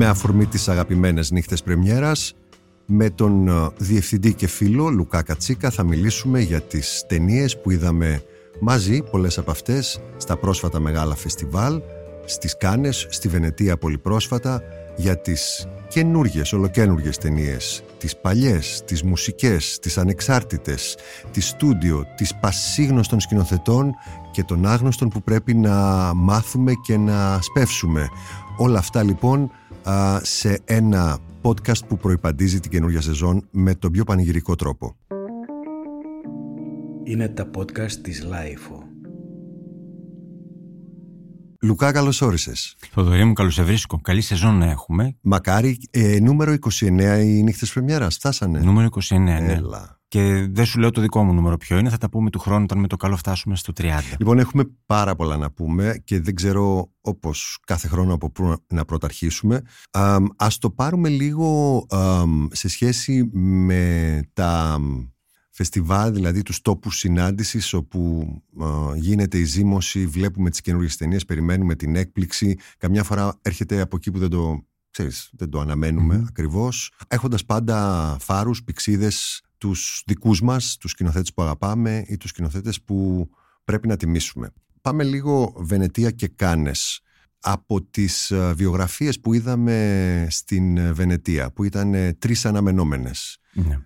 με αφορμή τις αγαπημένες νύχτες πρεμιέρας με τον ε, διευθυντή και φίλο Λουκά Κατσίκα θα μιλήσουμε για τις ταινίες που είδαμε μαζί, πολλές από αυτές, στα πρόσφατα μεγάλα φεστιβάλ, στις Κάνες, στη Βενετία πολύ πρόσφατα, για τις καινούργιες, ολοκένουργιες ταινίες, τις παλιές, τις μουσικές, τις ανεξάρτητες, τις στούντιο, τις πασίγνωστων σκηνοθετών και των άγνωστων που πρέπει να μάθουμε και να σπεύσουμε. Όλα αυτά λοιπόν σε ένα podcast που προϋπαντίζει την καινούργια σεζόν με τον πιο πανηγυρικό τρόπο. Είναι τα podcast της Lifeo. Λουκά, καλώς όρισες. Θοδωρή μου, καλώς σε βρίσκω. Καλή σεζόν να έχουμε. Μακάρι. Ε, νούμερο 29 οι νύχτε Πρεμιέρας. Φτάσανε. Νούμερο 29, ναι. Έλα. Και δεν σου λέω το δικό μου νούμερο ποιο είναι, θα τα πούμε του χρόνου όταν με το καλό φτάσουμε στο 30. Λοιπόν, έχουμε πάρα πολλά να πούμε και δεν ξέρω όπως κάθε χρόνο από πού να πρωταρχίσουμε. Α το πάρουμε λίγο σε σχέση με τα φεστιβάλ, δηλαδή τους τόπους συνάντησης όπου γίνεται η ζήμωση, βλέπουμε τις καινούργιες ταινίες, περιμένουμε την έκπληξη. Καμιά φορά έρχεται από εκεί που δεν το, ξέρεις, δεν το αναμένουμε mm-hmm. ακριβώς. Έχοντας πάντα φάρους, πηξίδες, τους δικούς μας, τους σκηνοθέτες που αγαπάμε ή τους σκηνοθέτες που πρέπει να τιμήσουμε. Πάμε λίγο Βενετία και Κάνες από τις ε, βιογραφίες που είδαμε στην ε, Βενετία που ήταν ε, τρεις αναμενόμενες ναι.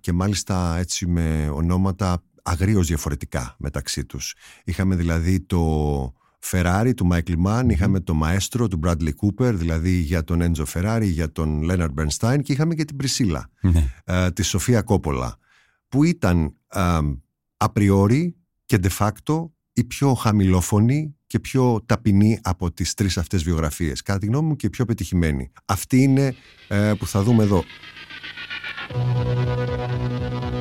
και μάλιστα έτσι με ονόματα αγρίως διαφορετικά μεταξύ τους. Είχαμε δηλαδή το Ferrari του Michael Mann, είχαμε το Maestro του Bradley Cooper, δηλαδή για τον Enzo Ferrari, για τον Leonard Bernstein και είχαμε και την Πρισίλα, ναι. τη Σοφία Κόπολα, που ήταν απριόρι και de facto η πιο χαμηλόφωνη και πιο ταπεινή από τις τρεις αυτές βιογραφίες. Κατά τη γνώμη μου και πιο πετυχημένη. Αυτή είναι ε, που θα δούμε εδώ. Thank you.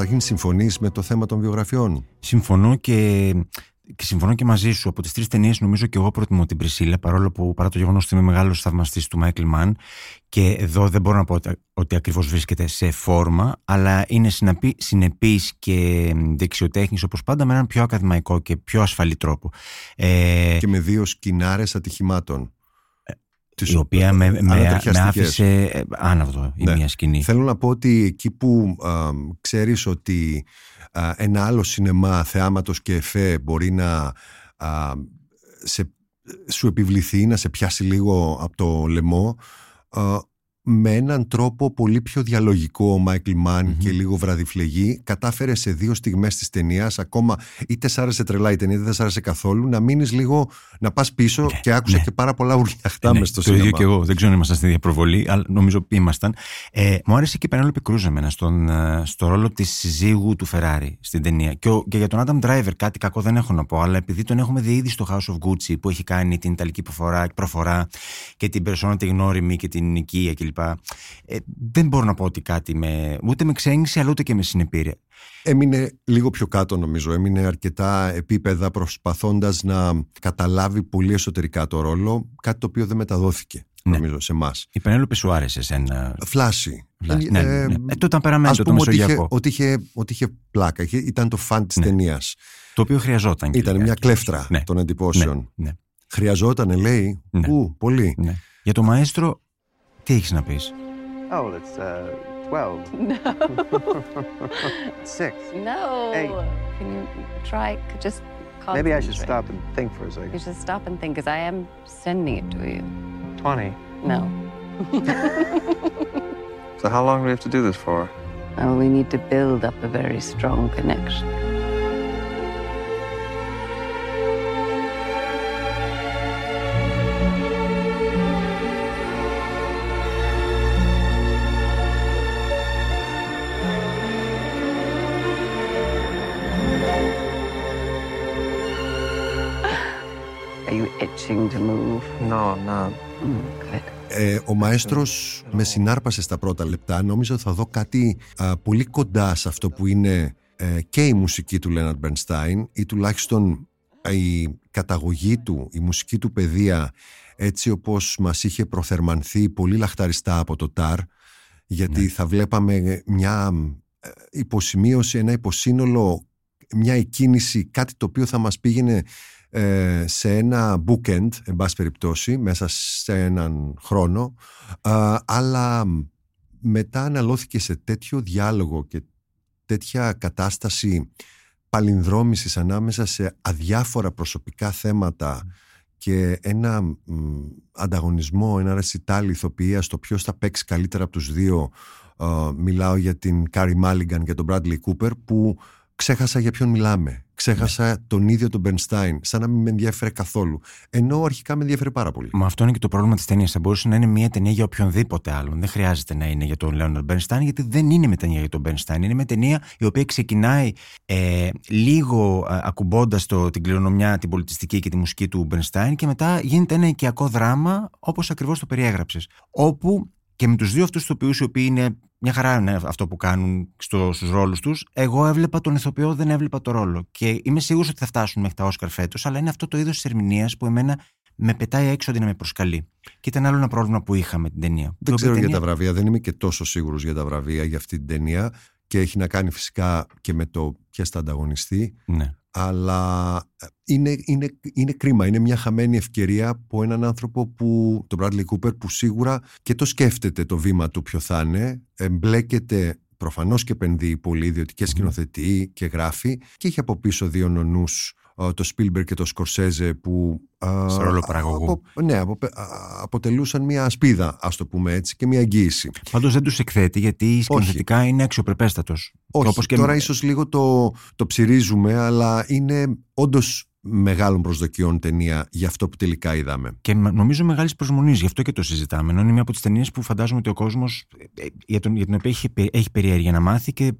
Καταρχήν συμφωνείς με το θέμα των βιογραφιών; Συμφωνώ και, και συμφωνώ και μαζί σου. Από τις τρεις ταινίες, νομίζω και εγώ προτιμώ την Πρισίλα, παρόλο που παρά το γεγονός ότι είμαι μεγάλος θαυμαστής του Μάικλ Μαν. Και εδώ δεν μπορώ να πω ότι, ότι ακριβώς βρίσκεται σε φόρμα, αλλά είναι συνεπής και δεξιοτέχνης όπως πάντα με έναν πιο ακαδημαϊκό και πιο ασφαλή τρόπο. Ε... Και με δύο σκηνάρες ατυχημάτων η οποία με, με, με άφησε ε, άναυδο η ναι. μία σκηνή. Θέλω να πω ότι εκεί που α, ξέρεις ότι ένα άλλο σινεμά θεάματος και εφέ μπορεί να σε, σου επιβληθεί, να σε πιάσει λίγο από το λαιμό με έναν τρόπο πολύ πιο διαλογικό ο Μάικλ και λίγο βραδιφλεγή κατάφερε σε δύο στιγμές της ταινίας, ακόμα είτε σ' άρεσε τρελά η ταινία είτε δεν σ' άρεσε καθόλου να μείνεις λίγο να πας πίσω ναι, και άκουσα ναι. και πάρα πολλά ουρλιαχτά ναι, στο το ίδιο και εγώ. Δεν ξέρω αν ήμασταν στην ίδια προβολή αλλά νομίζω ήμασταν. Ε, μου άρεσε και η Πενέλοπη Κρούζ εμένα στον, ε, στο ρόλο της συζύγου του Φεράρι στην ταινία. Και, ο, και για τον Άνταμ Driver κάτι κακό δεν έχω να πω αλλά επειδή τον έχουμε δει ήδη στο House of Gucci που έχει κάνει την Ιταλική προφορά, προφορά και την Persona τη γνώριμη και την οικία κλπ ε, δεν μπορώ να πω ότι κάτι με, ούτε με ξένησε αλλά ούτε και με συνεπήρε. Έμεινε λίγο πιο κάτω νομίζω, έμεινε αρκετά επίπεδα προσπαθώντας να καταλάβει πολύ εσωτερικά το ρόλο, κάτι το οποίο δεν μεταδόθηκε. Ναι. Νομίζω σε εμάς. Η Πενέλοπη σου άρεσε σε ένα. Φλάση. Ναι, ναι, ναι. Ε, τότε ήταν περαμένο το Μεσογειακό. Ότι είχε, ότι είχε πλάκα. Ήταν το φαν της ναι. ταινίας. Το οποίο χρειαζόταν. Ήταν μια κλέφτρα ναι. των εντυπώσεων. Ναι. Χρειαζόταν, λέει. Πού, πολύ. Για το μαέστρο, τι έχει να πει. Oh, it's uh, 12. No. Six. No. Eight. Can you try, just Maybe I should stop and think for a second. You should stop and think, because I am sending it to you. 20. No. so how long do we have to do this for? Well, we need to build up a very strong connection. Itching to move? No, no. Mm, good. Ε, ο μαέστρος με συνάρπασε στα πρώτα λεπτά. Νόμιζα ότι θα δω κάτι α, πολύ κοντά σε αυτό που είναι ε, και η μουσική του Λέναρτ Μπερνστάιν ή τουλάχιστον η καταγωγή του, η μουσική του παιδεία έτσι όπως μας είχε προθερμανθεί πολύ λαχταριστά από το ΤΑΡ γιατί θα βλέπαμε μια ε, υποσημείωση, ένα υποσύνολο, μια εκκίνηση, κάτι το οποίο θα μας πήγαινε ε, σε ένα bookend, εν πάση περιπτώσει, μέσα σε έναν χρόνο, Α, αλλά μετά αναλώθηκε σε τέτοιο διάλογο και τέτοια κατάσταση παλινδρόμησης ανάμεσα σε αδιάφορα προσωπικά θέματα και ένα μ, ανταγωνισμό, ένα ρεσιτάλ ηθοποιίας στο ποιος θα παίξει καλύτερα από τους δύο Α, μιλάω για την Κάρι Μάλιγκαν και τον Bradley Cooper που ξέχασα για ποιον μιλάμε. Ξέχασα τον ίδιο τον Μπερνστάιν, σαν να μην με ενδιέφερε καθόλου. Ενώ αρχικά με ενδιέφερε πάρα πολύ. Μα αυτό είναι και το πρόβλημα της ταινίας. Θα μπορούσε να είναι μια ταινία για οποιονδήποτε άλλον. Δεν χρειάζεται να είναι για τον Λέοναρντ Μπέρνστάιν, γιατί δεν είναι μια ταινία για τον Μπέρνστάιν. Είναι μια ταινία η οποία ξεκινάει ε, λίγο ακουμπώντας την κληρονομιά, την πολιτιστική και τη μουσική του Μπέρνστάιν και μετά γίνεται ένα οικιακό δράμα όπως ακριβώς το περιέγραψες. Όπου και με τους δύο αυτούς ηθοποιού, οι οποίοι είναι μια χαρά είναι αυτό που κάνουν στο, στους ρόλους τους. Εγώ έβλεπα τον ηθοποιό, δεν έβλεπα το ρόλο. Και είμαι σίγουρος ότι θα φτάσουν μέχρι τα Όσκαρ φέτος, αλλά είναι αυτό το είδος της ερμηνείας που εμένα με πετάει έξω αντί να με προσκαλεί. Και ήταν άλλο ένα πρόβλημα που είχα με την ταινία. Δεν Η ξέρω οποία για ταινία- τα βραβεία, δεν είμαι και τόσο σίγουρος για τα βραβεία για αυτή την ταινία και έχει να κάνει φυσικά και με το ποιε θα ανταγωνιστεί. Ναι. Αλλά ε, είναι, είναι, είναι κρίμα. Είναι μια χαμένη ευκαιρία από έναν άνθρωπο που, τον Bradley Cooper, που σίγουρα και το σκέφτεται το βήμα του ποιο θα είναι. Εμπλέκεται προφανώς και επενδύει πολύ, διότι και σκηνοθετεί και γράφει. Και έχει από πίσω δύο νονούς, το Spielberg και το Σκορσέζε, που. α, Σε ρόλο παραγωγού. απο- ναι, απο- α, αποτελούσαν μια ασπίδα, ας το πούμε έτσι, και μια εγγύηση. Πάντως δεν τους εκθέτει γιατί σκηνοθετικά είναι αξιοπρεπέστατος. Όχι, τώρα ίσως λίγο το, το ψυρίζουμε, αλλά είναι όντως μεγάλων προσδοκιών ταινία για αυτό που τελικά είδαμε. Και με- νομίζω μεγάλης προσμονής, γι' αυτό και το συζητάμε. Ενώ είναι μια από τις ταινίες που φαντάζομαι ότι ο κόσμος για, τον- για την οποία έχει, πε- έχει περιέργεια να μάθει και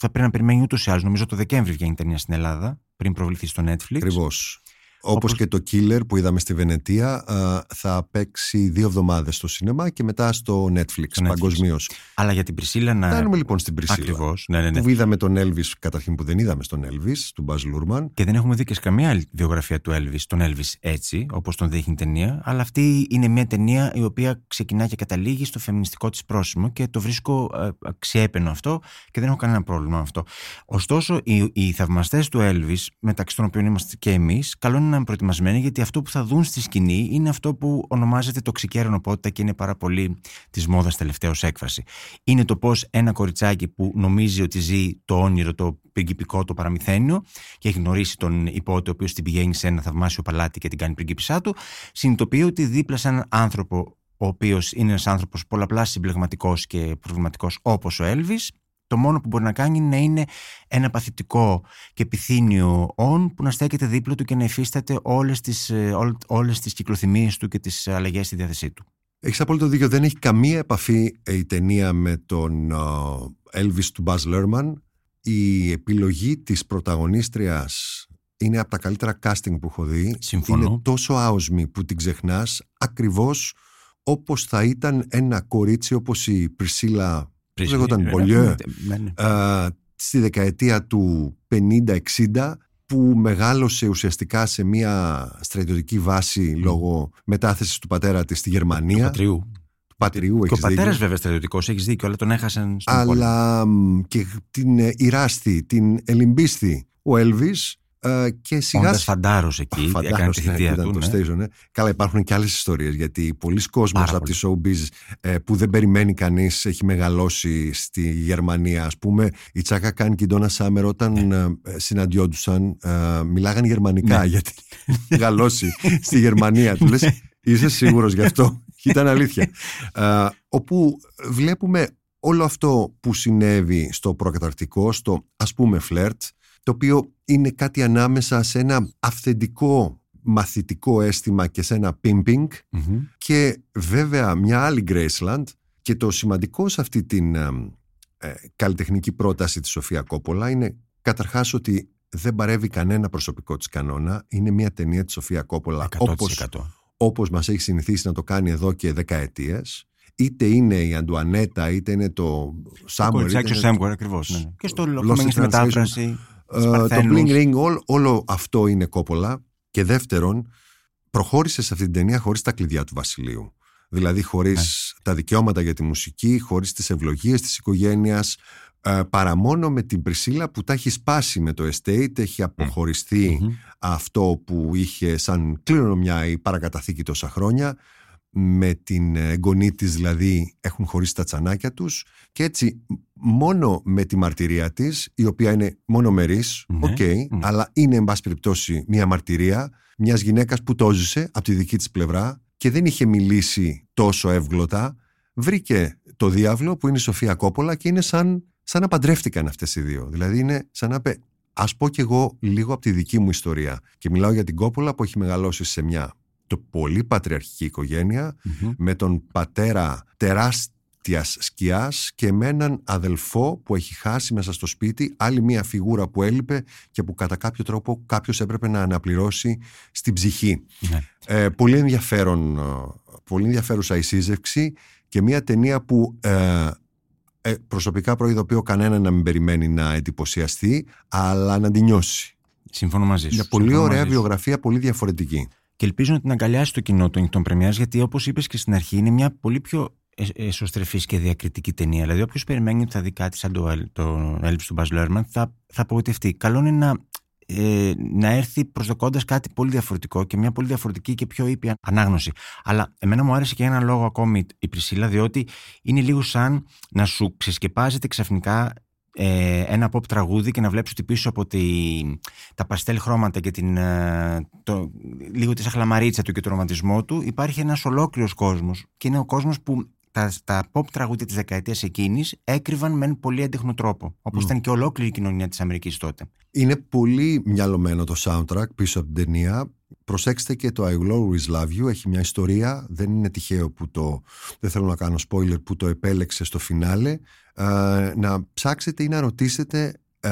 θα πρέπει να περιμένει ούτως ή άλλως. Νομίζω το Δεκέμβρη βγαίνει η ταινία στην Ελλάδα, πριν προβληθεί στο Netflix. Ακριβώς. Όπως Όπως- και το Killer που είδαμε στη Βενετία α, θα παίξει δύο εβδομάδες στο σινεμά και μετά στο Netflix, Στο Netflix. παγκοσμίως. Αλλά για την Πρισίλα να. Φτάνουμε λοιπόν στην Πρισίλα. Ακριβώς. Ναι, ναι, ναι. Που είδαμε τον Elvis, καταρχήν που δεν είδαμε στον Elvis, του Baz Luhrmann. Και δεν έχουμε δει και σε καμία άλλη βιογραφία του Elvis, τον Elvis έτσι, όπως τον δείχνει η ταινία. Αλλά αυτή είναι μια ταινία η οποία ξεκινά και καταλήγει στο φεμινιστικό της πρόσημο και το βρίσκω ε, αξιέπαινο αυτό και δεν έχω κανένα πρόβλημα με αυτό. Ωστόσο, οι, οι θαυμαστές του Elvis, μεταξύ των οποίων είμαστε και εμείς, καλό είναι να είναι προετοιμασμένοι γιατί αυτό που θα δουν στη σκηνή είναι αυτό που ονομάζεται τοξική αερονοπότητα και είναι πάρα πολύ της μόδας τελευταίος έκφραση. Είναι το πώς ένα κοριτσάκι που νομίζει ότι ζει το όνειρο, το πριγκιπικό, το παραμυθένιο και έχει γνωρίσει τον υπότη ο οποίος την πηγαίνει σε ένα θαυμάσιο παλάτι και την κάνει πριγκίπισά του, συνειδητοποιεί ότι δίπλα σε έναν άνθρωπο ο οποίος είναι ένας άνθρωπος πολλαπλά συμπλεγματικός και προβληματικός όπως ο Έλβη, το μόνο που μπορεί να κάνει είναι να είναι ένα παθητικό και επιθύνιο όν που να στέκεται δίπλα του και να υφίσταται όλες τις, ε, όλ- όλες τις κυκλοθυμίες του και τις αλλαγές στη διάθεσή του. Έχεις απόλυτο δίκιο, δεν έχει καμία επαφή ε, η ταινία με τον α, Elvis του Baz Luhrmann. Η επιλογή της πρωταγωνίστριας είναι από τα καλύτερα casting που έχω δει. Συμφωνώ. Είναι τόσο άοσμη που την ξεχνάς ακριβώς όπως θα ήταν ένα κορίτσι όπως η Πρισίλα που λέγονταν Μπολιέ; Ναι, ναι. ε, στη δεκαετία του 50-60 που μεγάλωσε ουσιαστικά σε μια στρατιωτική βάση λόγω μετάθεσης του πατέρα της στη Γερμανία. Πατριού. Του πατριού, Και ο έχεις πατέρας δίκιο. βέβαια στρατιωτικός, έχεις δίκιο, αλλά τον έχασαν στον πόλεμο. Αλλά μ, και την ε, Ιράστη, την Ελιμπίστη, ο Έλβης ε, και σιγά Όντας φαντάρος εκεί, έκανε Φαντάρος, τη ναι, θητεία ήταν του. το ναι. station, ναι. Καλά, υπάρχουν και άλλες ιστορίες. Γιατί πολλοί κόσμος Πάρα από τη showbiz ε, που δεν περιμένει κανείς έχει μεγαλώσει στη Γερμανία. Α πούμε, η Τσάκα Καν και η Ντόνα Σάμερ όταν ε, συναντιόντουσαν, ε, μιλάγαν γερμανικά Ναι. γιατί είχαν μεγαλώσει στη Γερμανία. Του λες, είσαι σίγουρος γι' αυτό; Και Ήταν αλήθεια. Ε, όπου βλέπουμε όλο αυτό που συνέβη στο προκαταρκτικό, στο ας πούμε φλερτ, το οποίο είναι κάτι ανάμεσα σε ένα αυθεντικό μαθητικό αίσθημα και σε ένα pimping Μμμ. και βέβαια μια άλλη Graceland και το σημαντικό σε αυτή την ε, ε, καλλιτεχνική πρόταση της Σοφία Κόπολα είναι καταρχάς ότι δεν παρεύει κανένα προσωπικό της κανόνα. Είναι μια ταινία της Σοφία Κόπολα 100%. όπως, όπως μας έχει συνηθίσει να το κάνει εδώ και δεκαετίες. Είτε είναι η Αντουανέτα, είτε είναι το Σάμουερ. είτε Κοριτσάκι ο είναι Σάμουερ ακριβώς. Ναι. Και στο Lost Lost in στη μετάφραση. Ε, στις το Παρθένους. Bling Ring, όλο, όλο αυτό είναι κόπολα. Και δεύτερον, προχώρησε σε αυτή την ταινία χωρίς τα κλειδιά του Βασιλείου. Δηλαδή χωρίς τα δικαιώματα για τη μουσική, χωρίς τις ευλογίες της οικογένειας, ε, παρά μόνο με την Πρισίλα που τα έχει σπάσει με το estate, έχει αποχωριστεί Μμμ. αυτό που είχε σαν κληρονομιά η παρακαταθήκη τόσα χρόνια με την εγγονή της δηλαδή έχουν χωρίσει τα τσανάκια τους και έτσι μόνο με τη μαρτυρία της η οποία είναι μονομερής Ναι, οκ, ναι. αλλά είναι εν πάση περιπτώσει μια μαρτυρία μιας γυναίκας που το ζησε από τη δική της πλευρά και δεν είχε μιλήσει τόσο εύγλωτα βρήκε το διάβλο που είναι η Σοφία Κόπολα και είναι σαν, σαν να παντρεύτηκαν αυτές οι δύο δηλαδή είναι σαν να πει ας πω κι εγώ λίγο από τη δική μου ιστορία και μιλάω για την Κόπολα που έχει μεγαλώσει σε μια το πολύ πατριαρχική οικογένεια Μμμ. με τον πατέρα τεράστιας σκιάς και με έναν αδελφό που έχει χάσει μέσα στο σπίτι άλλη μία φιγούρα που έλειπε και που κατά κάποιο τρόπο κάποιος έπρεπε να αναπληρώσει στην ψυχή. Ναι. Ε, πολύ ενδιαφέρον, ε, πολύ ενδιαφέρουσα η σύζευξη και μια ταινία που ε, ε, προσωπικά προειδοποιώ κανένα να μην περιμένει να εντυπωσιαστεί αλλά να την νιώσει. Συμφωνώ μαζί σου. Μια πολύ Συμφωνώ ωραία μαζί σου. βιογραφία, πολύ διαφορετική. Και ελπίζω να την αγκαλιάσει το κοινό των νυχτών πρεμιέρα, γιατί όπως είπες και στην αρχή, είναι μια πολύ πιο ε- εσωστρεφής και διακριτική ταινία. Δηλαδή, όποιος περιμένει ότι θα δει κάτι σαν το, Ελ- το Έλβη του Μπαζ Λέρμαν, θα, θα απογοητευτεί. Καλό είναι να, ε, να έρθει προσδοκώντας κάτι πολύ διαφορετικό και μια πολύ διαφορετική και πιο ήπια ανάγνωση. Αλλά εμένα μου άρεσε και ένα λόγο ακόμη η Πρισίλα, διότι είναι λίγο σαν να σου ξεσκεπάζεται ξαφνικά ε, ένα pop τραγούδι και να βλέπεις ότι πίσω από τη, τα παστέλ χρώματα και την, ε, το, λίγο τη σαχλαμαρίτσα του και τον ρομαντισμό του υπάρχει ένας ολόκληρος κόσμος. Και είναι ο κόσμος που τα, τα pop τραγούδια της δεκαετίας εκείνης έκρυβαν με έναν πολύ έντεχνο τρόπο όπως ήταν και ολόκληρη η κοινωνία της Αμερικής τότε. Είναι πολύ μυαλωμένο το soundtrack πίσω από την ταινία. Προσέξτε και το I Will Always Love You. Έχει μια ιστορία. Δεν είναι τυχαίο που το. Δεν θέλω να κάνω spoiler που το επέλεξε στο φινάλε. Ε, να ψάξετε ή να ρωτήσετε ε,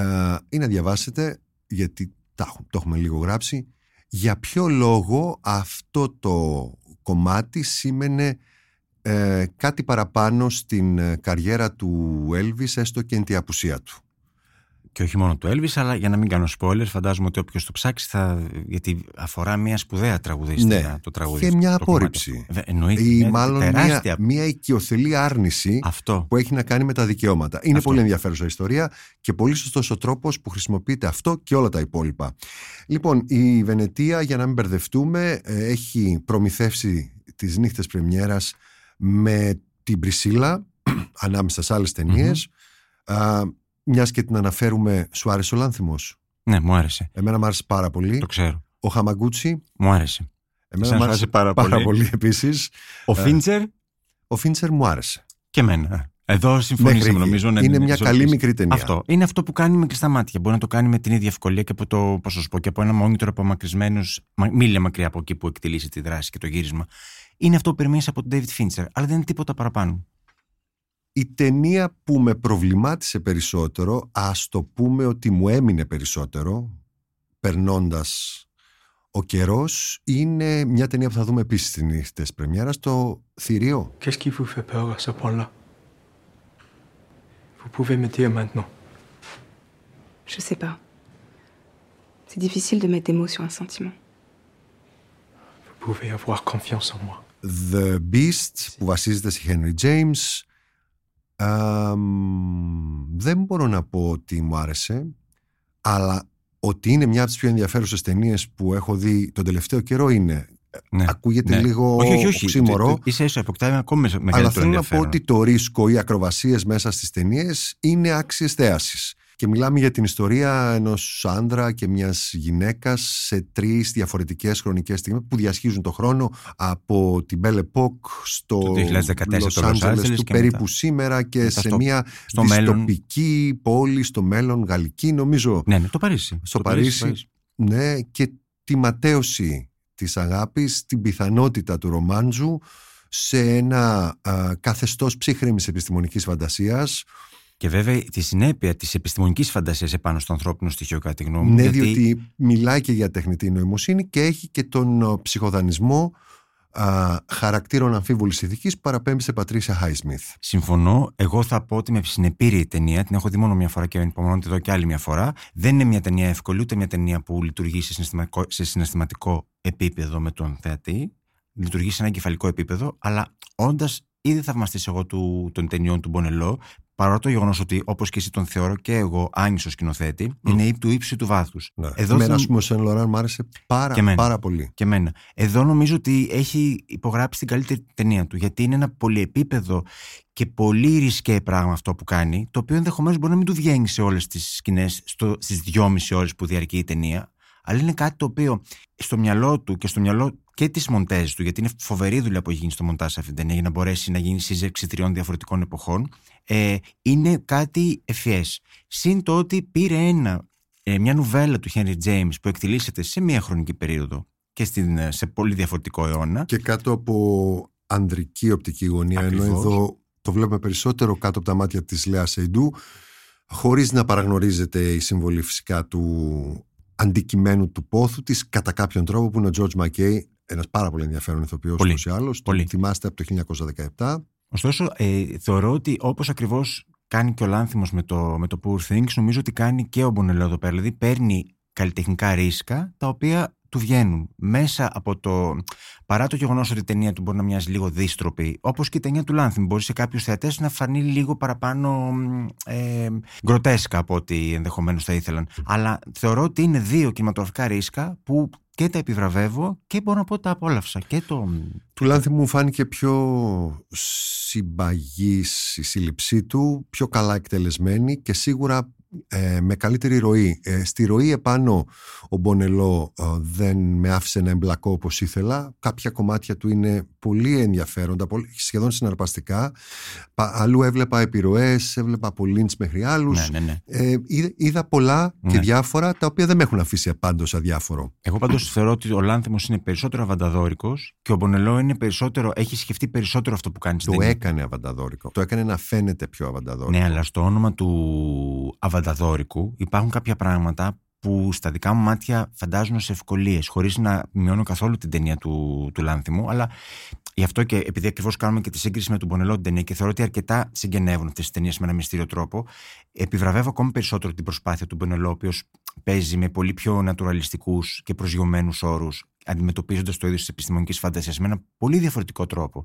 ή να διαβάσετε, γιατί τα, έχω- το έχουμε λίγο γράψει, για ποιο λόγο αυτό το κομμάτι σήμαινε ε, κάτι παραπάνω στην ε, καριέρα του Elvis έστω και εν τη απουσία του. Και όχι μόνο του Elvis, αλλά για να μην κάνω spoilers, φαντάζομαι ότι όποιος το ψάξει θα. γιατί αφορά μια σπουδαία τραγουδίστρια Ναι. το τραγούδι. Και μια το κομμάτι απόρριψη. αυτό. Βε- Εννοείται. ή μια μάλλον μια, τεράστια. μια οικειοθελή άρνηση Αυτό. που έχει να κάνει με τα δικαιώματα. Είναι Αυτό. πολύ ενδιαφέρουσα ιστορία και πολύ σωστός ο τρόπος που χρησιμοποιείται αυτό και όλα τα υπόλοιπα. Λοιπόν, η Βενετία, για να μην μπερδευτούμε, ε, έχει προμηθεύσει τις νύχτες πρεμιέρας με την Πρισίλα, ανάμεσα σε άλλες ταινίες. Α, μιας και την αναφέρουμε, σου άρεσε ο Λάνθιμος; Ναι, μου άρεσε. Εμένα μου άρεσε πάρα πολύ. Το ξέρω. Ο Χαμαγκούτσι, Μου άρεσε. εμένα Εσένα μου σου άρεσε άρεσε πάρα πάρα πολύ. πολύ επίσης. Ο Ε, Φίντσερ; Ο Φίντσερ μου άρεσε. και εμένα. Εδώ συμφωνήσαμε Μέχρι εκεί. νομίζω. ναι, Είναι ναι, μια ναι, καλή ισορροπής. μικρή ταινία. Αυτό. Είναι αυτό που κάνει με κλειστά μάτια. Μπορεί να το κάνει με την ίδια ευκολία και από το, πώς θα σου πω, και από ένα μόνιτρο απομακρυσμένους, μίλια μακριά από εκεί που εκτελήσει τη δράση και το γύρισμα. Είναι αυτό που περιμένεις από τον David Fincher, αλλά δεν είναι τίποτα παραπάνω. Η ταινία που με προβλημάτισε περισσότερο, ας το πούμε ότι μου έμεινε περισσότερο, περνώντας ο καιρός, είναι μια ταινία που θα δούμε επίσης στις νύχτες πρεμιέρας, το Θηρίο. Qu'est-ce qui vous fait peur à ce point-là; Vous pouvez me dire maintenant. Je sais pas. C'est difficile de mettre des mots sur un sentiment. Vous pouvez avoir confiance en moi. The Beast, που βασίζεται σε Henry James. Αμ, δεν μπορώ να πω ότι μου άρεσε, αλλά ότι είναι μια από τις πιο ενδιαφέρουσες ταινίες που έχω δει τον τελευταίο καιρό είναι. Ναι. Ακούγεται Ναι. λίγο όχι, όχι, όχι. οξύμορο. Ίσα ίσα αποκτάει ακόμη με- Αλλά μεγαλύτερο θέλω να πω ενδιαφέρον. ότι το ρίσκο, οι ακροβασίες μέσα στις ταινίες είναι άξιες θέασης. Και μιλάμε για την ιστορία ενός άντρα και μιας γυναίκας σε τρεις διαφορετικές χρονικές στιγμές που διασχίζουν το χρόνο από την Belle Époque στο Το 2014 Los το Los Angeles Angeles του και περίπου μετά. σήμερα και Μετά σε στο- μια στο μέλλον. δυστοπική πόλη στο μέλλον γαλλική νομίζω Ναι, ναι, το Παρίσι. στο Το Παρίσι, ναι, και τη ματέωση της αγάπης, την πιθανότητα του ρομάντζου σε ένα α, καθεστώς ψύχρεμης επιστημονικής φαντασίας Και βέβαια τη συνέπεια της επιστημονικής φαντασίας επάνω στο ανθρώπινο στοιχείο, κατά τη γνώμη μου. Ναι, γιατί- διότι μιλάει και για τεχνητή νοημοσύνη και έχει και τον ε, ψυχοδανισμό α, χαρακτήρων αμφίβολης ηθικής που παραπέμπει σε Πατρίσια Χάισμιθ. Συμφωνώ. Εγώ θα πω ότι με συνεπήρε η ταινία. Την έχω δει μόνο μια φορά και υπομονώ να τη δω και άλλη μια φορά. Δεν είναι μια ταινία εύκολη, ούτε μια ταινία που λειτουργεί σε συναισθηματικό, σε συναισθηματικό επίπεδο με τον θεατή. Λειτουργεί σε ένα κεφαλικό επίπεδο, αλλά όντας ήδη θαυμαστής εγώ του, των ταινιών του Μπονελό, παρά το γεγονός ότι όπως και εσύ τον θεωρώ και εγώ άνισο σκηνοθέτη, είναι ύψη του ύψη του βάθους. Ναι. Εδώ Εμένα, θα- ας πούμε, ο Σεν Λοράν μου άρεσε πάρα, Και εμένα. πάρα πολύ. Και εμένα. Εδώ νομίζω ότι έχει υπογράψει την καλύτερη ταινία του, γιατί είναι ένα πολυεπίπεδο και πολύ ρισκέ πράγμα αυτό που κάνει, το οποίο ενδεχομένως μπορεί να μην του βγαίνει σε όλες τις σκηνές στις δυόμιση ώρες που διαρκεί η ταινία, αλλά είναι κάτι το οποίο στο μυαλό του και στο μυαλό και της μοντέζ του, γιατί είναι φοβερή δουλειά που έχει γίνει στο μοντάζ σε αυτή την ταινία για να μπορέσει να γίνει σύζευξη τριών διαφορετικών εποχών, ε, είναι κάτι ευφιέ. Συν το ότι πήρε ένα, ε, μια νουβέλα του Henry James που εκτελήσεται σε μια χρονική περίοδο και στην, ε, σε πολύ διαφορετικό αιώνα. Και κάτω από ανδρική οπτική γωνία, ενώ Ακριβώς. εδώ το βλέπουμε περισσότερο κάτω από τα μάτια της Λέα Σεϊντού, χωρίς να παραγνωρίζεται η συμβολή φυσικά του αντικειμένου του πόθου της κατά κάποιον τρόπο που είναι ο George McKay, ένας πάρα πολύ ενδιαφέρον ηθοποιός Πολύ. ούτως ή άλλως, τον Πολύ. θυμάστε από το 1917. Ωστόσο, ε, θεωρώ ότι όπως ακριβώς κάνει και ο Λάνθιμος με το, με το Poor Things, νομίζω ότι κάνει και ο Μπονελό εδώ πέρα. Δηλαδή, παίρνει καλλιτεχνικά ρίσκα τα οποία του βγαίνουν μέσα από το. Παρά το γεγονός ότι η ταινία του μπορεί να μοιάζει λίγο δίστροπη, όπως και η ταινία του Λάνθιμ, μπορεί σε κάποιους θεατές να φανεί λίγο παραπάνω μ, ε, γκροτέσκα από ό,τι ενδεχομένως θα ήθελαν. Αλλά θεωρώ ότι είναι δύο κινηματογραφικά ρίσκα που και τα επιβραβεύω και μπορώ να πω τα απόλαυσα. Και το. Του Λάνθη μου φάνηκε πιο συμπαγής η σύλληψή του, πιο καλά εκτελεσμένη και σίγουρα ε, με καλύτερη ροή. Ε, στη ροή επάνω ο Μπονελό ε, δεν με άφησε να εμπλακώ όπως ήθελα. Κάποια κομμάτια του είναι πολύ ενδιαφέροντα, πολύ, σχεδόν συναρπαστικά. Πα- αλλού έβλεπα επιρροές, έβλεπα από Λίντς μέχρι άλλους. Ναι, ναι, ναι. Ε, είδα, είδα πολλά και Ναι. διάφορα τα οποία δεν με έχουν αφήσει πάντως αδιάφορο. Εγώ πάντως θεωρώ ότι ο Λάνθιμος είναι περισσότερο αβανταδόρικος και ο Μπονελό είναι περισσότερο, έχει σκεφτεί περισσότερο αυτό που κάνεις στην Το ταινία. έκανε αβανταδόρικο. Το έκανε να φαίνεται πιο αβανταδόρικο. Ναι, αλλά στο όνομα του αβανταδόρικου υπάρχουν κάποια πράγματα που στα δικά μου μάτια φαντάζουν σε ευκολίες, χωρίς να μειώνω καθόλου την ταινία του, του Λάνθιμου. Αλλά γι' αυτό και επειδή ακριβώς κάνουμε και τη σύγκριση με τον Μπονελό την ταινία και θεωρώ ότι αρκετά συγγενεύουν αυτές τις ταινίες με ένα μυστήριο τρόπο, επιβραβεύω ακόμη περισσότερο την προσπάθεια του Μπονελό, ο οποίος παίζει με πολύ πιο νατουραλιστικούς και προσγειωμένους όρους, αντιμετωπίζοντας το είδος της επιστημονικής φαντασίας με ένα πολύ διαφορετικό τρόπο.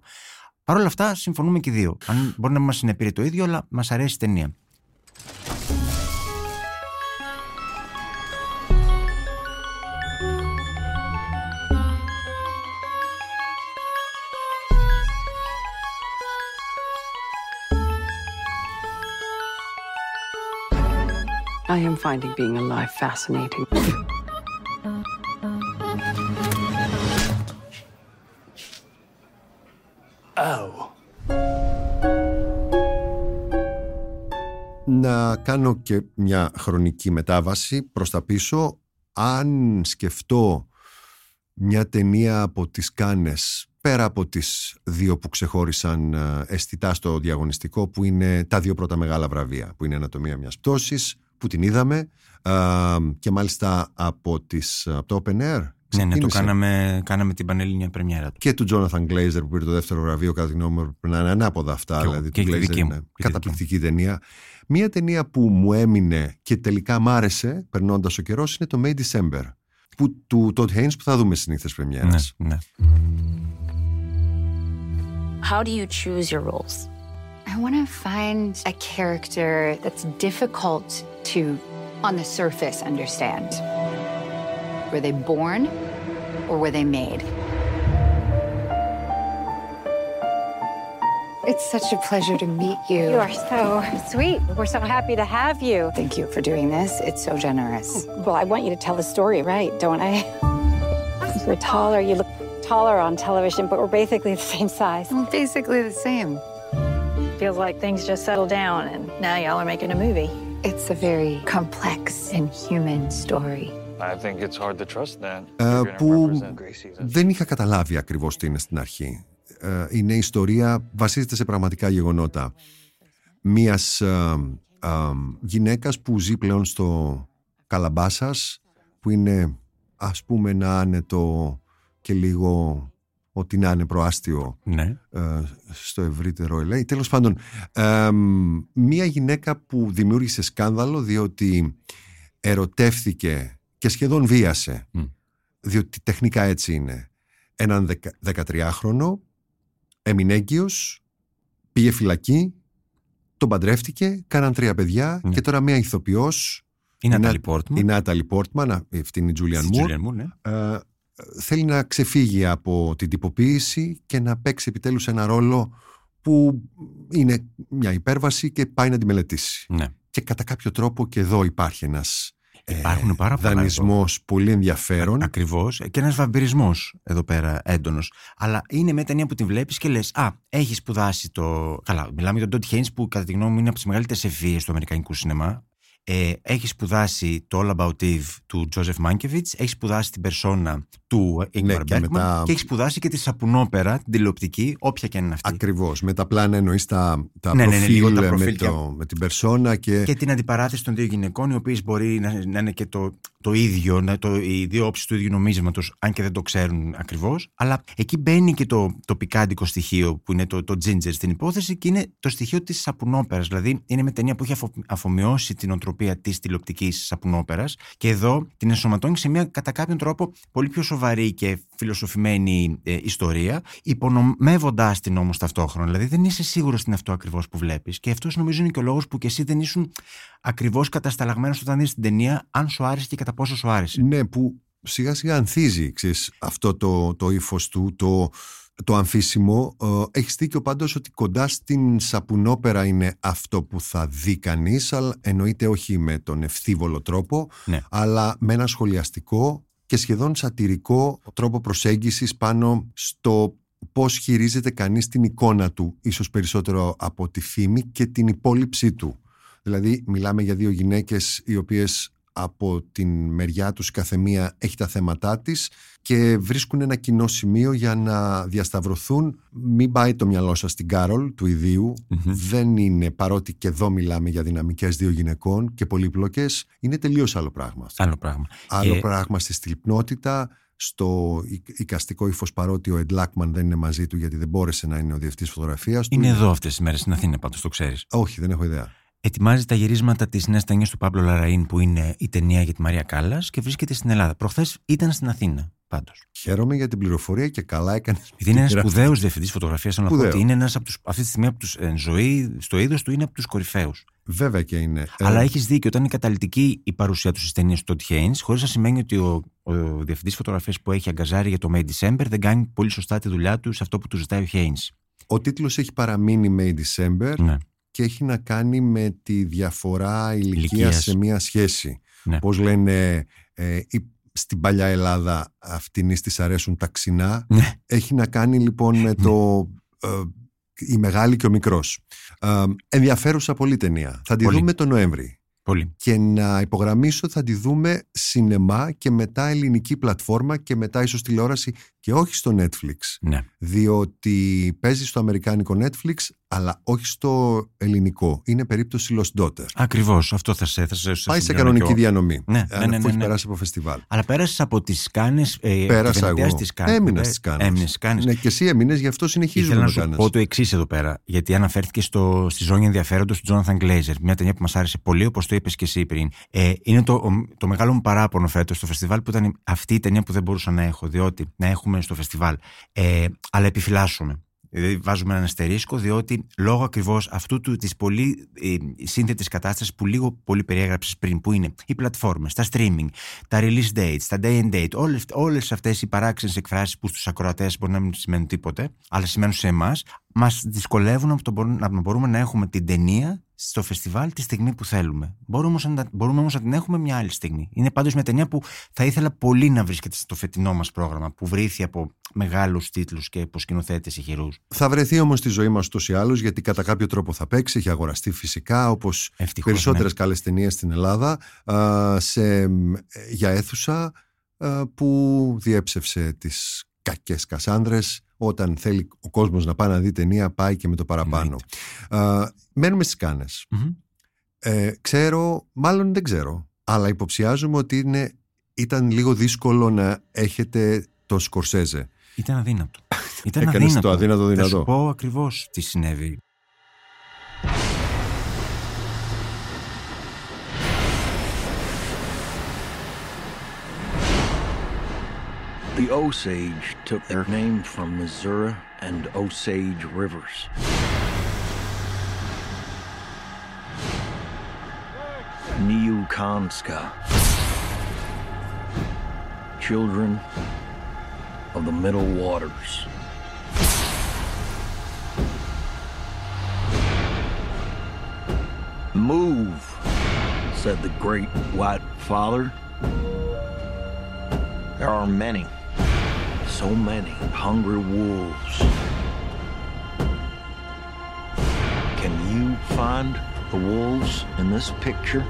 Παρ' όλα αυτά, συμφωνούμε και οι δύο. Αν μπορεί να μας συνεπήρε το ίδιο, αλλά μας αρέσει η ταινία. I am finding being alive fascinating. Oh. να κάνω και μια χρονική μετάβαση προς τα πίσω αν σκεφτώ μια ταινία από τις Κάνες πέρα από τις δύο που ξεχώρισαν ε, αισθητά στο διαγωνιστικό που είναι τα δύο πρώτα μεγάλα βραβεία που είναι Ανατομία μιας πτώσης που την είδαμε ε, και μάλιστα από, τις, από το Open Air Ναι, ναι, το ξεκίνησε. κάναμε, κάναμε την πανελλήνια πρεμιέρα του. και του Jonathan Glazer που πήρε το δεύτερο βραβείο κατά τη γνώμη μου πρέπει να είναι ανάποδα αυτά Και εγώ. δηλαδή Και του η Glazer δική μου. είναι Και η δική καταπληκτική ταινία Μία ταινία που μου έμεινε και τελικά μ' άρεσε περνώντας ο καιρός είναι το May December που, του Todd Haynes που θα δούμε στι νύχτε Πρεμιέρας. Ναι, ναι. How do you choose your roles? I want to find a character that's difficult to, on the surface, understand. Were they born or were they made? It's such a pleasure to meet you. You are so sweet. We're so happy to have you. Thank you for doing this. It's so generous. Oh, well, I want you to tell the story right, don't I? You're taller. You look taller on television, but we're basically the same size. Well, basically the same. Feels like things just settled down, and now y'all are making a movie. It's a very complex and human story. I think it's hard to trust that. Ε, You're gonna που represent Gracie. δεν είχα καταλάβει ακριβώς τι είναι στην αρχή. Ε, Είναι ιστορία, βασίζεται σε πραγματικά γεγονότα μίας ε, γυναίκας που ζει πλέον στο Καλαμπάσας που είναι ας πούμε να είναι το και λίγο ότι να είναι προάστιο ναι. ε, στο ευρύτερο LA. Τέλος πάντων, μία γυναίκα που δημιούργησε σκάνδαλο διότι ερωτεύθηκε και σχεδόν βίασε, διότι τεχνικά έτσι είναι, έναν 13χρονο, έμεινε έγκυος, πήγε φυλακή, τον παντρεύτηκε, κάναν τρία παιδιά Ναι. και τώρα μία ηθοποιός Η Νάταλι Πόρτμαν. η Νάταλι Πόρτμαν, αυτή είναι η Τζούλιαν Στη Μουρ, Julianne Moore, ναι. ε, θέλει να ξεφύγει από την τυποποίηση και να παίξει επιτέλους ένα ρόλο που είναι μια υπέρβαση και πάει να τη μελετήσει. Ναι. Και κατά κάποιο τρόπο και εδώ υπάρχει ένας ε, Υπάρχουν πάρα πολλά δανεισμός πολύ ενδιαφέρον. Ακριβώς. Και ένας βαμπυρισμός εδώ πέρα έντονος. Αλλά είναι μια ταινία που την βλέπεις και λες: Α, έχει σπουδάσει το. Καλά, μιλάμε για τον Ντότ Χέινς που κατά τη γνώμη μου είναι από τις μεγαλύτερες ευφυίε του Αμερικανικού σινεμά. Ε, έχει σπουδάσει το All About Eve του Τζόζεφ Μάνκεβιτ, έχει σπουδάσει την περσόνα του Ingmar Ναι, και Bergman μετά- και έχει σπουδάσει και τη σαπουνόπερα, την τηλεοπτική, όποια και αν είναι αυτή. Ακριβώς. Με τα πλάνα εννοείς τα, τα, Ναι, ναι, ναι, προφίλ, λίγο τα με, προφίλ το, με την περσόνα και, και την αντιπαράθεση των δύο γυναικών, οι οποίες μπορεί να, να είναι και το, το ίδιο, να, το, οι δύο όψεις του ίδιου νομίσματος, αν και δεν το ξέρουν ακριβώς. Αλλά εκεί μπαίνει και το, το πικάντικο στοιχείο που είναι το, το ginger στην υπόθεση και είναι το στοιχείο της σαπουνόπερας. Δηλαδή, είναι μια ταινία που έχει αφο, αφομοιώσει την οτροπία της τηλεοπτικής σαπουνόπερα και εδώ την ενσωματώνει σε μια κατά κάποιον τρόπο πολύ πιο σοβαρή και φιλοσοφημένη ε, ιστορία, υπονομεύοντα την όμως ταυτόχρονα. Δηλαδή, δεν είσαι σίγουρος ότι είναι αυτό ακριβώς που βλέπεις. Και αυτός νομίζω είναι και ο λόγος που και εσύ δεν ήσουν ακριβώς κατασταλαγμένος όταν δει την ταινία, αν σου άρεσε και κατά πόσο σου άρεσε. Ναι, που σιγά σιγά ανθίζει ξέρεις, αυτό το, το ύφος του, το, το αμφίσιμο. Ε, έχεις δίκιο πάντως ότι κοντά στην σαπουνόπερα είναι αυτό που θα δει κανείς, αλλά εννοείται όχι με τον ευθύβολο τρόπο, Ναι. αλλά με ένα σχολιαστικό και σχεδόν σατυρικό τρόπο προσέγγισης πάνω στο πώς χειρίζεται κανείς την εικόνα του, ίσως περισσότερο από τη φήμη και την υπόλοιψή του. Δηλαδή μιλάμε για δύο γυναίκες οι οποίες από την μεριά τους η καθεμία έχει τα θέματά της και βρίσκουν ένα κοινό σημείο για να διασταυρωθούν. Μην πάει το μυαλό σας στην Κάρολ του ιδίου. Δεν είναι, παρότι και εδώ μιλάμε για δυναμικές δύο γυναικών και πολύπλοκες, είναι τελείως άλλο πράγμα. αυτό. Άλλο πράγμα. Άλλο Και- πράγμα στη στυλπνότητα, στο εικ- εικαστικό ύφος παρότι ο Εντ Λάκμαν δεν είναι μαζί του γιατί δεν μπόρεσε να είναι ο διευθυντής φωτογραφίας του. Είναι εδώ αυτές τις μέρες στην Αθήνα, πάντως το ξέρεις. Όχι, δεν έχω ιδέα. Ετοιμάζει τα γυρίσματα της νέας ταινίας του Παύλο Λαραΐν, που είναι η ταινία για τη Μαρία Κάλλας και βρίσκεται στην Ελλάδα. Προχθές ήταν στην Αθήνα, πάντως. Χαίρομαι για την πληροφορία και καλά έκανες. Επειδή είναι ένας σπουδαίος διευθυντής φωτογραφίας, θέλω να πω Σπουδαίο. ότι είναι ένας από τους. Αυτή τη στιγμή από τους, εν ζωή, στο είδος του είναι από τους κορυφαίους. Βέβαια και είναι. Αλλά Ε, έχεις δίκιο, όταν είναι καταλητική η παρουσία τους στις ταινίες του Τότ Χέιν, χωρίς να σημαίνει ότι ο, ο διευθυντής φωτογραφίας που έχει αγκαζάρει για το May December δεν κάνει πολύ σωστά τη δουλειά του σε αυτό που του ζητάει ο Χέιν. Ο τίτλος έχει παραμείνει May December Ναι. Και έχει να κάνει με τη διαφορά ηλικίας Ηλικίας. σε μία σχέση. Ναι. Πώς λένε ε, η- στην παλιά Ελλάδα αυτήν της αρέσουν τα ξινά. Ναι. Έχει να κάνει λοιπόν με το ε, η μεγάλη και ο μικρός. Ε, ενδιαφέρουσα πολύ ταινία. Θα τη Πολύ. δούμε το Νοέμβρη. Πολύ. Και να υπογραμμίσω θα τη δούμε σινεμά και μετά ελληνική πλατφόρμα και μετά ίσως τηλεόραση και όχι στο Netflix. Ναι. Διότι παίζει στο αμερικάνικο Netflix αλλά όχι στο ελληνικό. Είναι περίπτωση Lost Daughter. Ακριβώς. Αυτό θα σε. Θα σε Πάει σε συμπληρώνω κανονική κι εγώ. διανομή. Ναι, Αν ναι, ναι, αφού ναι, έχει ναι. περάσει από φεστιβάλ. Αλλά πέρασες από τις Κάνες. Ε, Πέρασα εγώ. Στις Κάνες. Έμεινα Ε, στις Κάνες. Έμεινες στις Κάνες. Ναι, και εσύ έμεινες, γι' αυτό συνεχίζουμε Ήθελα να το σου Κάνες. πω το εξής εδώ πέρα. Γιατί αναφέρθηκε στο, στη ζώνη ενδιαφέροντος του Τζόναθαν Γκλέιζερ. Μια ταινία που μας άρεσε πολύ, όπως το είπες και εσύ πριν. Ε, είναι το, ο- το μεγάλο μου παράπονο φέτος στο φεστιβάλ που ήταν αυτή η ταινία που δεν μπορούσα να έχω. Διότι να έχουμε στο φεστιβάλ. Ε, αλλά επιφυλάσσομαι. Δηλαδή βάζουμε έναν αστερίσκο διότι λόγω ακριβώς αυτού του της πολύ ε, σύνθετης κατάστασης που λίγο πολύ περιέγραψες πριν, που είναι οι πλατφόρμες, τα streaming, τα release dates, τα day and date, όλες, όλες αυτές οι παράξενες εκφράσεις που στους ακροατές μπορεί να μην σημαίνουν τίποτε, αλλά σημαίνουν σε εμάς, μας δυσκολεύουν από το μπορούμε- να μπορούμε να έχουμε την ταινία στο φεστιβάλ τη στιγμή που θέλουμε. Μπορούμε όμως, να, μπορούμε όμως να την έχουμε μια άλλη στιγμή. Είναι πάντως μια ταινία που θα ήθελα πολύ να βρίσκεται στο φετινό μας πρόγραμμα, που βρήθη από μεγάλους τίτλους και από σκηνοθέτες ηχηρούς. Θα βρεθεί όμως στη ζωή μας ούτως ή άλλως, γιατί κατά κάποιο τρόπο θα παίξει. Έχει αγοραστεί φυσικά, όπως Ευτυχώς, περισσότερες ναι. καλές ταινίες στην Ελλάδα, α, σε, μ, για αίθουσα α, που διέψευσε τις κακές Κασάνδρες. Όταν θέλει ο κόσμος να πάει να δει ταινία, πάει και με το παραπάνω. Α, μένουμε στις κάνες. Μμμ. Ε, ξέρω, μάλλον δεν ξέρω, αλλά υποψιάζομαι ότι είναι, ήταν λίγο δύσκολο να έχετε το Σκορσέζε. Ήταν αδύνατο. Ήταν Έκανες αδύνατο. το αδύνατο δυνατό. Θα σου πω ακριβώς τι συνέβη. The Osage took their name from Missouri and Osage rivers. Niukanska. Children of the Middle Waters. Move, said the great white father. There are many, so many hungry wolves. Can you find the wolves in this picture?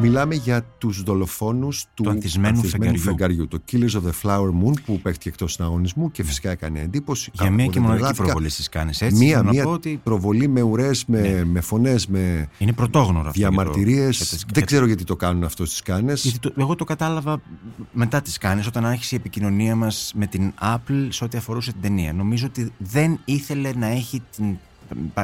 Μιλάμε για τους δολοφόνους του Του ανθισμένου φεγγαριού. Το Killers of the Flower Moon που παίχτηκε εκτός συναγωνισμού και φυσικά έκανε εντύπωση. Για μία Κάπου και δεν μοναδική τρελάθηκα. προβολή στις Κάνες. Έτσι, Μία, θέλω να μία πω ότι- προβολή με ουρές, με, Ναι. με φωνές, με Είναι πρωτόγνωρο αυτό. διαμαρτυρίες. για το- Δεν ξέρω γιατί το κάνουν αυτό στις Κάνες. Γιατί το- εγώ το κατάλαβα μετά τις Κάνες όταν άρχισε η επικοινωνία μας με την Apple σε ό,τι αφορούσε την ταινία. Νομίζω ότι δεν ήθελε να έχει την πα-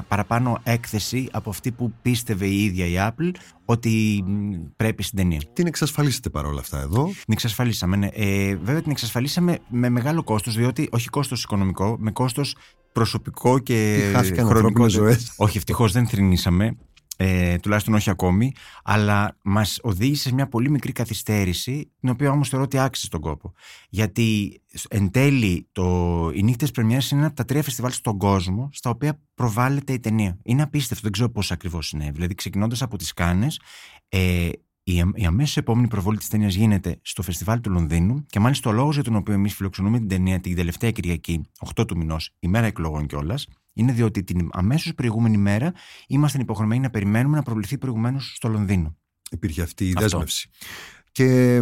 παραπάνω έκθεση από αυτή που πίστευε η ίδια η Apple ότι μ, πρέπει στην ταινία. Την εξασφαλίσετε παρόλα αυτά εδώ. Την εξασφαλίσαμε. ναι. Ε, βέβαια την εξασφαλίσαμε με μεγάλο κόστος, διότι όχι κόστος οικονομικό, με κόστος προσωπικό και Τι χάθηκαν χρονικό. ανθρώπινες ζωές. Όχι, ευτυχώς δεν θρυνήσαμε. Ε, τουλάχιστον όχι ακόμη, αλλά μας οδήγησε σε μια πολύ μικρή καθυστέρηση, την οποία όμως θεωρώ ότι άξιζε τον κόπο. Γιατί εν τέλει το, οι νύχτες πρεμιέρας είναι ένα από τα τρία φεστιβάλ στον κόσμο στα οποία προβάλλεται η ταινία. Είναι απίστευτο, δεν ξέρω πώς ακριβώς συνέβη. Δηλαδή ξεκινώντας από τις Κάνες, ε, η, αμ- η αμέσως επόμενη προβολή της ταινίας γίνεται στο φεστιβάλ του Λονδίνου και μάλιστα ο λόγος για τον οποίο εμείς φιλοξενούμε την ταινία την τελευταία Κυριακή, 8 του μηνός, ημέρα εκλογών κιόλας, είναι διότι την αμέσως προηγούμενη μέρα ήμασταν υποχρεωμένοι να περιμένουμε να προβληθεί προηγουμένως στο Λονδίνο. Υπήρχε αυτή η Αυτό. δέσμευση. Και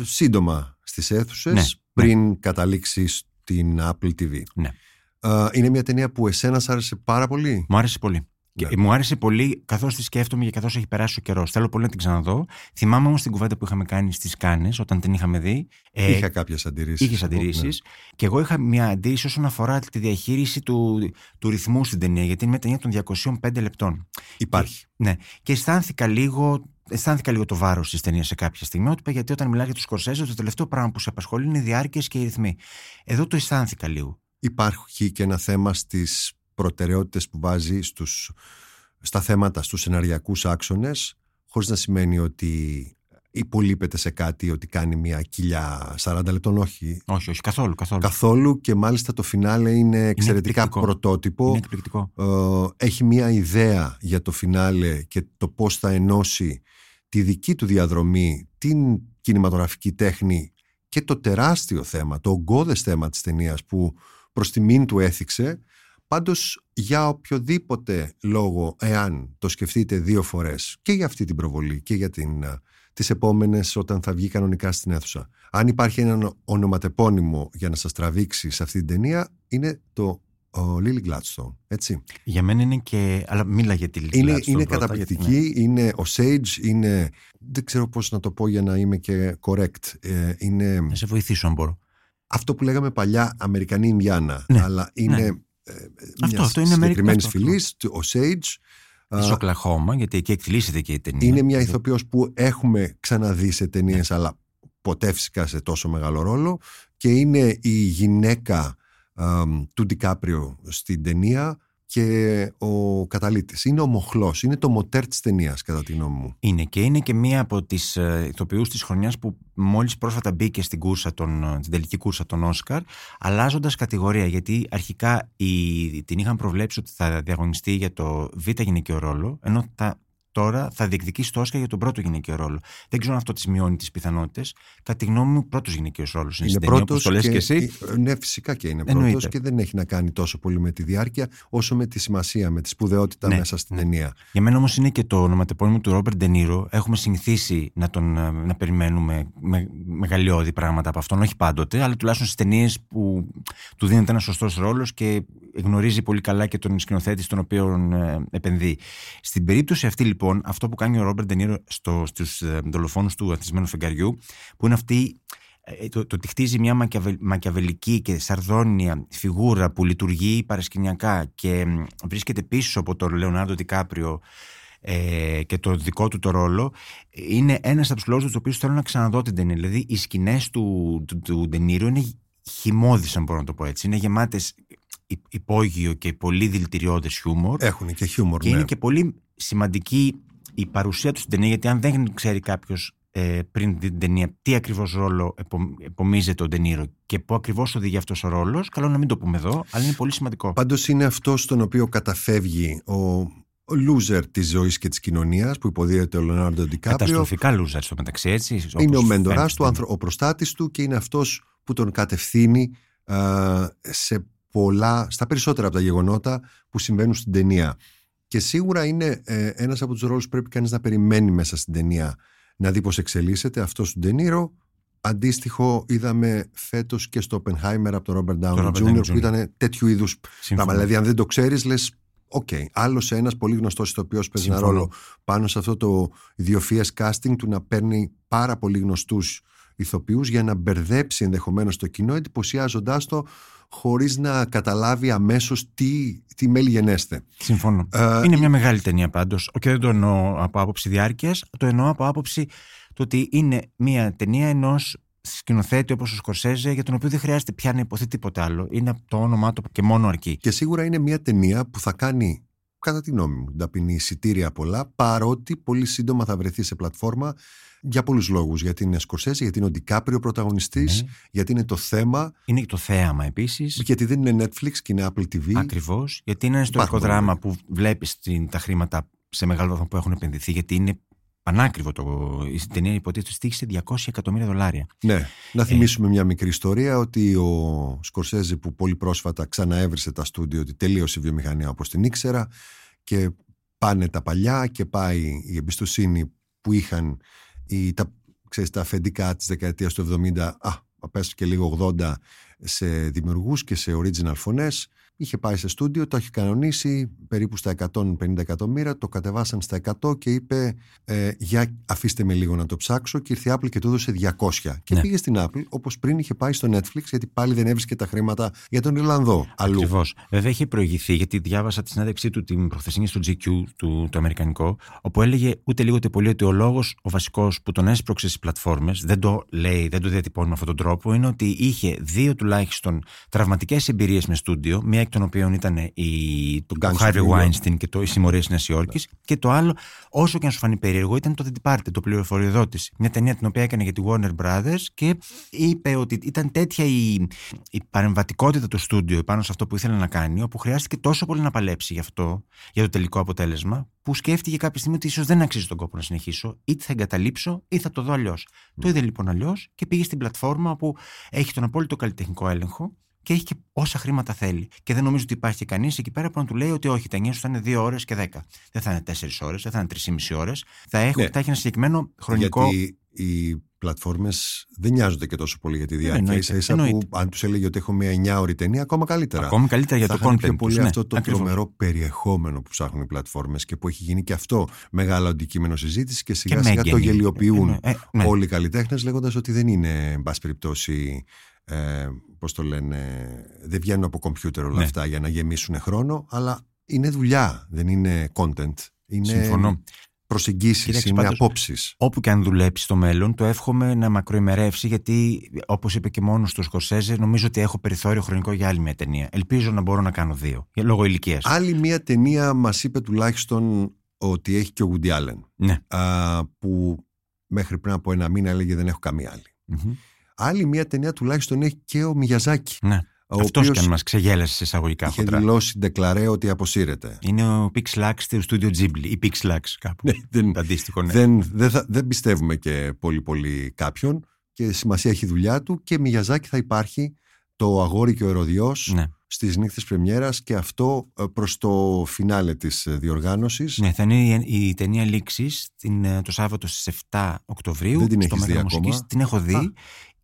σύντομα στις αίθουσες Ναι, πριν καταλήξει στην Apple TV. Ναι. Α, είναι μια ταινία που εσένας σ' άρεσε πάρα πολύ; Μου άρεσε πολύ. Και Ναι. μου άρεσε πολύ καθώς τη σκέφτομαι και καθώς έχει περάσει ο καιρός. Θέλω πολύ να την ξαναδώ. Θυμάμαι όμως την κουβέντα που είχαμε κάνει στις Κάνες όταν την είχαμε δει. Ε, Είχα κάποιες αντιρρήσεις. Είχες εγώ, αντιρρήσεις. ναι. Και εγώ είχα μια αντίρρηση όσον αφορά τη διαχείριση του, του ρυθμού στην ταινία, γιατί είναι μια ταινία των 205 λεπτών. Υπάρχει. Ναι. Και αισθάνθηκα λίγο, αισθάνθηκα λίγο το βάρος της ταινίας σε κάποια στιγμιότυπα, γιατί όταν μιλάει για τους Σκορσέζες, το τελευταίο πράγμα που σε απασχολεί είναι οι διάρκειες και οι ρυθμοί. Εδώ το αισθάνθηκα λίγο. Υπάρχει και ένα θέμα στις προτεραιότητες που βάζει στους, στα θέματα, στους σεναριακούς άξονες, χωρίς να σημαίνει ότι υπολείπεται σε κάτι ότι κάνει μια κοιλιά 40 λεπτών, όχι. Όχι, όχι, καθόλου. καθόλου. Καθόλου και μάλιστα το φινάλε είναι εξαιρετικά εκπληκτικό. πρωτότυπο. Είναι εκπληκτικό. Ε, έχει μια ιδέα για το φινάλε και το πώς θα ενώσει τη δική του διαδρομή, την κινηματογραφική τέχνη και το τεράστιο θέμα, το ογκώδες θέμα της ταινίας που προς τιμήν του έθιξε. Πάντως για οποιοδήποτε λόγο, εάν το σκεφτείτε δύο φορές και για αυτή την προβολή και για την, α, τις επόμενες όταν θα βγει κανονικά στην αίθουσα. Αν υπάρχει ένα ονοματεπώνυμο για να σας τραβήξει σε αυτή την ταινία είναι το ο Λίλι Gladstone, έτσι. Για μένα είναι και. Αλλά μίλα για τη Lily Είναι, Gladstone είναι πρώτα, καταπληκτική, γιατί, ναι. είναι ο Sage, είναι, δεν ξέρω πώς να το πω για να είμαι και correct. Ε, είναι Να σε βοηθήσω αν μπορώ. αυτό που λέγαμε παλιά Αμερικανή Ινδιάνα, Ναι, αλλά είναι ναι. Ε, Αυτό, μιας αυτό είναι Αμερικανό, συγκεκριμένης αυτό, φυλής, ο Sage. Της α, Οκλαχώμα, γιατί εκεί εκτελήσεται και η ταινία. είναι μια ηθοποιός που έχουμε ξαναδεί σε ταινίες, αλλά ποτέ φυσικά σε τόσο μεγάλο ρόλο και είναι η γυναίκα αμ, του Ντικάπριο στην ταινία και ο καταλήτης. Είναι ο μοχλός, είναι το μοτέρ της ταινίας κατά τη γνώμη μου. Είναι και είναι και μία από τις ε, ηθοποιούς της χρονιάς που μόλις πρόσφατα μπήκε στην, κούρσα των, ε, την τελική κούρσα των Όσκαρ αλλάζοντας κατηγορία γιατί αρχικά η, την είχαν προβλέψει ότι θα διαγωνιστεί για το β' γυναικείο ρόλο ενώ τα, τώρα θα διεκδικήσει το Όσκα για τον πρώτο γυναικείο ρόλο. Δεν ξέρω αν αυτό τη μειώνει τις πιθανότητες. Κατά τη γνώμη μου, πρώτος γυναικείος ρόλος είναι, Είναι στην ταινία, πρώτος όπως το λες και, εσύ. Ναι, φυσικά και είναι Εννοείται. πρώτος και δεν έχει να κάνει τόσο πολύ με τη διάρκεια όσο με τη σημασία, με τη σπουδαιότητα Ναι, μέσα στην ναι. ταινία. Για μένα όμως είναι και το ονοματεπώνυμο του Ρόμπερτ Ντενίρο. Έχουμε συνηθίσει να, τον, ε, να περιμένουμε με, μεγαλειώδη πράγματα από αυτόν, όχι πάντοτε, αλλά τουλάχιστον στις ταινίες που του δίνεται ένας σωστός ρόλος και γνωρίζει πολύ καλά και τον σκηνοθέτη στον οποίο ε, επενδύει. Στην περίπτωση αυτή λοιπόν, αυτό που κάνει ο Ρόμπερτ Ντενίρο στους ε, δολοφόνους του αθισμένου φεγγαριού, που είναι αυτή ε, το, το ότι χτίζει μια μακιαβε, μακιαβελική και σαρδόνια φιγούρα που λειτουργεί παρασκηνιακά και μ, βρίσκεται πίσω από τον Λεωνάρντο Τικάπριο ε, και το δικό του το ρόλο είναι ένας από τους λόγους τους οποίους θέλω να ξαναδώ την ταινία δηλαδή οι σκηνές του, του, του Ντενίρο είναι χυμώδεις αν μπορώ να το πω έτσι. Είναι γεμάτες υ- υπόγειο και πολύ δηλητηριώδες χιούμορ. Έχουν και χιούμορ, και ναι. είναι και πολύ σημαντική η παρουσία του στην ταινία, γιατί αν δεν ξέρει κάποιος ε, πριν την ταινία τι ακριβώς ρόλο επο, επομίζεται ο Ντενίρο και πού ακριβώς οδηγεί αυτός ο ρόλος, καλό να μην το πούμε εδώ, αλλά είναι πολύ σημαντικό. Πάντως είναι αυτό στον οποίο καταφεύγει ο, ο loser της ζωής και της κοινωνίας που υποδίεται ο Λεωνάρντο Ντικάπριο. Καταστροφικά loser στο μεταξύ, έτσι. Είναι όπως ο μέντορας φαίνεται του, άνθρω- ο προστάτης του και είναι αυτός που τον κατευθύνει α, σε πολλά, στα περισσότερα από τα γεγονότα που συμβαίνουν στην ταινία. Και σίγουρα είναι ε, ένας από τους ρόλους που πρέπει κανείς να περιμένει μέσα στην ταινία να δει πώς εξελίσσεται αυτός του Ντενίρο. Αντίστοιχο είδαμε φέτος και στο Oppenheimer από τον Ρόμπερτ Downey Robert Jr. Downey που Jr. ήταν τέτοιου είδους Συμφωνώ. πράγμα. Δηλαδή αν δεν το ξέρεις λες Οκ, άλλος ένας πολύ γνωστός ηθοποιός παίζει ένα Συμφωνώ. ρόλο πάνω σε αυτό το ιδιοφυές casting του να παίρνει πάρα πολύ γνωστούς ηθοποιούς για να μπερδέψει ενδεχομένως το κοινό εντυπωσιάζοντάς το χωρίς να καταλάβει αμέσως τι, τι μέλη γενέστε. Συμφωνώ. Ε, είναι μια μεγάλη ταινία πάντως. Και δεν το εννοώ από άποψη διάρκειας, το εννοώ από άποψη του ότι είναι μια ταινία ενός σκηνοθέτη όπως ο Σκορσέζε, για τον οποίο δεν χρειάζεται πια να υποθεί τίποτα άλλο. Είναι το όνομά του και μόνο αρκεί. Και σίγουρα είναι μια ταινία που θα κάνει, κατά τη γνώμη μου, ταπεινή εισιτήρια πολλά, παρότι πολύ σύντομα θα βρεθεί σε πλατφόρμα για πολλούς λόγους. Γιατί είναι Σκορσέζε, γιατί είναι ο Ντικάπριο πρωταγωνιστής, Ναι. γιατί είναι το θέμα, Είναι και το θέαμα επίσης. γιατί δεν είναι Netflix και είναι Apple TV. Ακριβώς. Γιατί είναι ένα ιστορικό Υπάρχουν δράμα που βλέπεις τα χρήματα σε μεγάλο βαθμό που έχουν επενδυθεί, γιατί είναι πανάκριβο το. Η ταινία υποτίθεται στήχησε 200 εκατομμύρια δολάρια. Ναι. Να θυμίσουμε μια μικρή ιστορία ότι ο Σκορσέζε που πολύ πρόσφατα ξαναέβρισε τα στούντιο ότι τελείωσε η βιομηχανία όπως την ήξερα και πάνε τα παλιά και πάει η εμπιστοσύνη που είχαν οι, τα, ξέρεις, τα αφεντικά της δεκαετίας του 70 α, πες και λίγο 80 σε δημιουργούς και σε original φωνές είχε πάει σε στούντιο, το έχει κανονίσει περίπου στα 150 εκατομμύρια, το κατεβάσαν στα 100 και είπε ε, για αφήστε με λίγο να το ψάξω και ήρθε η Apple και του έδωσε 200 και Ναι. πήγε στην Apple όπως πριν είχε πάει στο Netflix γιατί πάλι δεν έβρισκε τα χρήματα για τον Ιρλανδό αλλού. Ακριβώς. Βέβαια έχει προηγηθεί, γιατί διάβασα τη συνέντευξή του την προχθεσινή στο GQ, του, το αμερικανικό, όπου έλεγε ούτε λίγο ούτε πολύ ότι ο λόγος, ο βασικός που τον έσπρωξε στις πλατφόρμες, δεν το λέει, δεν το διατυπώνει με αυτόν τον τρόπο, είναι ότι είχε δύο τουλάχιστον τραυματικές εμπειρίες με στούντιο, μία εκ των οποίων ήταν η, το Gangs of Harvey New York. Weinstein και το Οι Συμμορίε της Νέας Υόρκης, και το άλλο, όσο και αν σου φανεί περίεργο, ήταν το The Departed, το πληροφοριοδότηση. Μια ταινία την οποία έκανε για τη Warner Brothers και είπε ότι ήταν τέτοια η, η παρεμβατικότητα του στούντιο πάνω σε αυτό που ήθελε να κάνει, όπου χρειάστηκε τόσο πολύ να παλέψει γι' αυτό, για το τελικό αποτέλεσμα, που σκέφτηκε κάποια στιγμή ότι ίσως δεν αξίζει τον κόπο να συνεχίσω, είτε θα εγκαταλείψω ή θα το δω αλλιώς. Το είδε λοιπόν αλλιώς και πήγε στην πλατφόρμα όπου έχει τον απόλυτο καλλιτεχνικό έλεγχο και έχει και όσα χρήματα θέλει. Και δεν νομίζω ότι υπάρχει κανείς εκεί πέρα που να του λέει ότι όχι, τα 9 σου θα είναι 2 ώρες και 10. Δεν θα είναι 4 ώρες, δεν θα είναι 3,5 ώρες. Θα, έχω, Ναι. θα έχει ένα συγκεκριμένο χρονικό. Γιατί οι πλατφόρμες δεν νοιάζονται και τόσο πολύ για τη διάρκεια. εννοείται, Ίσα ίσα εννοείται. που αν τους έλεγε ότι έχω μια 9 ώρη ταινία, ακόμα καλύτερα. Ακόμη καλύτερα για θα το είχαν content πιο τους, πολύ ναι, αυτό το ακριβώς. τρομερό περιεχόμενο που ψάχνουν οι πλατφόρμες και που έχει γίνει και αυτό μεγάλο αντικείμενο συζήτηση και σιγά Και σιγά το μέγενη. γελιοποιούν Ε, ε, ναι. όλοι οι καλλιτέχνες λέγοντας ότι δεν είναι εν πάση περιπτώσει ε, πώς το λένε δεν βγαίνουν από κομπιούτερ όλα Ναι. αυτά για να γεμίσουν χρόνο αλλά είναι δουλειά, δεν είναι content είναι Συμφωνώ. προσεγγίσεις, Κοίταξε, είναι πάντως, απόψεις Όπου και αν δουλέψεις στο μέλλον, το εύχομαι να μακροημερεύσει, γιατί όπως είπε και μόνος του Σκορσέζε, νομίζω ότι έχω περιθώριο χρονικό για άλλη μια ταινία. Ελπίζω να μπορώ να κάνω δύο, για- λόγω ηλικίας. Άλλη μία ταινία μας είπε τουλάχιστον ότι έχει και ο Woody Allen Ναι. α, που μέχρι πριν από ένα μήνα έλεγε δεν έχω καμία άλλη. Μμμ. Άλλη μία ταινία τουλάχιστον έχει και ο Μιγιαζάκη. Ναι. ο Αυτός οποίος και αν μας ξεγέλασε σε εισαγωγικά είχε χοντρά. δηλώσει ντεκλαρέ ότι αποσύρεται. Είναι ο Pixlax του στούντιο Ghibli. Ή Pixlax κάπου. Ναι, δεν, Το αντίστοιχο, ναι. δεν, δεν, θα- δεν πιστεύουμε και πολύ πολύ κάποιον και σημασία έχει η δουλειά του και Μιαζάκη θα υπάρχει το αγόρι και ο ερωδιός Ναι. στις νύχτες πρεμιέρας και αυτό ε, προς το φινάλε της ε, διοργάνωσης. Ναι, θα είναι η, η ταινία λήξης το Σάββατο στις 7 Οκτωβρίου. Δεν την στο έχεις δει Μέγαρο ακόμα. Μουσικής. Την έχω δει. Α.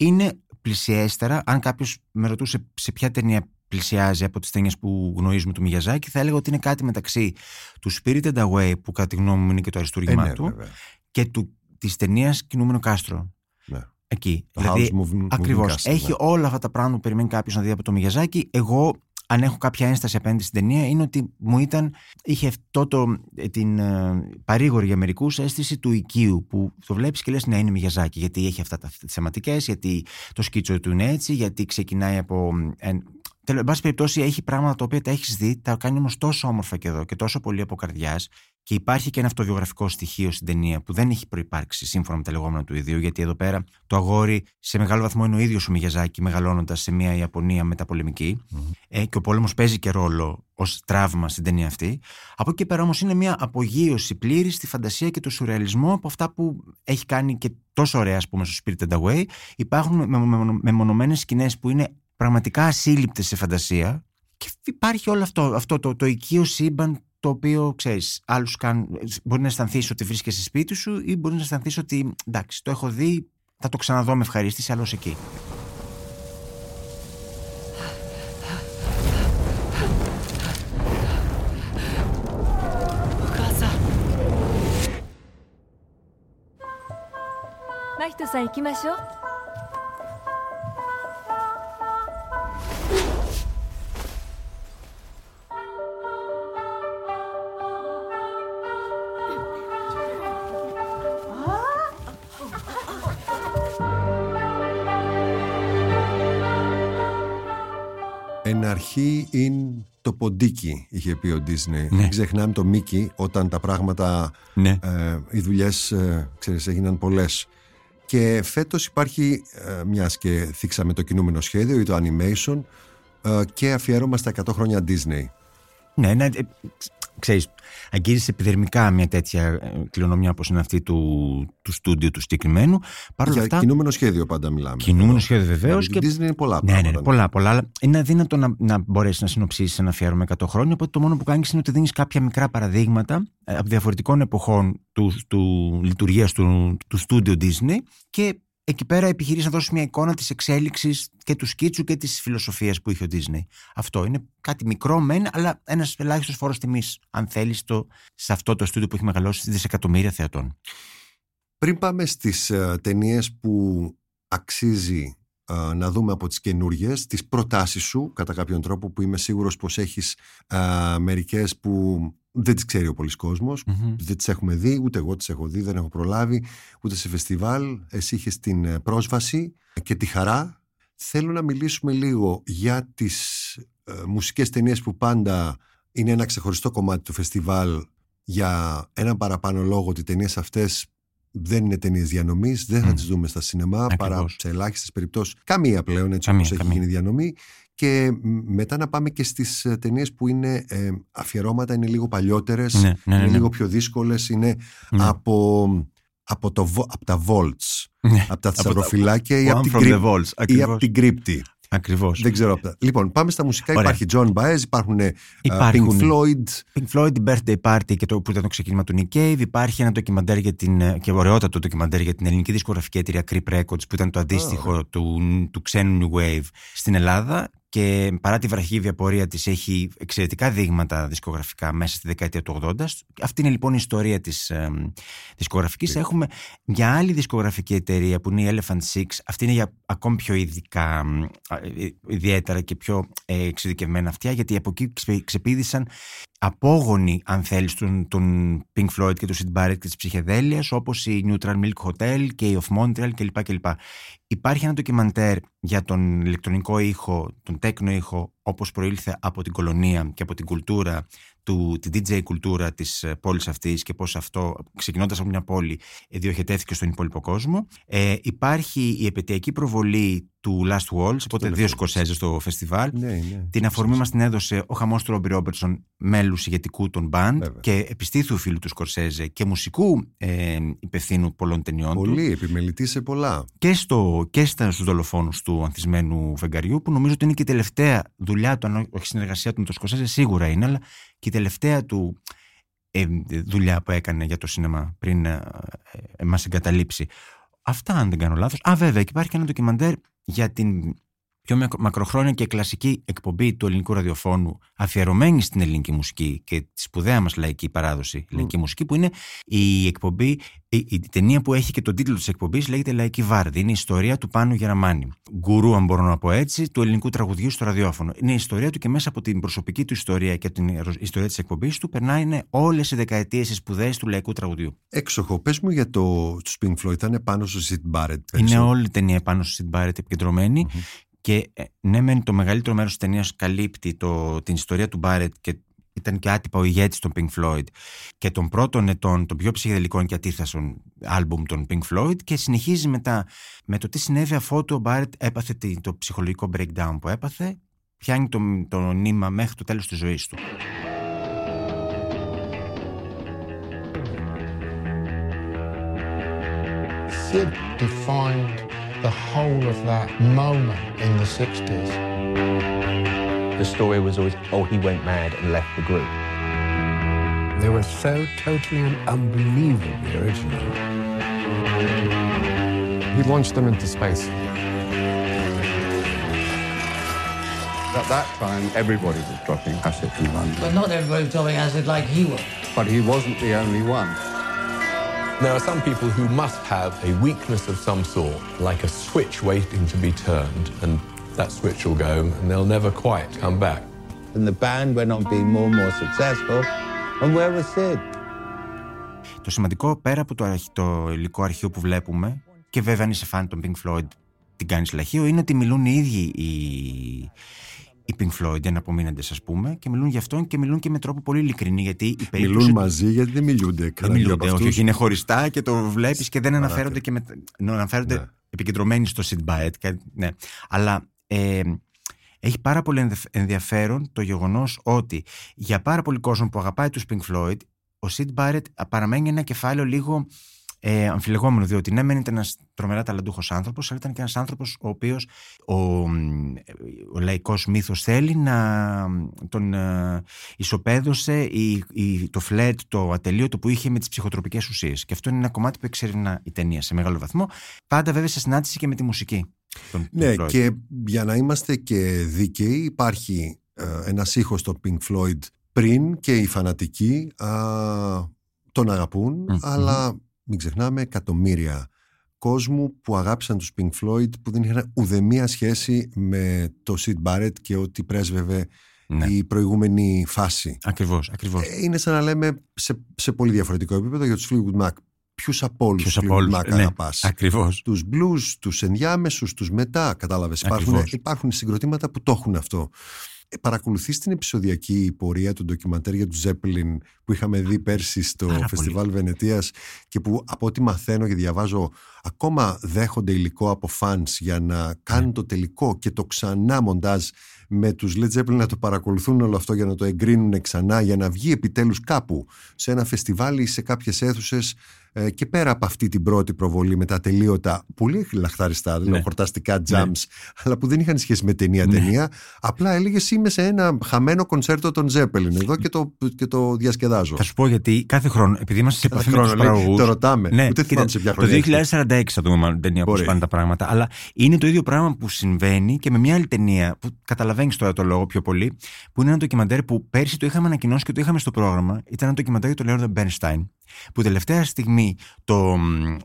Είναι πλησιέστερα. Αν κάποιος με ρωτούσε σε ποια ταινία πλησιάζει από τις ταινίες που γνωρίζουμε του Μιγιαζάκη, θα έλεγα ότι είναι κάτι μεταξύ του Spirited Away, που κατά τη γνώμη μου είναι και το Ε, αριστούργημά ναι, του, βέβαια. και του, της ταινίας Κινούμενο Κάστρο. Ναι. Εκεί. Το δηλαδή, House Moving- Moving Ακριβώς. Castle, Έχει ναι. όλα αυτά τα πράγματα που περιμένει κάποιος να δει από το Μιγιαζάκη. Εγώ, αν έχω κάποια ένσταση απέναντι στην ταινία, είναι ότι μου ήταν. είχε αυτό το, ε, την ε, παρήγορη για μερικούς αίσθηση του οικείου που το βλέπεις και λες να είναι Μιγιαζάκη. Γιατί έχει αυτά τα θεματικές, γιατί το σκίτσο του είναι έτσι, γιατί ξεκινάει από. Ε, Τέλος, εν πάση περιπτώσει, έχει πράγματα τα οποία τα έχεις δει, τα κάνει όμως τόσο όμορφα και εδώ και τόσο πολύ από καρδιάς. Και υπάρχει και ένα αυτοβιογραφικό στοιχείο στην ταινία που δεν έχει προπάρξει σύμφωνα με τα λεγόμενα του ιδίου, γιατί εδώ πέρα το αγόρι σε μεγάλο βαθμό είναι ο ίδιος ο Μιγιαζάκη, μεγαλώνοντας σε μια Ιαπωνία μεταπολεμική. Ε, και ο πόλεμος παίζει και ρόλο ως τραύμα στην ταινία αυτή. Από εκεί και πέρα όμως είναι μια απογείωση πλήρης στη φαντασία και το σουρεαλισμό από αυτά που έχει κάνει και τόσο ωραία, ας πούμε, στο Spirited Away. Υπάρχουν μεμονωμένες σκηνές που είναι πραγματικά ασύλληπτες σε φαντασία και υπάρχει όλο αυτό, αυτό το, το οικείο σύμπαν το οποίο ξέρεις, άλλους καν, μπορεί να αισθανθείς ότι βρίσκεσαι σπίτι σου ή μπορεί να αισθανθείς ότι εντάξει, το έχω δει, θα το ξαναδώ με ευχαρίστηση, αλλά ως εκεί. Mahito さん αρχή είναι το ποντίκι, είχε πει ο Disney. Ναι. Μην ξεχνάμε το Μίκη όταν τα πράγματα, Ναι. ε, οι δουλειές, ε, ξέρεις, έγιναν πολλές. Και φέτος υπάρχει, ε, μιας και θίξαμε το κινούμενο σχέδιο ή το animation ε, και αφιέρωμα στα 100 χρόνια Disney. Ναι, ναι, ε, ξέρεις, αγγίζεις επιδερμικά μια τέτοια ε, κληρονομιά όπως είναι αυτή του, του στούντιο του συγκεκριμένου. Παρ' όλα Για αυτά, κινούμενο σχέδιο πάντα μιλάμε. Κινούμενο σχέδιο βεβαίως. Για την Disney είναι πολλά ναι, ναι, πράγματα. ναι, πολλά, πολλά. Αλλά είναι αδύνατο να, να μπορέσεις να συνοψίσεις ένα αφιέρωμα 100 χρόνια. Οπότε το μόνο που κάνεις είναι ότι δίνεις κάποια μικρά παραδείγματα ε, από διαφορετικών εποχών του, του λειτουργίας του, του στούντιο Disney και εκεί πέρα επιχειρείς να δώσεις μια εικόνα της εξέλιξης και του σκίτσου και της φιλοσοφίας που είχε ο Disney. Αυτό είναι κάτι μικρό μεν, αλλά ένας ελάχιστος φόρος τιμής, αν θέλεις, σε αυτό το στούντιο που έχει μεγαλώσει δισεκατομμύρια θεατών. Πριν πάμε στις ε, ταινίες που αξίζει ε, να δούμε από τις καινούριες, τις προτάσεις σου κατά κάποιον τρόπο που είμαι σίγουρος πως έχεις ε, μερικές που δεν τις ξέρει ο πολλής κόσμος, Μμμ. δεν τις έχουμε δει, ούτε εγώ τις έχω δει, δεν έχω προλάβει, ούτε σε φεστιβάλ. Εσύ είχες την ε, πρόσβαση και τη χαρά. Θέλω να μιλήσουμε λίγο για τις ε, μουσικές ταινίες που πάντα είναι ένα ξεχωριστό κομμάτι του φεστιβάλ για έναν παραπάνω λόγο ότι οι ταινίες αυτές δεν είναι ταινίες διανομής, δεν θα Μμ. τις δούμε στα σινεμά παρά Ακριβώς. σε ελάχιστες περιπτώσεις. Καμία πλέον έτσι Καμία, όπως έχει καμία. γίνει διανομή. Και μ, μετά να πάμε και στις ταινίες που είναι ε, αφιερώματα, είναι λίγο παλιότερες, Ναι, ναι, ναι, είναι ναι. λίγο πιο δύσκολες, είναι Ναι. από, από, το, βο- από τα Volts, Ναι. από τα Από τα- θησαυροφυλάκια ή One από την, from the κρύπ- Vaults, ή ακριβώς. από την κρύπτη. Ακριβώς. Δεν ξέρω. από τα- Λοιπόν, πάμε στα μουσικά. Ωραία. Υπάρχει John Baez, υπάρχουν ε, Υπάρχουν. Pink Floyd. Pink Floyd, την Birthday Party και το, που ήταν το ξεκίνημα του Nick Cave. Υπάρχει ένα ντοκιμαντέρ για την, ε, και ωραιότατο ντοκιμαντέρ για την ελληνική δισκογραφική εταιρεία Creep Records που ήταν το αντίστοιχο του, του ξένου New Wave στην Ελλάδα. Και παρά τη βραχύβια πορεία της έχει εξαιρετικά δείγματα δισκογραφικά μέσα στη δεκαετία του 80. Αυτή είναι λοιπόν η ιστορία της ε, δισκογραφικής. Έχουμε για άλλη δισκογραφική εταιρεία που είναι η Elephant Six. Αυτή είναι για ακόμη πιο ειδικά, μ, α, ε, ιδιαίτερα και πιο ε, εξειδικευμένα αυτιά γιατί από εκεί ξε- ξεπήδησαν απόγονοι, αν θέλεις, των, των Pink Floyd και του Sid Barrett και της ψυχεδέλειας, όπως η Neutral Milk Hotel και η Of Montreal κλπ. κλπ. Υπάρχει ένα ντοκιμαντέρ για τον ηλεκτρονικό ήχο, τον τέκνο ήχο, όπως προήλθε από την κολονία και από την κουλτούρα του, τη DJ κουλτούρα της ε, πόλης αυτής και πώς αυτό ξεκινώντας από μια πόλη ε, διοχετεύθηκε στον υπόλοιπο κόσμο. Ε, υπάρχει η επαιτειακή προβολή του Last Waltz, οπότε δύο σκορσέζε στο φεστιβάλ. Ναι, ναι. Την αφορμή μας την έδωσε ο χαμός του Ρόμπι Ρόμπερτσον, μέλους ηγετικού των μπαντ και επιστήθου φίλου του Σκορσέζε και μουσικού ε, υπευθύνου πολλών ταινιών Πολύ, του. επιμελητή σε πολλά. Και, στο, και στους δολοφόνους του ανθισμένου φεγγαριού, που νομίζω ότι είναι και η τελευταία δουλειά του, αν όχι συνεργασία του με τον Σκορσέζε, σίγουρα είναι, αλλά και η τελευταία του ε, δουλειά που έκανε για το σίνεμα πριν ε, ε, μας εγκαταλείψει. Αυτά αν δεν κάνω λάθος. Α βέβαια και υπάρχει και ένα ντοκιμαντέρ για την πιο μακροχρόνια και κλασική εκπομπή του ελληνικού ραδιοφώνου αφιερωμένη στην ελληνική μουσική και τη σπουδαία μας λαϊκή παράδοση ελληνική μουσική που είναι η εκπομπή, η, η, ταινία που έχει και τον τίτλο της εκπομπής λέγεται Λαϊκή Βάρδη. Είναι η ιστορία του Πάνου Γεραμάνη. Γκουρού, αν μπορώ να πω έτσι, του ελληνικού τραγουδιού στο ραδιόφωνο. Είναι η ιστορία του και μέσα από την προσωπική του ιστορία και την ιστορία της εκπομπής του περνάει όλες οι δεκαετίες οι σπουδέ του λαϊκού τραγουδιού. Έξοχο. Πες μου για το Pink Floyd, ήταν πάνω στο Sid Barrett. Είναι όλη η ταινία πάνω στο Sid Barrett επικεντρωμένη. Mm-hmm. Και ε, ναι, μεν το μεγαλύτερο μέρος της ταινίας καλύπτει το, την ιστορία του Μπάρετ και ήταν και άτυπα ο ηγέτης των Pink Floyd και των πρώτων ετών των πιο ψυχεδελικών και αντίθασων άλμπουμ των Pink Floyd και συνεχίζει μετά με το τι συνέβη αφού ο Μπάρετ έπαθε το ψυχολογικό breakdown που έπαθε πιάνει το, το νήμα μέχρι το τέλος της ζωής του. Sid defined the whole of that moment in the 60s. The story was always, oh, he went mad and left the group. They were so totally and unbelievably original. He launched them into space. At that time, everybody was dropping acid in London. But not everybody was dropping acid like he was. But he wasn't the only one. There are some people who must have a weakness of some sort, like a switch waiting to be turned, and that switch will go and they'll never quite come back. And the band went on being more and more successful. And where was Sid? Το σημαντικό πέρα από το, το υλικό αρχείο που βλέπουμε και βέβαια αν είσαι φαν των Pink Floyd την κάνεις λαχείο είναι ότι μιλούν οι ίδιοι οι, οι Pink Floyd, ένα απομείναντε, ας πούμε, και μιλούν γι' αυτόν και μιλούν και με τρόπο πολύ ειλικρινή. Γιατί η περίπτωση... Μιλούν μαζί γιατί δεν μιλούνται. Δεν μιλούνται, όχι, όχι, είναι χωριστά και το βλέπεις και δεν αναφέρονται και με... ναι, αναφέρονται ναι. επικεντρωμένοι στο Sid Barrett. Ναι. Αλλά ε, έχει πάρα πολύ ενδιαφέρον το γεγονός ότι για πάρα πολύ κόσμο που αγαπάει τους Pink Floyd, ο Sid Barrett παραμένει ένα κεφάλαιο λίγο ε, αμφιλεγόμενο, διότι ναι, μεν ήταν ένας τρομερά ταλαντούχος άνθρωπος, αλλά ήταν και ένας άνθρωπος ο οποίος ο, ο λαϊκός μύθος θέλει να τον ε, ισοπαίδωσε η, η, το φλετ, το ατελείωτο που είχε με τις ψυχοτροπικές ουσίες. Και αυτό είναι ένα κομμάτι που εξερευνά η ταινία σε μεγάλο βαθμό. Πάντα βέβαια σε συνάντηση και με τη μουσική. Τον, ναι, και για να είμαστε και δίκαιοι, υπάρχει ε, ένας ήχος στο Pink Floyd πριν και οι φανατικοί τον αγαπουν αλλά μην ξεχνάμε, εκατομμύρια κόσμου που αγάπησαν τους Pink Floyd που δεν είχαν ουδεμία σχέση με το Sid Barrett και ό,τι πρέσβευε ναι. η προηγούμενη φάση. Ακριβώς, ακριβώς. Ε, είναι σαν να λέμε σε, σε πολύ διαφορετικό επίπεδο για τους Fleetwood Mac. Ποιους από όλους τους Fleetwood Mac ναι, αγαπάς; Ακριβώς. Τους blues, τους ενδιάμεσους, τους μετά, κατάλαβες. Υπάρχουν, υπάρχουν συγκροτήματα που το έχουν αυτό. Ε, παρακολουθείς την επεισοδιακή πορεία του ντοκιμαντέρ για του Ζέπλιν που είχαμε δει πέρσι στο Πάρα Φεστιβάλ πολύ. Βενετίας και που από ό,τι μαθαίνω και διαβάζω ακόμα δέχονται υλικό από φανς για να κάνουν ναι. το τελικό και το ξανά μοντάζ με τους Led Zeppelin να το παρακολουθούν όλο αυτό για να το εγκρίνουν ξανά για να βγει επιτέλους κάπου σε ένα φεστιβάλ ή σε κάποιες αίθουσες ε, και πέρα από αυτή την πρώτη προβολή με τα τελείωτα, πολύ λαχταριστά, ναι. χορταστικά jams, ναι. αλλά που δεν είχαν σχέση με ταινία-ταινία. Ναι. Απλά έλεγες είμαι σε ένα χαμένο κονσέρτο των Ζέπελιν εδώ και το, και το διασκεδάζω. Θα σου πω γιατί κάθε χρόνο, επειδή είμαστε σε επαφή με τους παραγωγούς. Το ρωτάμε. Ναι, Ούτε κοίτα, σε ποια Το 2046 θα δούμε μάλλον ταινία που πάνε τα πράγματα. Αλλά είναι το ίδιο πράγμα που συμβαίνει και με μια άλλη ταινία που καταλαβαίνεις τώρα το λόγο πιο πολύ, που είναι ένα ντοκιμαντέρ που πέρσι το είχαμε ανακοινώσει και το είχαμε στο πρόγραμμα. Ήταν ένα ντοκιμαντέρ για τον Λέοντα Μπέρνστάιν που τελευταία στιγμή το.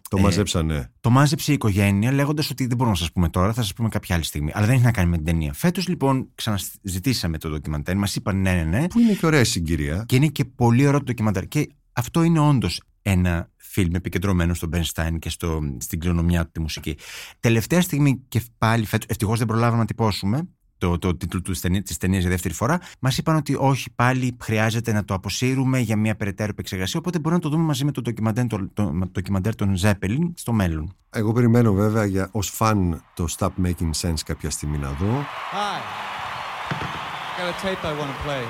Το ε, μαζέψανε. Το μάζεψε η οικογένεια λέγοντας ότι δεν μπορούμε να σας πούμε τώρα, θα σας πούμε κάποια άλλη στιγμή. Αλλά δεν έχει να κάνει με την ταινία. Φέτος λοιπόν ξαναζητήσαμε το ντοκιμαντέρ, μας είπαν ναι, ναι, ναι. Που είναι και ωραία συγκυρία. Και είναι και πολύ ωραίο το ντοκιμαντέρ. Και αυτό είναι όντως ένα φιλμ επικεντρωμένο στον Μπεν και στο, στην κληρονομιά του τη μουσική. Τελευταία στιγμή και πάλι φέτος, ευτυχώς δεν προλάβαμε να τυπώσουμε, το, το τίτλο του της ταινίας για δεύτερη φορά. Μας είπαν ότι όχι, πάλι χρειάζεται να το αποσύρουμε για μια περαιτέρω επεξεργασία. Οπότε μπορούμε να το δούμε μαζί με το ντοκιμαντέρ, το, το, το ντοκιμαντέρ των Zeppelin στο μέλλον. Εγώ περιμένω βέβαια για, ως φαν το Stop Making Sense κάποια στιγμή να δω. Hi. Got a tape I want to play.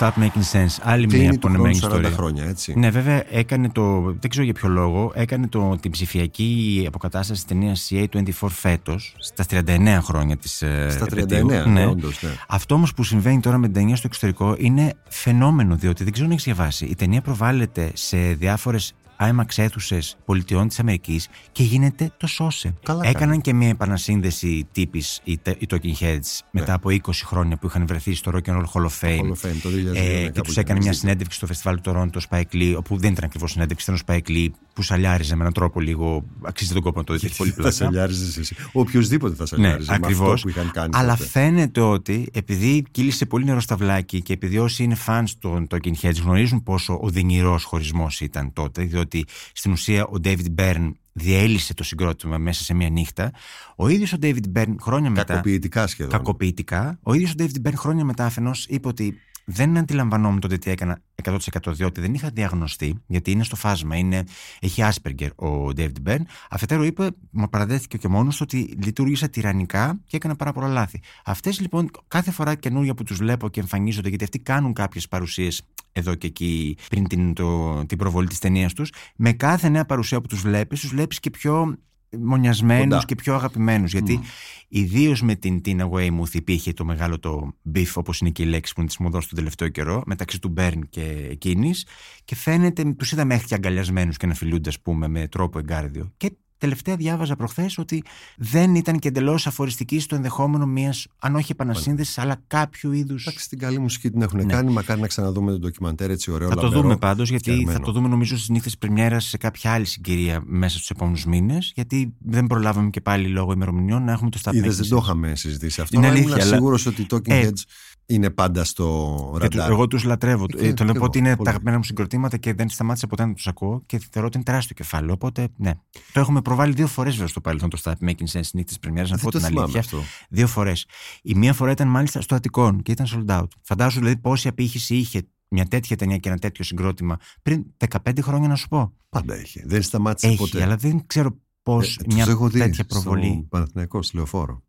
Αχ, το Stop Making Sense. Άλλη Και μια είναι του απονεμένη χρόνου 40 ιστορία. χρόνια, έτσι. Ναι, βέβαια έκανε το. Δεν ξέρω για ποιο λόγο. Έκανε το, την ψηφιακή αποκατάσταση τη ταινία CA24 φέτος, στα 39 χρόνια της. Στα 39, ναι, όντως, ναι. Αυτό όμως που συμβαίνει τώρα με την ταινία στο εξωτερικό είναι φαινόμενο, διότι δεν ξέρω αν έχεις διαβάσει. Η ταινία προβάλλεται σε διάφορες IMAX αίθουσε πολιτιών της Αμερικής και γίνεται το σώσε. Καλά Έκαναν κάνει. και μια επανασύνδεση τύπης οι, τε- οι Talking Heads μετά από 20 χρόνια που είχαν βρεθεί στο Rock and Roll Hall of Fame. Hall of Fame, το 2002, ε, ναι, και κάπου τους έκανε μια εκεί. συνέντευξη στο φεστιβάλ του Τωρόντο, Spike Lee, όπου δεν ήταν ακριβώς συνέντευξη, ήταν ο Spike Lee που σαλιάριζε με έναν τρόπο λίγο. Αξίζει τον κόπο να το δείτε. έχει πολύ Θα πλάκα. σαλιάριζες εσύ. Οποιοδήποτε θα Ναι, σαλιάριζε. με ακριβώς. αυτό που είχαν κάνει. Αλλά τότε. φαίνεται ότι επειδή κύλησε πολύ νερό στα βλάκι και επειδή όσοι είναι fans των Talking Heads γνωρίζουν πόσο οδυνηρός χωρισμός ήταν τότε, διότι στην ουσία ο David Byrne διέλυσε το συγκρότημα μέσα σε μία νύχτα. Ο ίδιος ο David Byrne χρόνια μετά. Κακοποιητικά σχεδόν. Κακοποιητικά. Ο ίδιος ο David Byrne χρόνια μετά αφενός είπε ότι δεν αντιλαμβανόμουν τότε τι έκανα 100% διότι δεν είχα διαγνωστεί, γιατί είναι στο φάσμα, είναι, έχει Asperger ο David Byrne. Αφετέρου είπε, μα παραδέχθηκε και μόνος του ότι λειτουργήσα τυραννικά και έκανα πάρα πολλά λάθη. Αυτές λοιπόν, κάθε φορά καινούργια που τους βλέπω και εμφανίζονται, γιατί αυτοί κάνουν κάποιες παρουσίες εδώ και εκεί πριν την, το, την προβολή της ταινίας τους, με κάθε νέα παρουσία που τους βλέπεις, τους βλέπεις και πιο μονιασμένους Κοντά. και πιο αγαπημένους. Γιατί ιδίως με την Tina Weymouth υπήρχε το μεγάλο το beef, όπως είναι και η λέξη που είναι της μοδός τον τελευταίο καιρό, μεταξύ του Μπέρν και εκείνης. Και φαίνεται, τους είδαμε μέχρι και αγκαλιασμένους και να φιλούνται, ας πούμε, με τρόπο εγκάρδιο. Και τελευταία διάβαζα προχθές ότι δεν ήταν και εντελώς αφοριστική στο ενδεχόμενο μιας, αν όχι επανασύνδεσης, αλλά κάποιου είδου. Εντάξει, την καλή μουσική την έχουν κάνει. Μακάρι να ξαναδούμε το ντοκιμαντέρ έτσι ωραίο. Ναι. Θα το λαμπερό, δούμε πάντως, γιατί φτιαγμένο. θα το δούμε νομίζω στι νύχτε Πρεμιέρα σε κάποια άλλη συγκυρία μέσα στους επόμενους μήνες. Γιατί δεν προλάβαμε και πάλι λόγω ημερομηνιών να έχουμε το Stop Είδες, Making δεν το Sense. είχαμε συζητήσει αυτό. Είναι αλλά αλήθεια, ήμουν αλλά- σίγουρος ότι οι Talking Ε, Heads είναι πάντα στο Και του- ραντάρ. εγώ τους λατρεύω. Και- Ε, το και λέω εγώ, ότι είναι πολύ. τα αγαπημένα μου συγκροτήματα και δεν σταμάτησα ποτέ να τους ακούω και θεωρώ ότι είναι τεράστιο κεφάλαιο. Οπότε, ναι. Το έχουμε προβάλει δύο φορές βέβαια στο παρελθόν το Stop Making Sense νύχτη Πρεμιέρας, να Δεν πω το την θυμάμαι αλήθεια. αυτό. Δύο φορές. Η μία φορά ήταν μάλιστα στο Αττικόν και ήταν sold out. Φαντάζομαι δηλαδή πόση απήχηση είχε μια τέτοια ταινία και ένα τέτοιο συγκρότημα πριν 15 χρόνια να σου πω. Πάντα έχει. Δεν σταμάτησε Έχει, ποτέ. αλλά δεν ξέρω πώς Ε, τους μια έχω δει τέτοια στο προβολή. Παναθηναϊκό, στη λεωφόρο.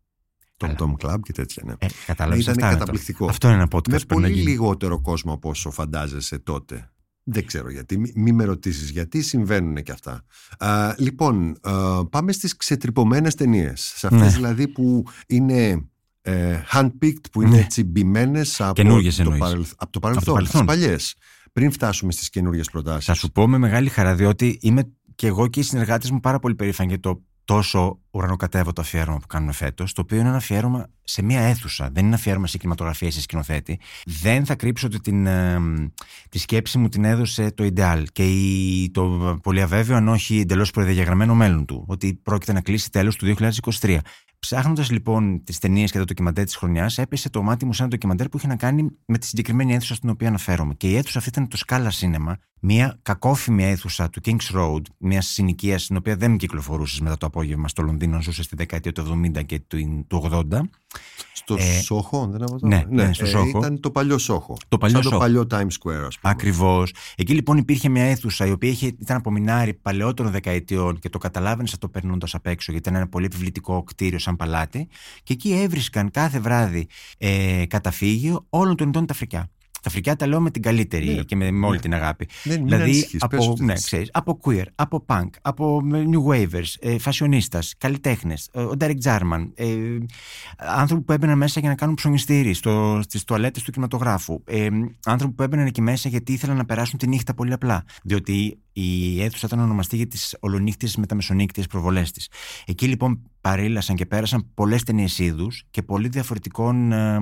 Τον Tom Club και τέτοια, ναι. Ε, κατάλαβες, Ήταν αυτά είναι καταπληκτικό. τώρα. Αυτό είναι ένα podcast Με που πρέπει να πολύ γίνει. λιγότερο κόσμο από όσο φαντάζεσαι τότε. Δεν ξέρω γιατί. Μη, μη με ρωτήσεις γιατί συμβαίνουν και αυτά. Α, λοιπόν, α, πάμε στις ξετρυπωμένες ταινίες. Σε αυτές Ναι. δηλαδή που είναι ε, handpicked, που είναι Ναι. έτσι μπημένες από, Καινούργιες το εννοείς. παρελθ- από το Από το παρελθόν, παρελθόν. τις παλιές. Πριν φτάσουμε στις καινούργιες προτάσεις. Θα σου πω με μεγάλη χαρά, διότι είμαι και εγώ και οι συνεργάτες μου πάρα πολύ περήφανοι για το τόσο ουρανοκατέβατο αφιέρωμα που κάνουμε φέτος, το οποίο είναι ένα αφιέρωμα σε μία αίθουσα. Δεν είναι ένα αφιέρωμα σε κινηματογραφία ή σε σκηνοθέτη. Δεν θα κρύψω ότι την, ε, τη σκέψη μου την έδωσε το Ιντεάλ και η, το πολύ αβέβαιο, αν όχι εντελώς προδιαγραμμένο μέλλον του, ότι πρόκειται να κλείσει τέλος του 2023. Ψάχνοντας λοιπόν τις ταινίες και τα ντοκιμαντέρ της χρονιάς, έπεσε το μάτι μου σε ένα ντοκιμαντέρ που είχε να κάνει με τη συγκεκριμένη αίθουσα στην οποία αναφέρομαι. Και η αίθουσα αυτή ήταν το Scala Cinema, μια κακόφημη αίθουσα του King's Road, μια συνοικία στην οποία δεν κυκλοφορούσες μετά το απόγευμα στο Λονδίνο, αν ζούσες στη δεκαετία του 70 και του, του 80. Στο Ε, Σόχο, δεν είναι ναι, ναι, στο ε, Σόχο. Ήταν το παλιό Σόχο. Το παλιό Σαν Σόχο. το παλιό Times Square, ας πούμε. Ακριβώς. Εκεί λοιπόν υπήρχε μια αίθουσα η οποία είχε, ήταν από μινάρι παλαιότερων δεκαετιών και το καταλάβαινες αυτό περνώντας απ' έξω, γιατί ήταν ένα πολύ επιβλητικό κτίριο σαν παλάτι. Και εκεί έβρισκαν κάθε βράδυ ε, καταφύγιο όλων των ειδών τα φρικιά. Τα φρικιά τα λέω με την καλύτερη Ναι. και με, με όλη Ναι. την αγάπη. Ναι, μην δηλαδή ανησυχείς, πες από, ό,τι ναι, θες. ξέρεις, από queer, από punk, από new wavers, ε, φασιονίστας, καλλιτέχνες, ε, ο Derek Jarman, ε, άνθρωποι που έμπαιναν μέσα για να κάνουν ψωνιστήρι στο, στις τουαλέτες του κινηματογράφου, ε, άνθρωποι που έμπαιναν εκεί μέσα γιατί ήθελαν να περάσουν τη νύχτα πολύ απλά, διότι η αίθουσα ήταν ονομαστή για τις ολονύχτιες μεταμεσονύκτιες προβολές της. Εκεί λοιπόν παρήλασαν και πέρασαν πολλές ταινίες είδους και πολύ διαφορετικών, ε,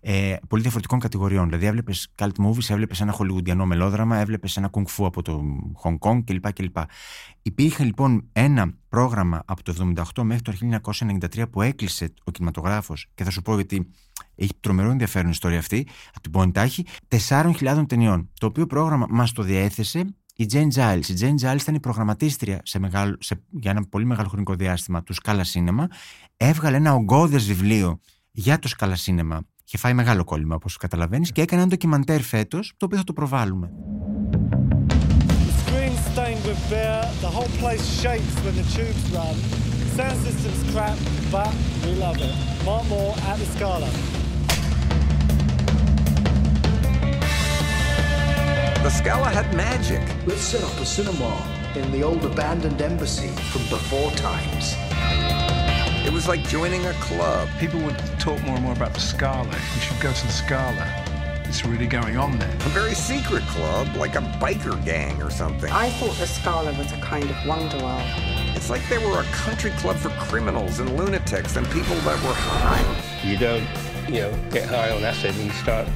ε, πολύ διαφορετικών κατηγοριών. Δηλαδή έβλεπες cult movies, έβλεπες ένα χολιγουντιανό μελόδραμα, έβλεπες ένα kung fu από το Hong Kong κλπ. κλπ. Υπήρχε λοιπόν ένα πρόγραμμα από το 1978 μέχρι το 1993 που έκλεισε ο κινηματογράφος και θα σου πω γιατί έχει τρομερό ενδιαφέρον η ιστορία αυτή, από την πω εντάχει, 4.000 ταινιών. Το οποίο πρόγραμμα μας το διέθεσε η Jane Giles. Η Jane Giles ήταν η προγραμματίστρια σε μεγάλο, σε, για ένα πολύ μεγάλο χρονικό διάστημα του Scala Cinema. Έβγαλε ένα ογκώδες βιβλίο για το Scala Cinema. Είχε φάει μεγάλο κόλλημα, όπως καταλαβαίνεις, και έκανε ένα ντοκιμαντέρ φέτος, το οποίο θα το προβάλλουμε. Screen stained with beer, the the Scala. Had magic. Let's set up a cinema in the old abandoned embassy from before times. It was like joining a club. People would talk more and more about the Scala. You should go to the Scala. It's really going on there. A very secret club, like a biker gang or something. I thought the Scala was a kind of wonderworld. It's like they were a country club for criminals and lunatics and people that were high. You don't, you know, get high on acid and start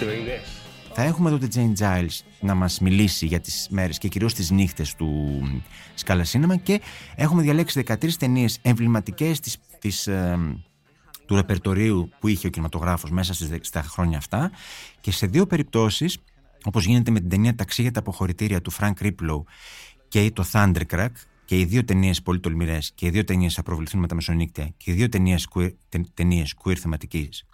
doing this. Θα έχουμε εδώ την Jane Giles να μας μιλήσει για τις μέρες και κυρίως τις νύχτες του Scala Cinema και έχουμε διαλέξει 13 ταινίες εμβληματικές της, της, ε, του ρεπερτορίου που είχε ο κινηματογράφος μέσα στις, δε- στα χρόνια αυτά. Και σε δύο περιπτώσεις όπως γίνεται με την ταινία «Ταξί για τα αποχωρητήρια» του Frank Riplow και το Thundercrack και οι δύο ταινίες πολύ τολμηρές και οι δύο ταινίες θα προβληθούν με τα μεσονύκτια και οι δύο ταινίες queer, τε- ταινίες queer θεματικής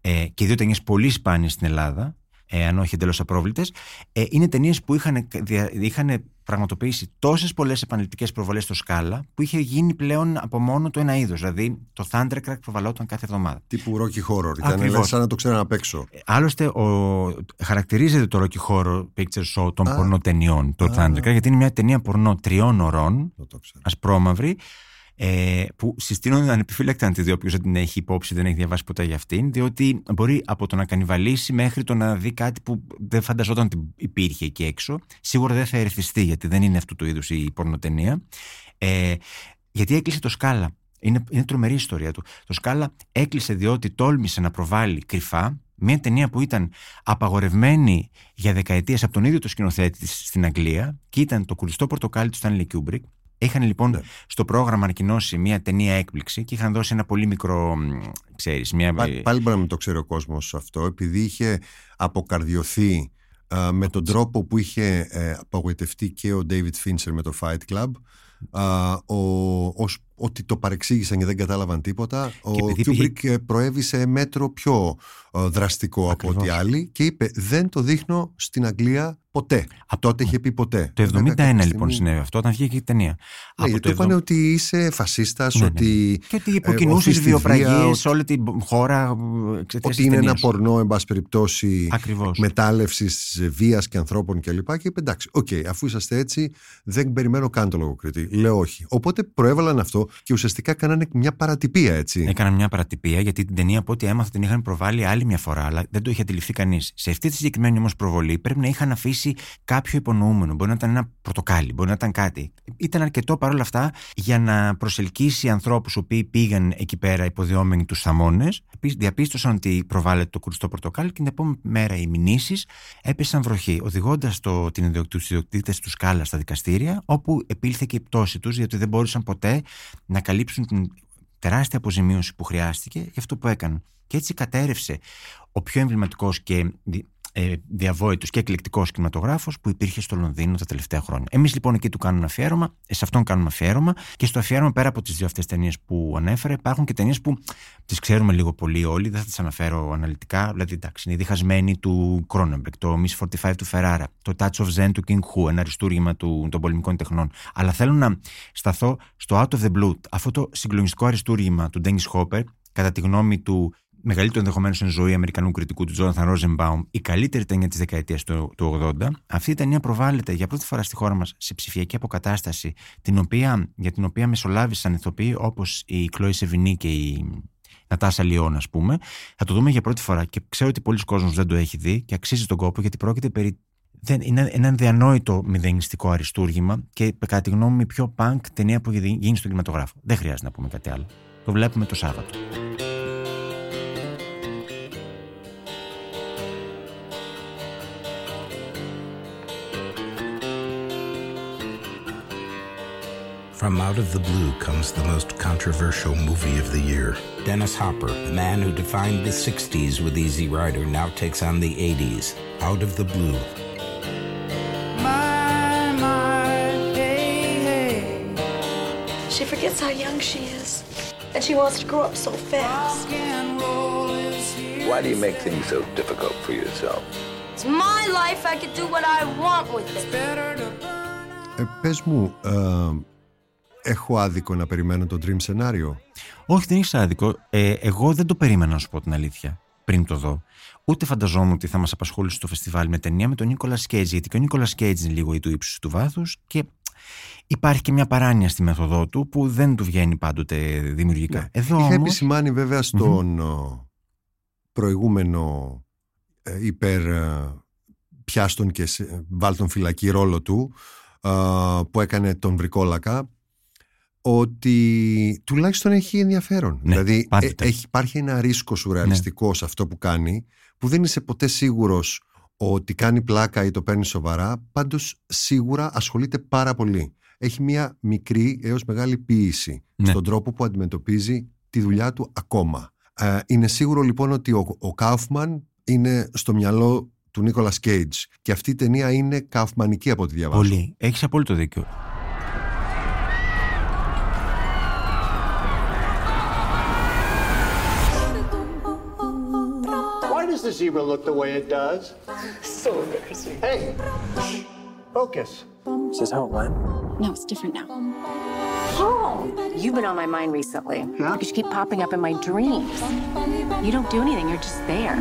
ε, και οι δύο ταινίες πολύ σπάνιες στην Ελλάδα, ε, αν όχι εντελώς απρόβλητες, ε, είναι ταινίες που είχαν, δια- είχαν πραγματοποιήσει τόσες πολλές επαναληπτικές προβολές στο σκάλα που είχε γίνει πλέον από μόνο του ένα είδος. Δηλαδή το Thundercrack προβαλόταν κάθε εβδομάδα. Τύπου Rocky Horror. Ήταν Ακριβώς. λες, σαν να το ξέραν απ' έξω. Άλλωστε, ο, χαρακτηρίζεται το Rocky Horror Picture Show των Α. πορνοτενιών, το Α. Thundercrack, γιατί είναι μια ταινία πορνό τριών ωρών, Δεν το ξέρω. ασπρόμαυρη, ε, που συστήνω ανεπιφύλακτα να τη δει όποιος δεν την έχει υπόψη, δεν έχει διαβάσει ποτέ για αυτήν, διότι μπορεί από το να κανιβαλίσει μέχρι το να δει κάτι που δεν φανταζόταν ότι υπήρχε εκεί έξω. Σίγουρα δεν θα ερεθιστεί, γιατί δεν είναι αυτού του είδους η πορνοτενία. Ε, γιατί έκλεισε το σκάλα. Είναι, είναι τρομερή η ιστορία του. Το σκάλα έκλεισε διότι τόλμησε να προβάλλει κρυφά μια ταινία που ήταν απαγορευμένη για δεκαετίες από τον ίδιο το σκηνοθέτη της στην Αγγλία και ήταν το κουριστό πορτοκάλι του Stanley Kubrick. Είχαν λοιπόν Ναι. στο πρόγραμμα ανακοινώσει μια ταινία έκπληξη και είχαν δώσει ένα πολύ μικρό, μ, ξέρεις, μια... Πάλι, πάλι μπορεί να μην το ξέρει ο κόσμος αυτό, επειδή είχε αποκαρδιωθεί α, με τον τρόπο που είχε ε, απογοητευτεί και ο David Fincher με το Fight Club. α, ο, ως- ότι το παρεξήγησαν και δεν κατάλαβαν τίποτα. Ο επειδή Kubrick ε, προέβη σε μέτρο πιο ε, δραστικό από ό,τι άλλοι και είπε δεν το δείχνω στην Αγγλία ποτέ. Τότε είχε πει ποτέ. Το 71 Βέβαια, κάποια λοιπόν στιγμή- συνέβη αυτό όταν βγήκε η ταινία. Ναι, Από γιατί το του είπαν 70 ότι είσαι φασίστας, Ναι, ναι, ναι. ότι Και ότι ε, υποκινούσες ωθείς τη βία, βιαιοπραγίες ότι- σε όλη την χώρα ε, εξαιτίας ότι της είναι ένα ταινίας σου. πορνό, εν πάση περιπτώσει, Ακριβώς. εκμετάλλευση βίας και ανθρώπων κλπ. Και είπε εντάξει, οκ, αφού είσαστε έτσι, δεν περιμένω καν το λογοκρίτη. Λέω όχι. Οπότε προέβαλαν αυτό και ουσιαστικά κάνανε μια παρατυπία, έτσι. Έκαναν μια παρατυπία γιατί την ταινία από ό,τι έμαθα την είχαν προβάλει άλλη μια φορά, αλλά δεν το είχε αντιληφθεί κανείς. Σε αυτή τη συγκεκριμένη όμως προβολή πρέπει να είχαν αφήσει κάποιο υπονοούμενο. Μπορεί να ήταν ένα πορτοκάλι, μπορεί να ήταν κάτι. Ήταν αρκετό παρόλα αυτά για να προσελκύσει ανθρώπους οι οποίοι πήγαν εκεί πέρα υποδιόμενοι τους θαμώνες. Διαπίστωσαν ότι προβάλλεται το κουριστό πορτοκάλι και την επόμενη μέρα οι μηνύσεις έπεσαν βροχή, οδηγώντας τους ιδιοκτήτες τους σκάλα στα δικαστήρια, όπου επήλθε και η πτώση τους, γιατί δεν μπόρεσαν ποτέ να καλύψουν την τεράστια αποζημίωση που χρειάστηκε για αυτό που έκαναν. Και έτσι κατέρευσε ο πιο εμβληματικός και ε, διαβόητος και εκλεκτικός κινηματογράφος που υπήρχε στο Λονδίνο τα τελευταία χρόνια. Εμείς λοιπόν εκεί του κάνουμε αφιέρωμα, ε, σε αυτόν κάνουμε αφιέρωμα και στο αφιέρωμα πέρα από τις δύο αυτές ταινίες που ανέφερα, υπάρχουν και ταινίες που τις ξέρουμε λίγο πολύ όλοι, δεν θα τις αναφέρω αναλυτικά. Δηλαδή, εντάξει, είναι η διχασμένη του Κρόνεμπεκ, το Miss 45 του Φεράρα, το Touch of Zen του King Hu, ένα αριστούργημα του, των πολεμικών τεχνών. Αλλά θέλω να σταθώ στο Out of the Blue, αυτό το συγκλονιστικό αριστούργημα του Dennis Hopper, κατά τη γνώμη του μεγαλύτερο ενδεχομένως εν ζωή Αμερικανού κριτικού του Τζόναθαν Ρόζενμπαουμ, η καλύτερη ταινία της δεκαετίας του, του 80. Αυτή η ταινία προβάλλεται για πρώτη φορά στη χώρα μας σε ψηφιακή αποκατάσταση, την οποία, για την οποία μεσολάβησαν ηθοποιοί όπως η Κλώη Σεβινή και η Νατάσα Λιόν, ας πούμε. Θα το δούμε για πρώτη φορά και ξέρω ότι πολλοί κόσμοι δεν το έχει δει και αξίζει τον κόπο γιατί πρόκειται περί δεν, είναι ένα διανόητο μηδενιστικό αριστούργημα και κατά τη γνώμη μου η πιο punk ταινία που έχει γίνει στον κινηματογράφο. Δεν χρειάζεται να πούμε κάτι άλλο. Το βλέπουμε το Σάββατο. From out of the blue comes the most controversial movie of the year. Dennis Hopper, the man who defined the 60s with Easy Rider, now takes on the 80s. Out of the blue. My, my, hey, hey. She forgets how young she is. And she wants to grow up so fast. Why do you make things so difficult for yourself? It's my life. I can do what I want with it. Ε, πες μου, ε, έχω άδικο να περιμένω το dream σενάριο. Όχι, δεν έχεις άδικο. Ε, εγώ δεν το περίμενα να σου πω την αλήθεια πριν το δω. Ούτε φανταζόμουν ότι θα μας απασχολήσει το φεστιβάλ με ταινία με τον Νίκολα Σκέιτζ, γιατί και ο Νίκολα Σκέιτζ είναι λίγο του ύψους του βάθους και υπάρχει και μια παράνοια στη μεθοδό του που δεν του βγαίνει πάντοτε δημιουργικά. Ναι. Εδώ Είχα όμως... επισημάνει βέβαια στον mm-hmm. προηγούμενο ε, υπερ ε, πιάστον και βάλτον φυλακή ρόλο του ε, που έκανε τον Βρικόλακα ότι τουλάχιστον έχει ενδιαφέρον. Ναι, δηλαδή ε, έχει, υπάρχει ένα ρίσκο σουρεαλιστικό ναι. σε αυτό που κάνει που δεν είσαι ποτέ σίγουρος ότι κάνει πλάκα ή το παίρνει σοβαρά πάντως σίγουρα ασχολείται πάρα πολύ. Έχει μια μικρή έως μεγάλη ποίηση Ναι. στον τρόπο που αντιμετωπίζει τη δουλειά του ακόμα. Ε, είναι σίγουρο λοιπόν ότι ο, ο Κάουφμαν είναι στο μυαλό του Νίκολας Κέιτζ και αυτή η ταινία είναι καυφμανική από ό,τι διαβάζω. Πολύ. Έχεις απόλυτο δίκιο. Zebra look the way it does? So embarrassing. Hey, focus. Is this how it went? No, it's different now. Paul, you've been on my mind recently. Yeah? Because you keep popping up in my dreams. You don't do anything, you're just there.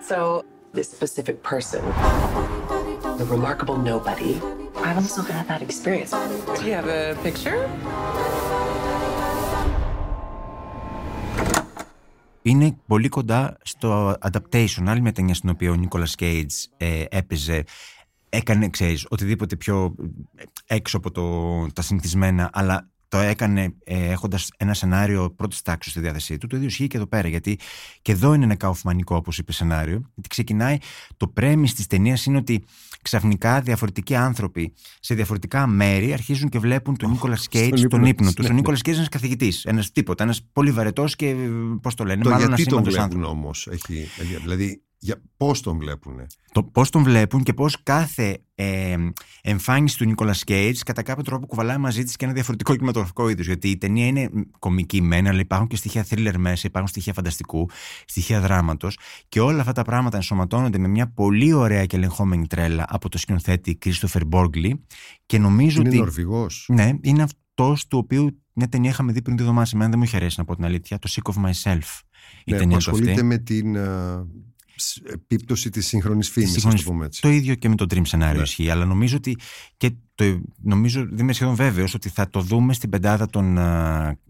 So, this specific person, the remarkable nobody, I've also had that experience. Do you have a picture? Είναι πολύ κοντά στο adaptation, άλλη μια ταινία στην οποία ο Νίκολας Κέιτζ ε, έπαιζε έκανε, ξέρεις, οτιδήποτε πιο έξω από το, τα συνηθισμένα, αλλά το έκανε ε, έχοντας ένα σενάριο πρώτης τάξης στη διάθεσή του. Το ίδιο ισχύει και εδώ πέρα. Γιατί και εδώ είναι ένα καουφμανικό, όπως είπε, σενάριο. Γιατί ξεκινάει, το πρέμι της ταινίας είναι ότι ξαφνικά διαφορετικοί άνθρωποι σε διαφορετικά μέρη αρχίζουν και βλέπουν τον Νίκολα Κέιτ στον ύπνο τους. Ο Νίκολα Κέιτ είναι ένας καθηγητής, ένας τίποτα, ένας πολύ βαρετός και πώς το λένε, το μάλλον γιατί τον ασήμαντος βλέπουν όμως. Δηλαδή, για πώς τον βλέπουνε; Το πώς τον βλέπουν και πώς κάθε ε, εμφάνιση του Νίκολα Κέιτς κατά κάποιο τρόπο κουβαλάει μαζί της και ένα διαφορετικό κινηματογραφικό είδος. Γιατί η ταινία είναι κομική μεν, αλλά υπάρχουν και στοιχεία thriller μέσα, υπάρχουν στοιχεία φανταστικού, στοιχεία δράματος και όλα αυτά τα πράγματα ενσωματώνονται με μια πολύ ωραία και ελεγχόμενη τρέλα από το σκηνοθέτη Κρίστοφερ Μπόργκλι και νομίζω είναι ότι... Νορβηγός. Ναι, είναι αυτός του οποίου μια ταινία είχαμε δει πριν δύο εβδομάδες. Εμένα δεν μου είχε αρέσει να πω την αλήθεια. Το Sick of Myself. Η ναι, ταινία που ασχολείται με την uh, επίπτωση της σύγχρονης φήμης, σύγχρονης... το πούμε έτσι. Το ίδιο και με το Dream σενάριο Ναι. ισχύει, αλλά νομίζω ότι και το, νομίζω, δεν είμαι σχεδόν βέβαιος ότι θα το δούμε στην πεντάδα των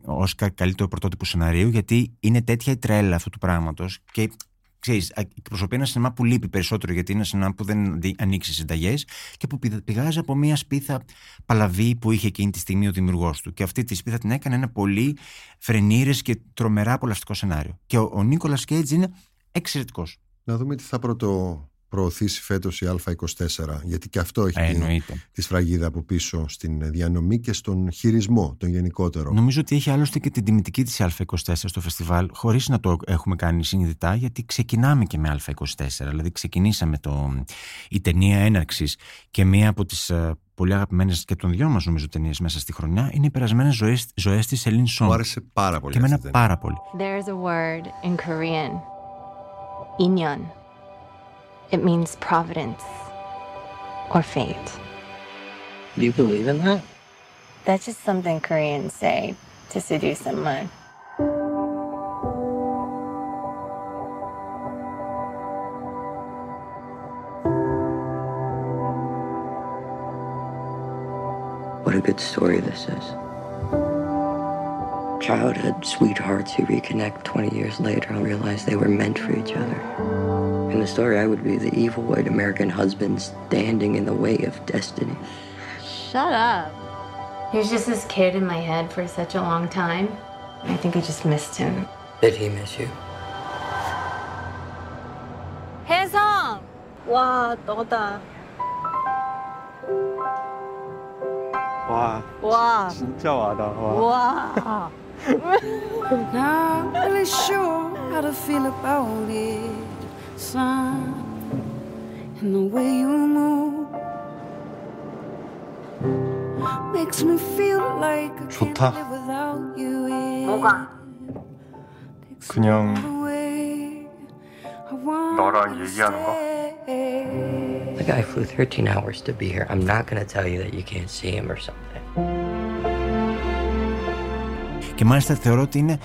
Όσκαρ καλύτερο πρωτότυπου σεναρίου, γιατί είναι τέτοια η τρέλα αυτού του πράγματος και ξέρεις, εκπροσωπεί ένα σινεμά που λείπει περισσότερο γιατί είναι ένα σινεμά που δεν ανοίξει συνταγές και που πηγάζει από μια σπίθα παλαβή που είχε εκείνη τη στιγμή ο δημιουργός του. Και αυτή τη σπίθα την έκανε ένα πολύ φρενήρες και τρομερά απολαυστικό σενάριο. Και ο, ο Νίκολα Κέιτζ είναι εξαιρετικός. Να δούμε τι θα πρωτο προωθήσει φέτος η Α24 γιατί και αυτό έχει ε, τη σφραγίδα από πίσω στην διανομή και στον χειρισμό τον γενικότερο. Νομίζω ότι έχει άλλωστε και την τιμητική της Α24 στο φεστιβάλ χωρίς να το έχουμε κάνει συνειδητά γιατί ξεκινάμε και με Α24 δηλαδή ξεκινήσαμε το, η ταινία έναρξης και μία από τις uh, πολύ αγαπημένες και των δυο μας νομίζω ταινίες μέσα στη χρονιά είναι οι περασμένες ζωές της Ελίν Σόν. Μου άρεσε πάρα πολύ. Και εμένα πάρα πολύ. There's a word in Korean. Inyan. It means providence or fate. Do you believe in that? That's just something Koreans say to seduce someone. What a good story this is childhood sweethearts who reconnect 20 years later and realize they were meant for each other. In the story, I would be the evil white American husband standing in the way of destiny. Shut up. He was just this kid in my head for such a long time. I think I just missed him. Did he miss you? His song! Wow, Dota. Wow. Wow. 와. Not really sure how to feel about it, son. And the way you move makes me feel like I can't 좋다. live without you. 뭐가? 그냥 Away. I want 너랑 얘기하는 거? The guy flew 13 hours to be here. I'm not going to tell you that you can't see him or something. Και μάλιστα θεωρώ ότι είναι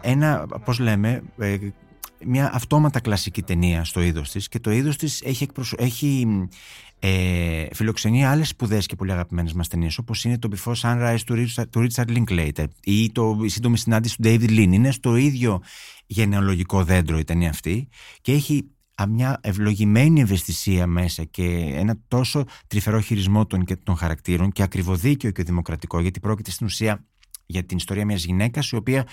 ένα, πώς λέμε, ε, μια αυτόματα κλασική ταινία στο είδος της και το είδος της έχει, εκπροσω... έχει ε, φιλοξενεί άλλες σπουδαίες και πολύ αγαπημένες μας ταινίες όπως είναι το Before Sunrise του Richard, του Richard Linklater ή το, η σύντομη συνάντηση του David Lean. Είναι στο ίδιο γενεολογικό δέντρο η ταινία αυτή και έχει α, μια ευλογημένη ευαισθησία μέσα και ένα τόσο τρυφερό χειρισμό των, και των χαρακτήρων και ακριβοδίκαιο και δημοκρατικό γιατί πρόκειται στην ουσία για την ιστορία μιας γυναίκας η οποία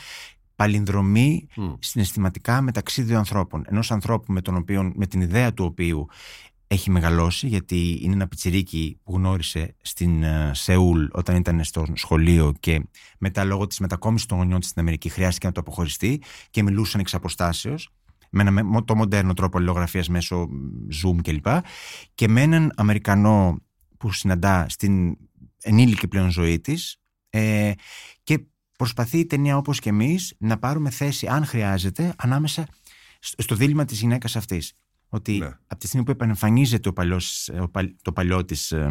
παλινδρομεί συναισθηματικά μεταξύ δύο ανθρώπων. Ενός ανθρώπου με, τον οποίο, με την ιδέα του οποίου έχει μεγαλώσει γιατί είναι ένα πιτσιρίκι που γνώρισε στην ε, Σεούλ όταν ήταν στο σχολείο και μετά λόγω της μετακόμισης των γονιών της στην Αμερική χρειάστηκε να το αποχωριστεί και μιλούσαν εξ αποστάσεως με ένα, με το μοντέρνο τρόπο αλληλογραφίας μέσω Zoom κλπ. Και με έναν Αμερικανό που συναντά στην ενήλικη πλέον ζωή της ε, και προσπαθεί η ταινία όπως και εμείς να πάρουμε θέση αν χρειάζεται ανάμεσα στο, στο δίλημα της γυναίκας αυτής. Ότι από τη στιγμή που επανεμφανίζεται ο παλιός, ο παλ- το παλιό της ε,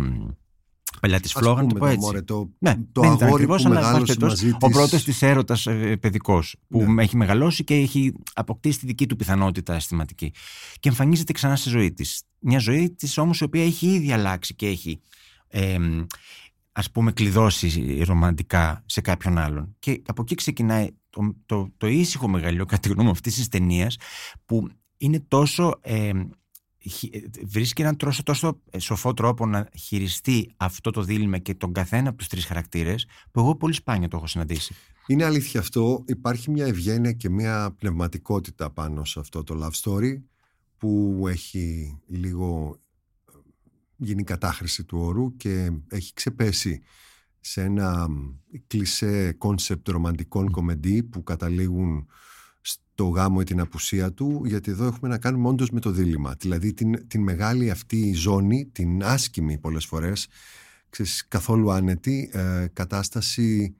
παλιά της Ας φλόγα, να το πούμε, πω ρε, έτσι. μωρέ, το- ναι, το δεν ήταν αγόρι ακριβώς, που αλλά, εν πάση μεγάλωσε περιπτώσει, μαζί Ο της- πρώτος της έρωτας ε, παιδικός που έχει μεγαλώσει και έχει αποκτήσει τη δική του πιθανότητα αισθηματική. Και εμφανίζεται ξανά στη ζωή της. Μια ζωή της όμως η οποία έχει ήδη αλλάξει και έχει ε, ας πούμε κλειδώσει ρομαντικά σε κάποιον άλλον. Και από εκεί ξεκινάει το, το, το ήσυχο μεγαλείο κατά τη γνώμη μου αυτής της ταινίας που είναι τόσο... Ε, χει- ε, βρίσκει έναν τόσο, τόσο ε, σοφό τρόπο να χειριστεί αυτό το δίλημμα και τον καθένα από τους τρεις χαρακτήρες που εγώ πολύ σπάνια το έχω συναντήσει. Είναι αλήθεια αυτό. Υπάρχει μια ευγένεια και μια πνευματικότητα πάνω σε αυτό το love story που έχει λίγο ε, γίνει κατάχρηση του όρου και έχει ξεπέσει σε ένα κλισέ concept ρομαντικών κομεντί που καταλήγουν στο γάμο ή την απουσία του γιατί εδώ έχουμε να κάνουμε όντως με το δίλημα. Δηλαδή την, την μεγάλη αυτή ζώνη την άσκημη πολλές φορές ξέρεις, καθόλου άνετη ε, κατάσταση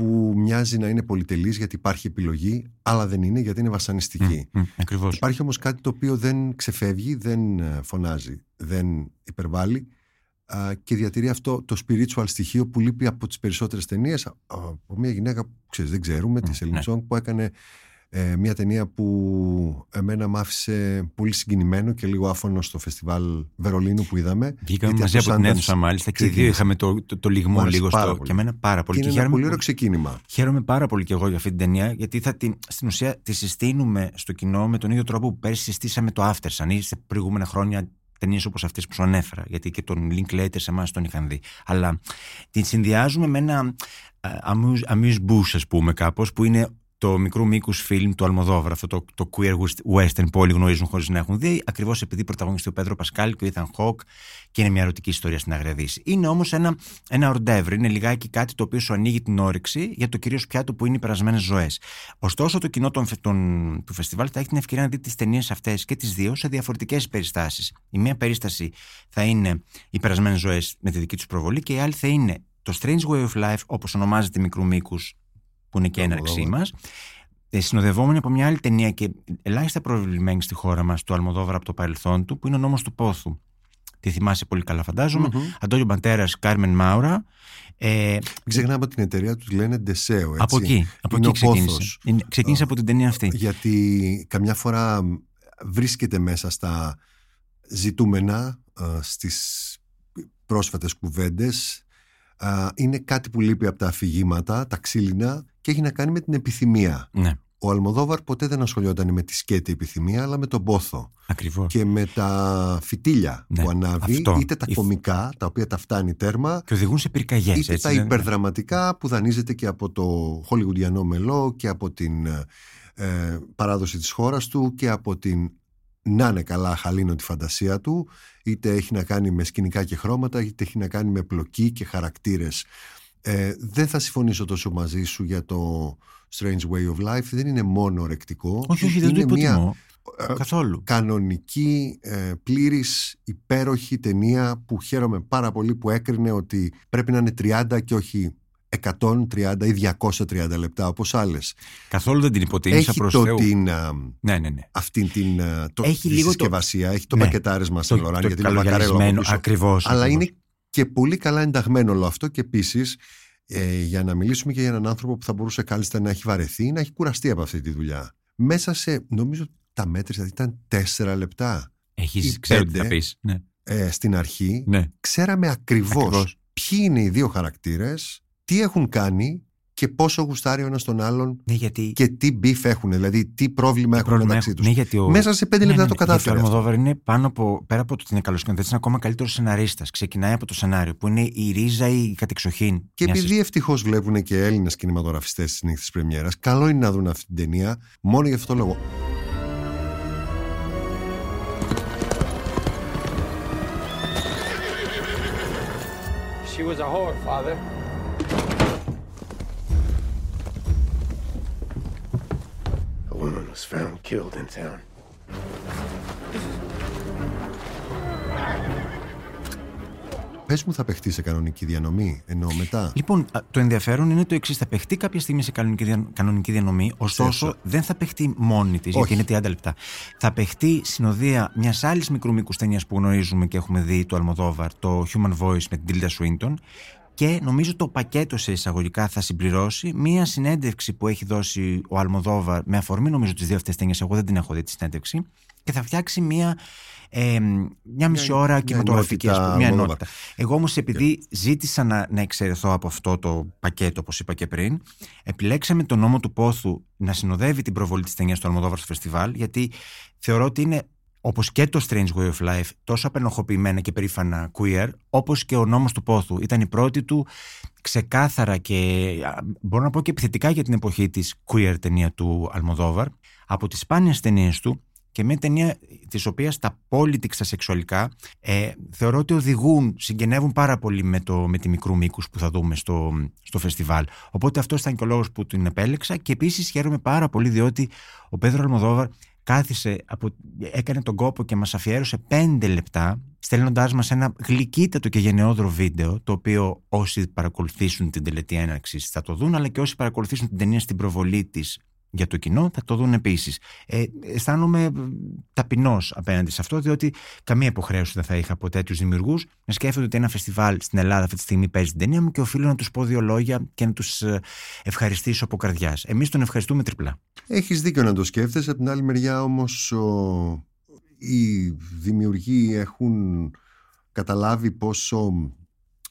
που μοιάζει να είναι πολυτελής γιατί υπάρχει επιλογή αλλά δεν είναι γιατί είναι βασανιστική Μμ, ακριβώς. Υπάρχει όμως κάτι το οποίο δεν ξεφεύγει, δεν ε, φωνάζει, δεν υπερβάλλει α, και διατηρεί αυτό το spiritual στοιχείο που λείπει από τις περισσότερες ταινίες α, από μια γυναίκα που ξέρεις, δεν ξέρουμε, της Celine ναι. Song που έκανε ε, μια ταινία που εμένα μ' άφησε πολύ συγκινημένο και λίγο άφωνο στο φεστιβάλ Βερολίνου που είδαμε. Βγήκαμε Γιατί μαζί στο από την Sundance αίθουσα μάλιστα και οι δύο ξεκίνησε. είχαμε το, το, το Μου λιγμό άρεσε λίγο πάρα στο. πολύ. Και εμένα πάρα πολύ. Και είναι ένα χαίρομαι πολύ που- ωραίο ξεκίνημα. Χαίρομαι πάρα πολύ και εγώ για αυτή την ταινία, γιατί θα την, στην ουσία τη συστήνουμε στο κοινό με τον ίδιο τρόπο που πέρσι συστήσαμε το After Sun ή σε προηγούμενα χρόνια ταινίες όπως αυτές που σου ανέφερα, γιατί και τον Linklater σε εμάς τον είχαν δει. Αλλά την συνδυάζουμε με ένα ε, amuse, amuse bouche, ας πούμε, κάπως, που είναι το μικρού μήκους φιλμ του Αλμοδόβρα, αυτό το, το queer western που όλοι γνωρίζουν χωρίς να έχουν δει, ακριβώς επειδή πρωταγωνιστεί ο Πέντρο Πασκάλ και ο Ethan Hawke και είναι μια ερωτική ιστορία στην Αγρία Δύση. Είναι όμως ένα, ένα ορντεύρ, είναι λιγάκι κάτι το οποίο σου ανοίγει την όρεξη για το κυρίως πιάτο που είναι οι περασμένες ζωές. Ωστόσο, το κοινό των, των, του φεστιβάλ θα έχει την ευκαιρία να δει τις ταινίες αυτές και τις δύο σε διαφορετικές περιστάσεις. Η μία περίσταση θα είναι οι περασμένες ζωές με τη δική τους προβολή και η άλλη θα είναι το Strange Way of Life, όπως ονομάζεται μικρού μήκους, που είναι και έναρξή μας. Συνοδευόμενη από μια άλλη ταινία και ελάχιστα προβλημένη στη χώρα μας, του Αλμοδόβρα από το παρελθόν του, που είναι ο νόμος του Πόθου. Τη θυμάσαι πολύ καλά, φαντάζομαι. Μμμ. Αντώνιο Μπαντέρας, Κάρμεν Μάουρα. Ε, Μην ξεχνάμε ότι την εταιρεία τους τη λένε Ντεσέο. Έτσι. από εκεί, από Είναι εκεί ο ξεκίνησε. πόθος. Είναι- ξεκίνησε από την ταινία αυτή. Γιατί καμιά φορά βρίσκεται μέσα στα ζητούμενα, ε, στις πρόσφατες κουβέντες, Α, είναι κάτι που λείπει από τα αφηγήματα, τα ξύλινα και έχει να κάνει με την επιθυμία. Ναι. Ο Αλμοδόβαρ ποτέ δεν ασχολιόταν με τη σκέτη επιθυμία, αλλά με τον πόθο. Ακριβώς. Και με τα φυτίλια Ναι, που ανάβει, αυτό. είτε τα Η- κομικά, τα οποία τα φτάνει τέρμα, Και οδηγούν σε πυρκαγιές. είτε έτσι, τα δεν- υπερδραματικά που δανείζεται και από το χολιγουντιανό μελό και από την ε, παράδοση της χώρας του και από την να είναι καλά χαλίνω τη φαντασία του είτε έχει να κάνει με σκηνικά και χρώματα είτε έχει να κάνει με πλοκή και χαρακτήρες ε, δεν θα συμφωνήσω τόσο μαζί σου για το Strange Way of Life δεν είναι μόνο ρεκτικό Όχι, όχι, δεν το είναι μια υποτιμώ. ε, Καθόλου. κανονική, ε, πλήρης, υπέροχη ταινία που χαίρομαι πάρα πολύ που έκρινε ότι πρέπει να είναι 30 και όχι 130 ή 230 λεπτά όπως άλλες. Καθόλου δεν την υποτίμησα Έχει προς το Θεού. την, α, Ναι, ναι, ναι. αυτήν την α, το, Έχει τη λίγο το- συσκευασία, έχει το Ναι. πακετάρισμα Το- σε Λοράν το γιατί είναι βακαρέλο από καλογιαλισμένο, πίσω. ακριβώς, Αλλά ακριβώς. είναι και πολύ καλά ενταγμένο όλο αυτό και επίσης. Ε, για να μιλήσουμε και για έναν άνθρωπο που θα μπορούσε κάλλιστα να έχει βαρεθεί ή να έχει κουραστεί από αυτή τη δουλειά. Μέσα σε, νομίζω τα μέτρησα, ήταν τέσσερα λεπτά. Έχεις, ή ξέρω τι πέντε, θα πεις. Ναι. ε, στην αρχή Ναι. ξέραμε ακριβώς, Ακριβώς. ποιοι είναι οι δύο χαρακτήρες, τι έχουν κάνει και πόσο γουστάρει ο ένας τον άλλον Ναι, γιατί... και τι beef έχουν, δηλαδή τι πρόβλημα έχουν πρόβλημα μεταξύ έχουν. τους. Ναι, γιατί ο... Μέσα σε πέντε Ναι, λεπτά ναι, το ναι, κατάφερε. Γιατί ο αυτό. Αλμοδόβαρ είναι πάνω από, πέρα από το ότι είναι καλός σκηνοθέτης, είναι ακόμα καλύτερος σεναρίστας. Ξεκινάει από το σενάριο, που είναι η ρίζα ή η κατεξοχήν. Και μιας επειδή ευτυχώς βλέπουν και Έλληνες κινηματογραφιστές τις Νύχτες Πρεμιέρας, καλό είναι να δουν αυτή την ταινία μόνο για αυτό το λόγο. She was a whore, father. A woman was found killed in town. Πες μου, θα παιχτεί σε κανονική διανομή, ενώ μετά. Λοιπόν, α, το ενδιαφέρον είναι το εξής. Θα παιχτεί κάποια στιγμή σε κανονική, δια- κανονική διανομή, ωστόσο Θέσω. δεν θα παιχτεί μόνη της, γιατί Όχι. είναι 30 λεπτά. Θα παιχτεί συνοδεία μιας άλλης μικρού μήκους ταινίας που γνωρίζουμε και έχουμε δει του Αλμοδόβαρ, το Human Voice με την Τίλτα Σουίντον. Και νομίζω το πακέτο σε εισαγωγικά θα συμπληρώσει μία συνέντευξη που έχει δώσει ο Αλμοδόβαρ με αφορμή νομίζω τις δύο αυτές ταινίες. Εγώ δεν την έχω δει τη συνέντευξη. Και θα φτιάξει μία, ε, μια μισή ώρα μια κινηματογραφική, ας ενότητα πούμε, μια Αλμοδόβαρ. ενότητα. Εγώ όμως, επειδή ζήτησα να, να εξαιρεθώ από αυτό το πακέτο, όπως είπα και πριν, επιλέξαμε τον νόμο του Πόθου να συνοδεύει την προβολή της ταινίας του Αλμοδόβαρ στο φεστιβάλ, γιατί θεωρώ ότι είναι όπως και το Strange Way of Life, τόσο απενοχοποιημένα και περήφανα queer, όπως και ο νόμος του Πόθου. Ήταν η πρώτη του ξεκάθαρα και α, μπορώ να πω και επιθετικά για την εποχή της queer ταινία του Αλμοδόβαρ. Από τις σπάνιες ταινίες του και μια ταινία της οποίας τα politics, τα σεξουαλικά, ε, θεωρώ ότι οδηγούν, συγγενεύουν πάρα πολύ με, το, με τη μικρού μήκους που θα δούμε στο, στο φεστιβάλ. Οπότε αυτός ήταν και ο λόγος που την επέλεξα και επίσης χαίρομαι πάρα πολύ διότι ο Πέδρο Αλμοδόβαρ κάθισε, από, έκανε τον κόπο και μας αφιέρωσε πέντε λεπτά στέλνοντάς μας ένα γλυκύτατο και γενναιόδρο βίντεο το οποίο όσοι παρακολουθήσουν την τελετή έναρξης θα το δουν αλλά και όσοι παρακολουθήσουν την ταινία στην προβολή της για το κοινό θα το δουν επίσης. Ε, αισθάνομαι ταπεινός απέναντι σε αυτό, διότι καμία υποχρέωση δεν θα είχα από τέτοιους δημιουργούς να σκέφτονται ότι ένα φεστιβάλ στην Ελλάδα αυτή τη στιγμή παίζει την ταινία μου και οφείλω να τους πω δύο λόγια και να τους ευχαριστήσω από καρδιάς. Εμείς τον ευχαριστούμε τριπλά. Έχεις δίκιο να το σκέφτεσαι. Από την άλλη μεριά όμως ο... οι δημιουργοί έχουν καταλάβει πόσο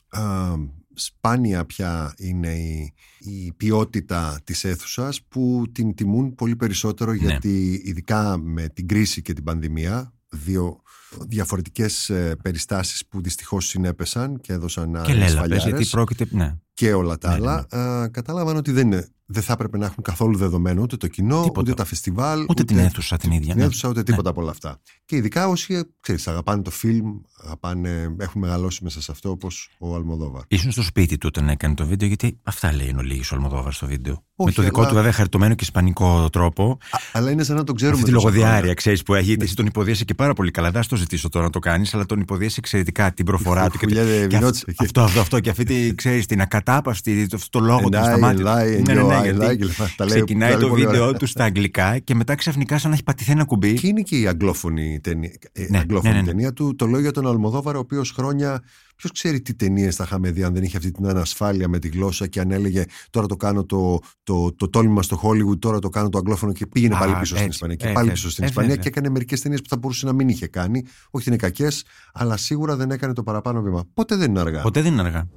α, σπάνια πια είναι η, η ποιότητα της αίθουσας που την τιμούν πολύ περισσότερο γιατί ειδικά με την κρίση και την πανδημία δύο διαφορετικές ε, περιστάσεις που δυστυχώς συνέπεσαν και έδωσαν Και λέλαπες, ασφαλιάρες γιατί πρόκειται. Ναι. και όλα τα Ναι, άλλα, α, κατάλαβαν ότι δεν, είναι, δεν θα έπρεπε να έχουν καθόλου δεδομένο ούτε το κοινό, Τίποτα. ούτε τα φεστιβάλ, Ούτε την αίθουσα την ίδια, Την ναι. αίθουσα, ούτε τίποτα από όλα αυτά. Και ειδικά όσοι ε, ξέρεις, αγαπάνε το φιλμ, αγαπάνε, έχουν μεγαλώσει μέσα σε αυτό, όπως ο Αλμοδόβαρ. Ήσουν στο σπίτι του όταν έκανε το βίντεο, γιατί αυτά λέει ο Λίγης ο Αλμοδόβαρ στο βίντεο. Όχι, με το δικό αλλά- του βέβαια χαριτωμένο και ισπανικό τρόπο. Αλλά είναι σαν να το ξέρουμε. Αυτή τη τόσο λογοδιάρεια, χρόνια. ξέρεις που έχει. Εσύ τον υποδίεσαι και πάρα πολύ καλά. Δεν θα στο ζητήσω τώρα να το κάνεις, αλλά τον υποδίεσαι εξαιρετικά την προφορά του. Και, Χουλιά, και βινότσε. αυτό, αυτό, αυτό, αυτό, και αυτή τη, ξέρεις, την ακατάπαυστη, το, αυτό το λόγο And του I στα μάτια. Lie, and Ναι, ναι, you ναι, I γιατί lie και λοιπά. Τα λέει- Ξεκινάει τα λέει το πολύ βίντεο ωραία. του στα αγγλικά και μετά ξαφνικά σαν να έχει πατηθεί ένα κουμπί. Και είναι και η αγγλόφωνη ταινία, ε, Ναι, αγγλόφωνη ναι, ναι, ναι. ταινία του. Το λέω για τον Αλμοδόβαρ, ο οποίος χρόνια. Ποιος ξέρει τι ταινίες θα είχαμε δει αν δεν είχε αυτή την ανασφάλεια με τη γλώσσα και αν έλεγε τώρα το κάνω το, το, το τόλμημα στο Hollywood, τώρα το κάνω το αγγλόφωνο και πήγαινε Α, πάλι πίσω στην έτσι. Ισπανία. Και Ε, πάλι βέβαια. πίσω στην Ε, Ισπανία βέβαια. και έκανε μερικές ταινίες που θα μπορούσε να μην είχε κάνει. Όχι ότι είναι κακές, αλλά σίγουρα δεν έκανε το παραπάνω βήμα. Ποτέ δεν είναι αργά. Ποτέ δεν είναι αργά.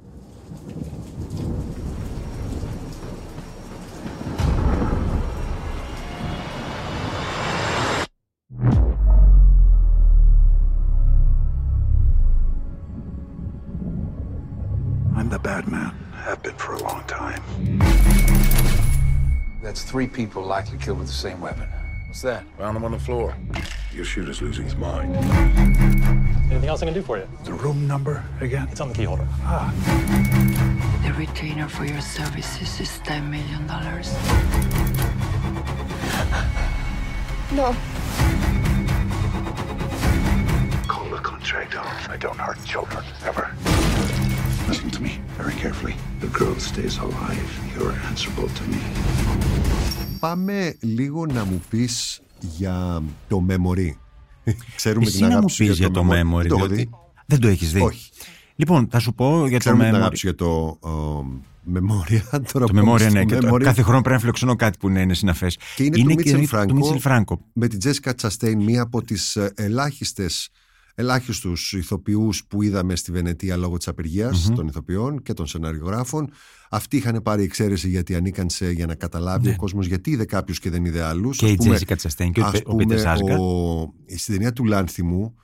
I'm the Batman. Have been for a long time. That's three people likely killed with the same weapon. What's that? Found him on the floor. Your shooter's losing his mind. Anything else I can do for you? The room number again? It's on the key holder. Ah. The retainer for your services is $10 million. No. Contract off. I don't hurt children, ever. Listen to me very carefully. The girl stays alive. You're answerable to me. Πάμε λίγο να μου πεις για το memory. Ξέρουμε Εσύ την να μου αγάπη σου πεις για το memory, Το έχω διότι δει. δεν το έχεις δει. Όχι. Λοιπόν, θα σου πω για Ξέρουμε το την memory. αγάπη σου για το ε, Memoria. Τώρα Το πάμε memory, στο ναι. Και το- Memory. κάθε χρόνο πρέπει να φιλοξενώ κάτι που να είναι συναφές. Και είναι, του Μίτσελ Φράγκο, Μίτσελ Φράγκο. με την Τζέσικα Τσαστέιν, μία από τις ε, ελάχιστες ελάχιστους ηθοποιούς που είδαμε στη Βενετία λόγω της απεργίας Μμμ. των ηθοποιών και των σεναριογράφων. Αυτοί είχαν πάρει εξαίρεση γιατί ανήκαν σε, για να καταλάβει ο κόσμος γιατί είδε κάποιους και δεν είδε άλλους. Ναι. Και Ας η πούμε- Τζέσικα Τσαστέιν και ο ας Πε- ο πούμε, Πίτερ Σάσγκαρτ. ο- Στην ταινία του Λάνθιμου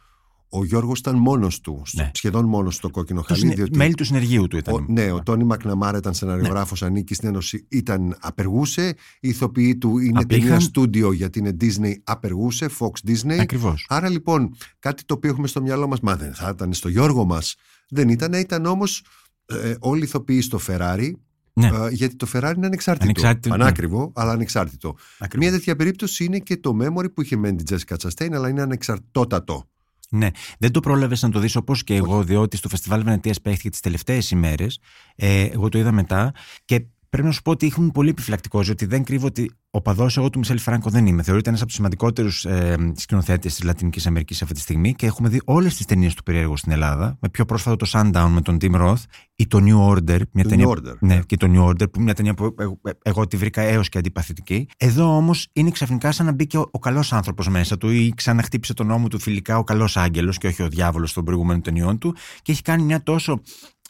ο Γιώργος ήταν μόνος του, στο- Ναι. σχεδόν μόνος στο κόκκινο Το χαλί. συνε- διότι Μέλη του συνεργείου του ήταν. ο, ναι, ο Τόνι Μακναμάρα ήταν σεναριογράφος, ανήκει στην Ένωση, ήταν απεργούσε. Η ηθοποιή του είναι Απήχαν. ταινία στούντιο γιατί είναι Disney, απεργούσε, Fox Disney. Ακριβώς. Άρα λοιπόν, κάτι το οποίο έχουμε στο μυαλό μας, μα δεν θα ήταν στο Γιώργο μας, δεν ήταν, ήταν όμως ε, όλοι οι ηθοποιοί στο Ferrari, Ναι. ε, γιατί το Ferrari είναι ανεξάρτητο. Ανεξάρτητο, ναι. Πανάκριβο, αλλά ανεξάρτητο. Ακριβώς. Μια τέτοια περίπτωση είναι και το memory που είχε μεν την Jessica Chastain, αλλά είναι ανεξαρτότατο. Ναι, δεν το πρόλαβες να το δεις όπως και εγώ, διότι στο φεστιβάλ Βενετία παίχτηκε τις τελευταίες ημέρες. Ε, εγώ το είδα μετά. Και πρέπει να σου πω ότι ήμουν πολύ επιφυλακτικό, ότι δεν κρύβω ότι ο παδός εγώ του Μισελ Φράγκο δεν είμαι. Θεωρείται ένας από τους σημαντικότερους ε, σκηνοθέτες της Λατινικής Αμερικής αυτή τη στιγμή και έχουμε δει όλες τις ταινίες του περίεργου στην Ελλάδα. Με πιο πρόσφατο το Sundown με τον Tim Roth ή το New Order. Μια Το ταινία, New Order, ναι, και το New Order, που είναι μια ταινία που εγώ, εγώ τη βρήκα έως και αντιπαθητική. Εδώ όμως είναι ξαφνικά σαν να μπήκε ο, ο καλός άνθρωπος μέσα του ή ξαναχτύπησε τον νόμο του φιλικά ο καλός άγγελος και όχι ο διάβολος των προηγούμενων ταινιών του και έχει κάνει μια τόσο.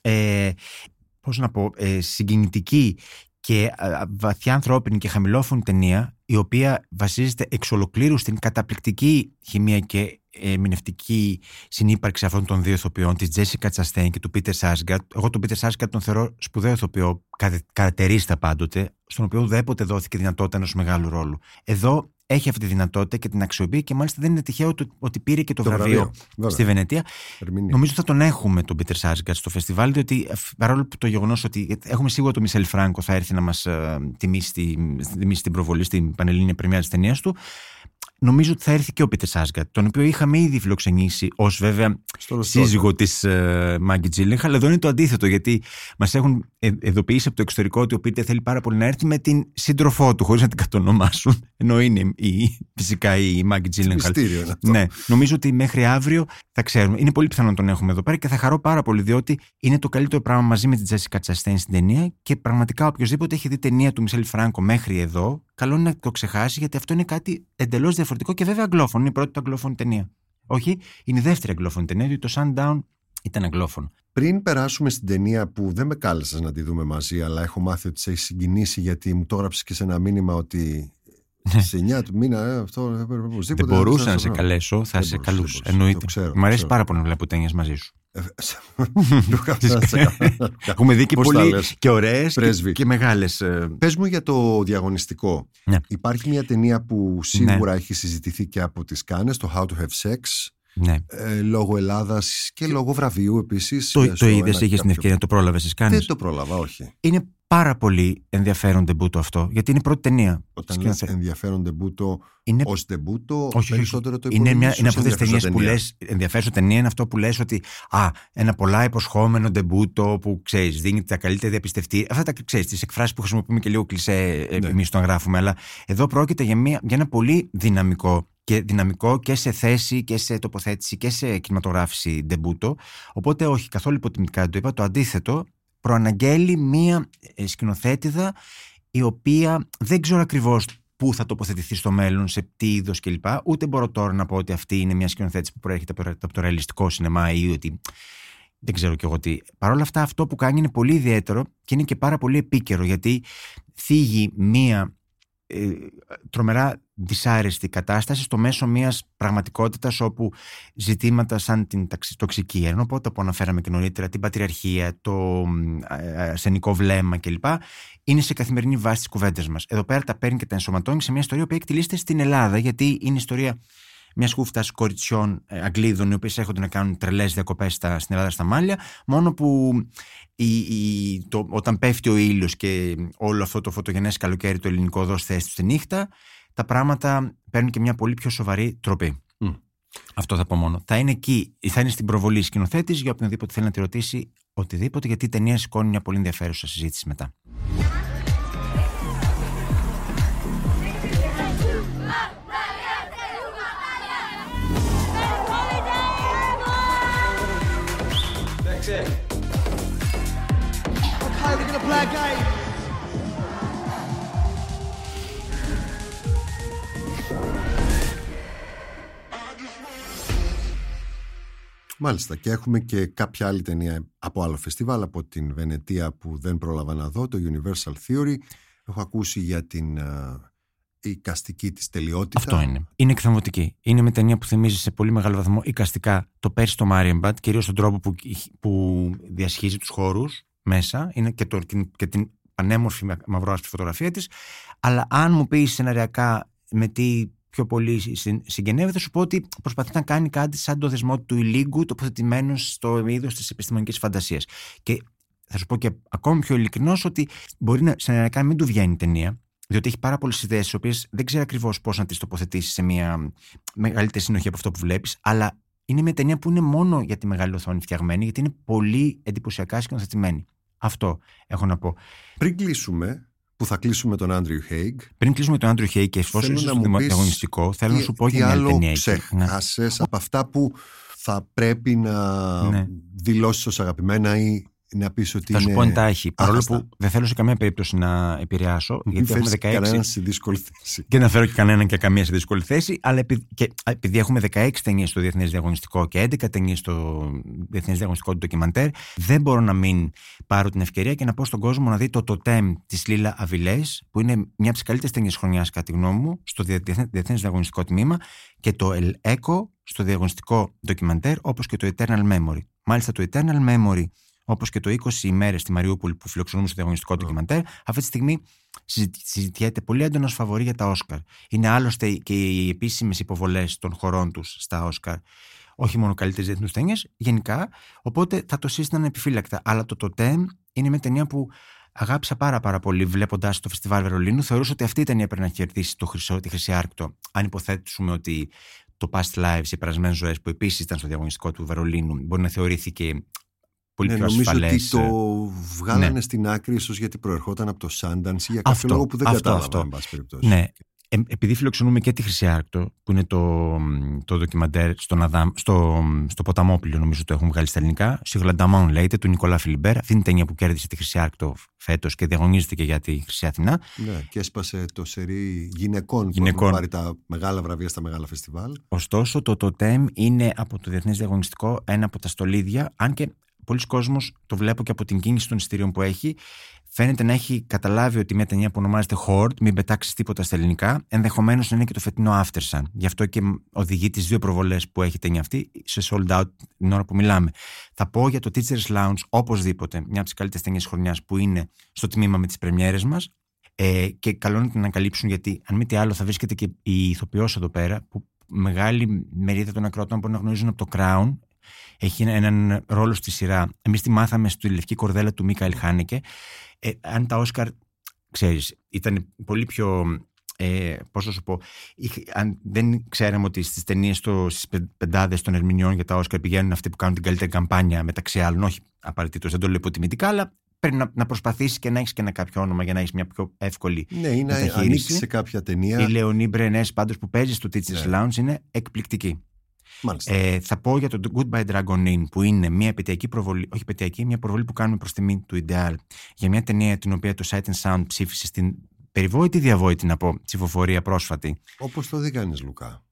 Ε, πώς να πω, ε, συγκινητική και α, βαθιά ανθρώπινη και χαμηλόφωνη ταινία η οποία βασίζεται εξ ολοκλήρου στην καταπληκτική χημεία και ερμηνευτική συνύπαρξη αυτών των δύο ηθοποιών, της Τζέσικα Τσαστέιν και του Πίτερ Σάσγκαρτ. Εγώ τον Πίτερ Σάσγκαρτ τον θεωρώ σπουδαίο ηθοποιό, κα- καρατερίστα πάντοτε, στον οποίο ουδέποτε δόθηκε δυνατότητα ενός μεγάλου ρόλου. Εδώ έχει αυτή τη δυνατότητα και την αξιοποιεί και μάλιστα δεν είναι τυχαίο το- ότι πήρε και το, Το βραβείο, βραβείο, βέβαια. στη Βενετία. Ερμηνεία. Νομίζω θα τον έχουμε τον Πίτερ Σάσγκαρτ στο φεστιβάλ, διότι ε, παρόλο που το γεγονός ότι έχουμε σίγουρα τον Μισελ Φράγκο θα έρθει να μας τιμήσει, τη- τιμήσει την προβολή στην Πανελλήνια Πρεμιά της ταινίας του. Νομίζω ότι θα έρθει και ο Πίτερ Σάσγκαρτ, τον οποίο είχαμε ήδη φιλοξενήσει ως βέβαια Στο σύζυγο της Μάγκη Τζίλεχ, αλλά εδώ είναι το αντίθετο, γιατί μας έχουν ε- ειδοποιήσει από το εξωτερικό ότι ο Πίτερ θέλει πάρα πολύ να έρθει με την σύντροφό του, χωρίς να την κατονομάσουν. Ενώ είναι η, φυσικά η Μάγκη Τζίλεχ. Μυστήριο είναι αυτό. Ναι, νομίζω ότι μέχρι αύριο θα ξέρουμε. Είναι πολύ πιθανό να τον έχουμε εδώ πέρα και θα χαρώ πάρα πολύ, διότι είναι το καλύτερο πράγμα μαζί με την Τζέσικα Τσαστέιν στην ταινία και πραγματικά οποιοδήποτε έχει δει ταινία του Μισελ Φράγκο μέχρι εδώ, καλό είναι να το ξεχάσεις γιατί αυτό είναι κάτι εντελώς διαφορετικό και βέβαια αγγλόφωνο. Είναι η πρώτη του αγγλόφωνη ταινία. Όχι, είναι η δεύτερη αγγλόφωνη ταινία, διότι το Sundown ήταν αγγλόφωνο. Πριν περάσουμε στην ταινία που δεν με κάλεσες να τη δούμε μαζί, αλλά έχω μάθει ότι σε έχεις συγκινήσει γιατί μου το έγραψες και σε ένα μήνυμα ότι σε 9 του μήνα ε, αυτό έπρεπε Δεν οπωσδήποτε. μπορούσα να να σε σε βρω. καλέσω, θα Δεν σε μπορούσα, καλούσα. δεν μπορούσα. Εννοείται. Το ξέρω, Μ' αρέσει ξέρω. πάρα πολύ να βλέπω ταινίες μαζί σου. Ε, Λούκα, θα σε κάνω. Έχουμε δει και Πώς τα πολύ λες. και ωραίες και, Πρέσβη. και μεγάλες. Πες μου για το διαγωνιστικό. Ναι. Υπάρχει μια ταινία που σίγουρα έχει συζητηθεί και από τις Κάνες, το How to Have Sex, Ναι. ε, λόγω Ελλάδας και λόγω βραβείου επίσης. Το, ε, το στο είδες, ένα είχες την κάποιο- ευκαιρία, το πρόλαβες, τι κάνει. Δεν το πρόλαβα, όχι. Είναι πάρα πολύ ενδιαφέρον ντεμπούτο αυτό, γιατί είναι η πρώτη ταινία. Όταν λες σκηνοθε- ενδιαφέρον ντεμπούτο Είναι- ως ντεμπούτο, Όχι, όχι, περισσότερο το είναι, μια, υπολογίζεις είναι ως από αυτές τις ταινίες ενδιαφέρουσα που λε. Ενδιαφέρουσα ταινία είναι αυτό που λες ότι α, ένα πολλά υποσχόμενο ντεμπούτο που ξέρεις, δίνει τα καλύτερα διαπιστευτή. Αυτά τα ξέρεις, τις εκφράσεις που χρησιμοποιούμε και λίγο κλεισέ Ναι. εμείς τον γράφουμε. Αλλά εδώ πρόκειται για, μια, για ένα πολύ δυναμικό και δυναμικό και σε θέση και σε τοποθέτηση και σε κινηματογράφηση ντεμπούτο. Οπότε όχι, καθόλου υποτιμητικά δεν το είπα. Το αντίθετο, προαναγγέλει μία ε, σκηνοθέτηδα η οποία δεν ξέρω ακριβώς πού θα τοποθετηθεί στο μέλλον, σε τι είδος κλπ. Ούτε μπορώ τώρα να πω ότι αυτή είναι μια σκηνοθέτηση που προέρχεται από το- από το ρεαλιστικό σινεμά ή ότι. Δεν ξέρω κι εγώ τι. Παρ' όλα αυτά, αυτό που κάνει είναι πολύ ιδιαίτερο και είναι και πάρα πολύ επίκαιρο γιατί θίγει μία ε, τρομερά δυσάρεστη κατάσταση στο μέσο μιας πραγματικότητας όπου ζητήματα σαν την τοξική ένοπο, που αναφέραμε και νωρίτερα, την πατριαρχία, το ασθενικό βλέμμα κλπ. είναι σε καθημερινή βάση τις κουβέντες μας. Εδώ πέρα τα παίρνει και τα ενσωματώνει σε μια ιστορία που εκτελήσεται στην Ελλάδα, γιατί είναι ιστορία μιας χούφτα κοριτσιών ε, Αγγλίδων, οι οποίες έρχονται να κάνουν τρελές διακοπές στην Ελλάδα στα Μάλια, μόνο που η, η, το, όταν πέφτει ο ήλιος και όλο αυτό το φωτογενές καλοκαίρι το ελληνικό δώσει θέση στη νύχτα, τα πράγματα παίρνουν και μια πολύ πιο σοβαρή τροπή. Αυτό θα πω μόνο. Θα είναι εκεί, θα είναι στην προβολή σκηνοθέτης για οποιονδήποτε θέλει να τη ρωτήσει οτιδήποτε, γιατί η ταινία σηκώνει μια πολύ ενδιαφέρουσα συζήτηση μετά. Μάλιστα και έχουμε και κάποια άλλη ταινία από άλλο φεστιβάλ από την Βενετία που δεν πρόλαβα να δω, το Universal Theory. Έχω ακούσει για την uh, οικαστική της τελειότητα. Αυτό είναι. Είναι εκθαμβωτική. Είναι μια ταινία που θυμίζει σε πολύ μεγάλο βαθμό οικαστικά το πέρσι το Marienbad, κυρίως τον τρόπο που, που διασχίζει τους χώρους μέσα είναι και, το, και την πανέμορφη μαυρόασπρη φωτογραφία της αλλά αν μου πεις σεναριακά με τι πιο πολύ συγγενεύεται, θα σου πω ότι προσπαθεί να κάνει κάτι σαν το δεσμό του ηλίγκου τοποθετημένος στο είδος της επιστημονικής φαντασίας. Και θα σου πω και ακόμη πιο ειλικρινώς ότι μπορεί να, σεναριακά μην του βγαίνει η ταινία, διότι έχει πάρα πολλές ιδέες, τις οποίες δεν ξέρει ακριβώς πώς να τις τοποθετήσεις σε μια μεγαλύτερη συνοχή από αυτό που βλέπεις, αλλά είναι μια ταινία που είναι μόνο για τη μεγάλη οθόνη φτιαγμένη, γιατί είναι πολύ εντυπωσιακά σκηνοθετημένη. Αυτό έχω να πω. Πριν κλείσουμε, που θα κλείσουμε τον Άντριου Χέιγκ. Πριν κλείσουμε τον Άντριου Χέιγκ και εφόσον είσαι στο διαγωνιστικό, θέλω να σου πω για μια ταινία. Ξέχασε από αυτά που θα πρέπει να ναι. δηλώσεις ως αγαπημένα ή να πεις ότι. Θα σου πω εντάχει. Παρόλο που δεν θέλω σε καμία περίπτωση να επηρεάσω. Μην γιατί έχουμε 16. κανέναν σε δύσκολη θέση. Και να φέρω και κανέναν και καμία σε δύσκολη θέση. Αλλά επειδή, και, επειδή έχουμε 16 ταινίες στο Διεθνές Διαγωνιστικό και 11 ταινίες στο Διεθνές Διαγωνιστικό του Ντοκιμαντέρ, δεν μπορώ να μην πάρω την ευκαιρία και να πω στον κόσμο να δει το Τοτέμ της Λίλα Αβιλές, που είναι μια από τις καλύτερες ταινίες χρονιάς, κατά τη γνώμη μου, στο Διεθνές Διαγωνιστικό Τμήμα, και το El Echo στο διαγωνιστικό ντοκιμαντέρ, όπως και το Eternal Memory. Μάλιστα, το Eternal Memory όπως και το 20 ημέρες στη Μαριούπολη που φιλοξενούμε στο διαγωνιστικό mm. ντοκιμαντέρ, αυτή τη στιγμή συζητιέται πολύ έντονα φαβορή για τα Όσκαρ. Είναι άλλωστε και οι επίσημες υποβολές των χωρών τους στα Όσκαρ. Όχι μόνο καλύτερες διεθνούς ταινίες, γενικά. Οπότε θα το σύστηναν επιφύλακτα. Αλλά το Τοτέμ είναι μια ταινία που αγάπησα πάρα, πάρα πολύ βλέποντας το φεστιβάλ Βερολίνου. Θεωρούσα ότι αυτή η ταινία πρέπει να κερδίσει το χρυσό, τη Χρυσή Άρκτο. Αν υποθέτουμε ότι το Past Lives, οι περασμένες ζωές, που επίσης ήταν στο διαγωνιστικό του Βερολίνου, μπορεί να θεωρήθηκε πολύ ναι, πιο νομίζω ασφαλές. ότι το βγάλανε ναι. στην άκρη ίσως γιατί προερχόταν από το Sundance για κάποιο αυτό, λόγο που δεν αυτό, κατάλαβα αυτό. εν πάση περιπτώσει. Ναι. Ε, επειδή φιλοξενούμε και τη Χρυσή Άρκτο, που είναι το, το ντοκιμαντέρ στον Αδάμ, στο, στο Ποταμόπλιο, νομίζω το έχουν βγάλει στα ελληνικά. Σιγλανταμόν λέγεται, του Νικολά Φιλιμπέρ. Αυτή είναι η ταινία που κέρδισε τη Χρυσή Άρκτο φέτος και διαγωνίζεται και για τη Χρυσή Αθηνά. Ναι, και έσπασε το σερί γυναικών, γυναικών. που έχουν πάρει τα μεγάλα βραβεία στα μεγάλα φεστιβάλ. Ωστόσο, το Τοτέμ είναι από το Διεθνές Διαγωνιστικό ένα από τα στολίδια, αν και πολλοί κόσμος, το βλέπω και από την κίνηση των εισιτήριων που έχει, φαίνεται να έχει καταλάβει ότι μια ταινία που ονομάζεται Horde, μην πετάξεις τίποτα στα ελληνικά, ενδεχομένως να είναι και το φετινό Aftersun. Γι' αυτό και οδηγεί τις δύο προβολές που έχει η ταινία αυτή σε sold out την ώρα που μιλάμε. Θα πω για το Teachers Lounge οπωσδήποτε, μια από τις καλύτερες ταινίες χρονιάς που είναι στο τμήμα με τις πρεμιέρες μας. Ε, και καλό είναι να την ανακαλύψουν γιατί, αν μη τι άλλο, θα βρίσκεται και η ηθοποιός εδώ πέρα, που μεγάλη μερίδα των ακρότων μπορεί να γνωρίζουν από το Crown, έχει έναν ρόλο στη σειρά. Εμείς τη μάθαμε στη λευκή κορδέλα του Μίκαελ Χάνεκε. Ε, αν τα Όσκαρ, ξέρεις, ήταν πολύ πιο. Ε, πώς θα σου πω, αν δεν ξέραμε ότι στις ταινίες, στις πεντάδες των ερμηνεών για τα Όσκαρ πηγαίνουν αυτοί που κάνουν την καλύτερη καμπάνια μεταξύ άλλων, όχι απαραίτητος, δεν το λέω υποτιμητικά, αλλά πρέπει να, να προσπαθήσεις και να έχεις και ένα κάποιο όνομα για να έχεις μια πιο εύκολη. Ναι, είναι ανοίξεις σε κάποια ταινία. Η Λεωνή Μπρενές, πάντως που παίζει στο Teachers ναι. Lounge, είναι εκπληκτική. Ε, θα πω για το Goodbye Dragon Inn που είναι μια επαιτειακή προβολή, όχι επαιτειακή, μια προβολή που κάνουμε προς τιμή του Ιντεάλ για μια ταινία την οποία το Sight and Sound ψήφισε στην περιβόητη διαβόητη να πω ψηφοφορία πρόσφατη. Όπως το δει κανείς Λουκά.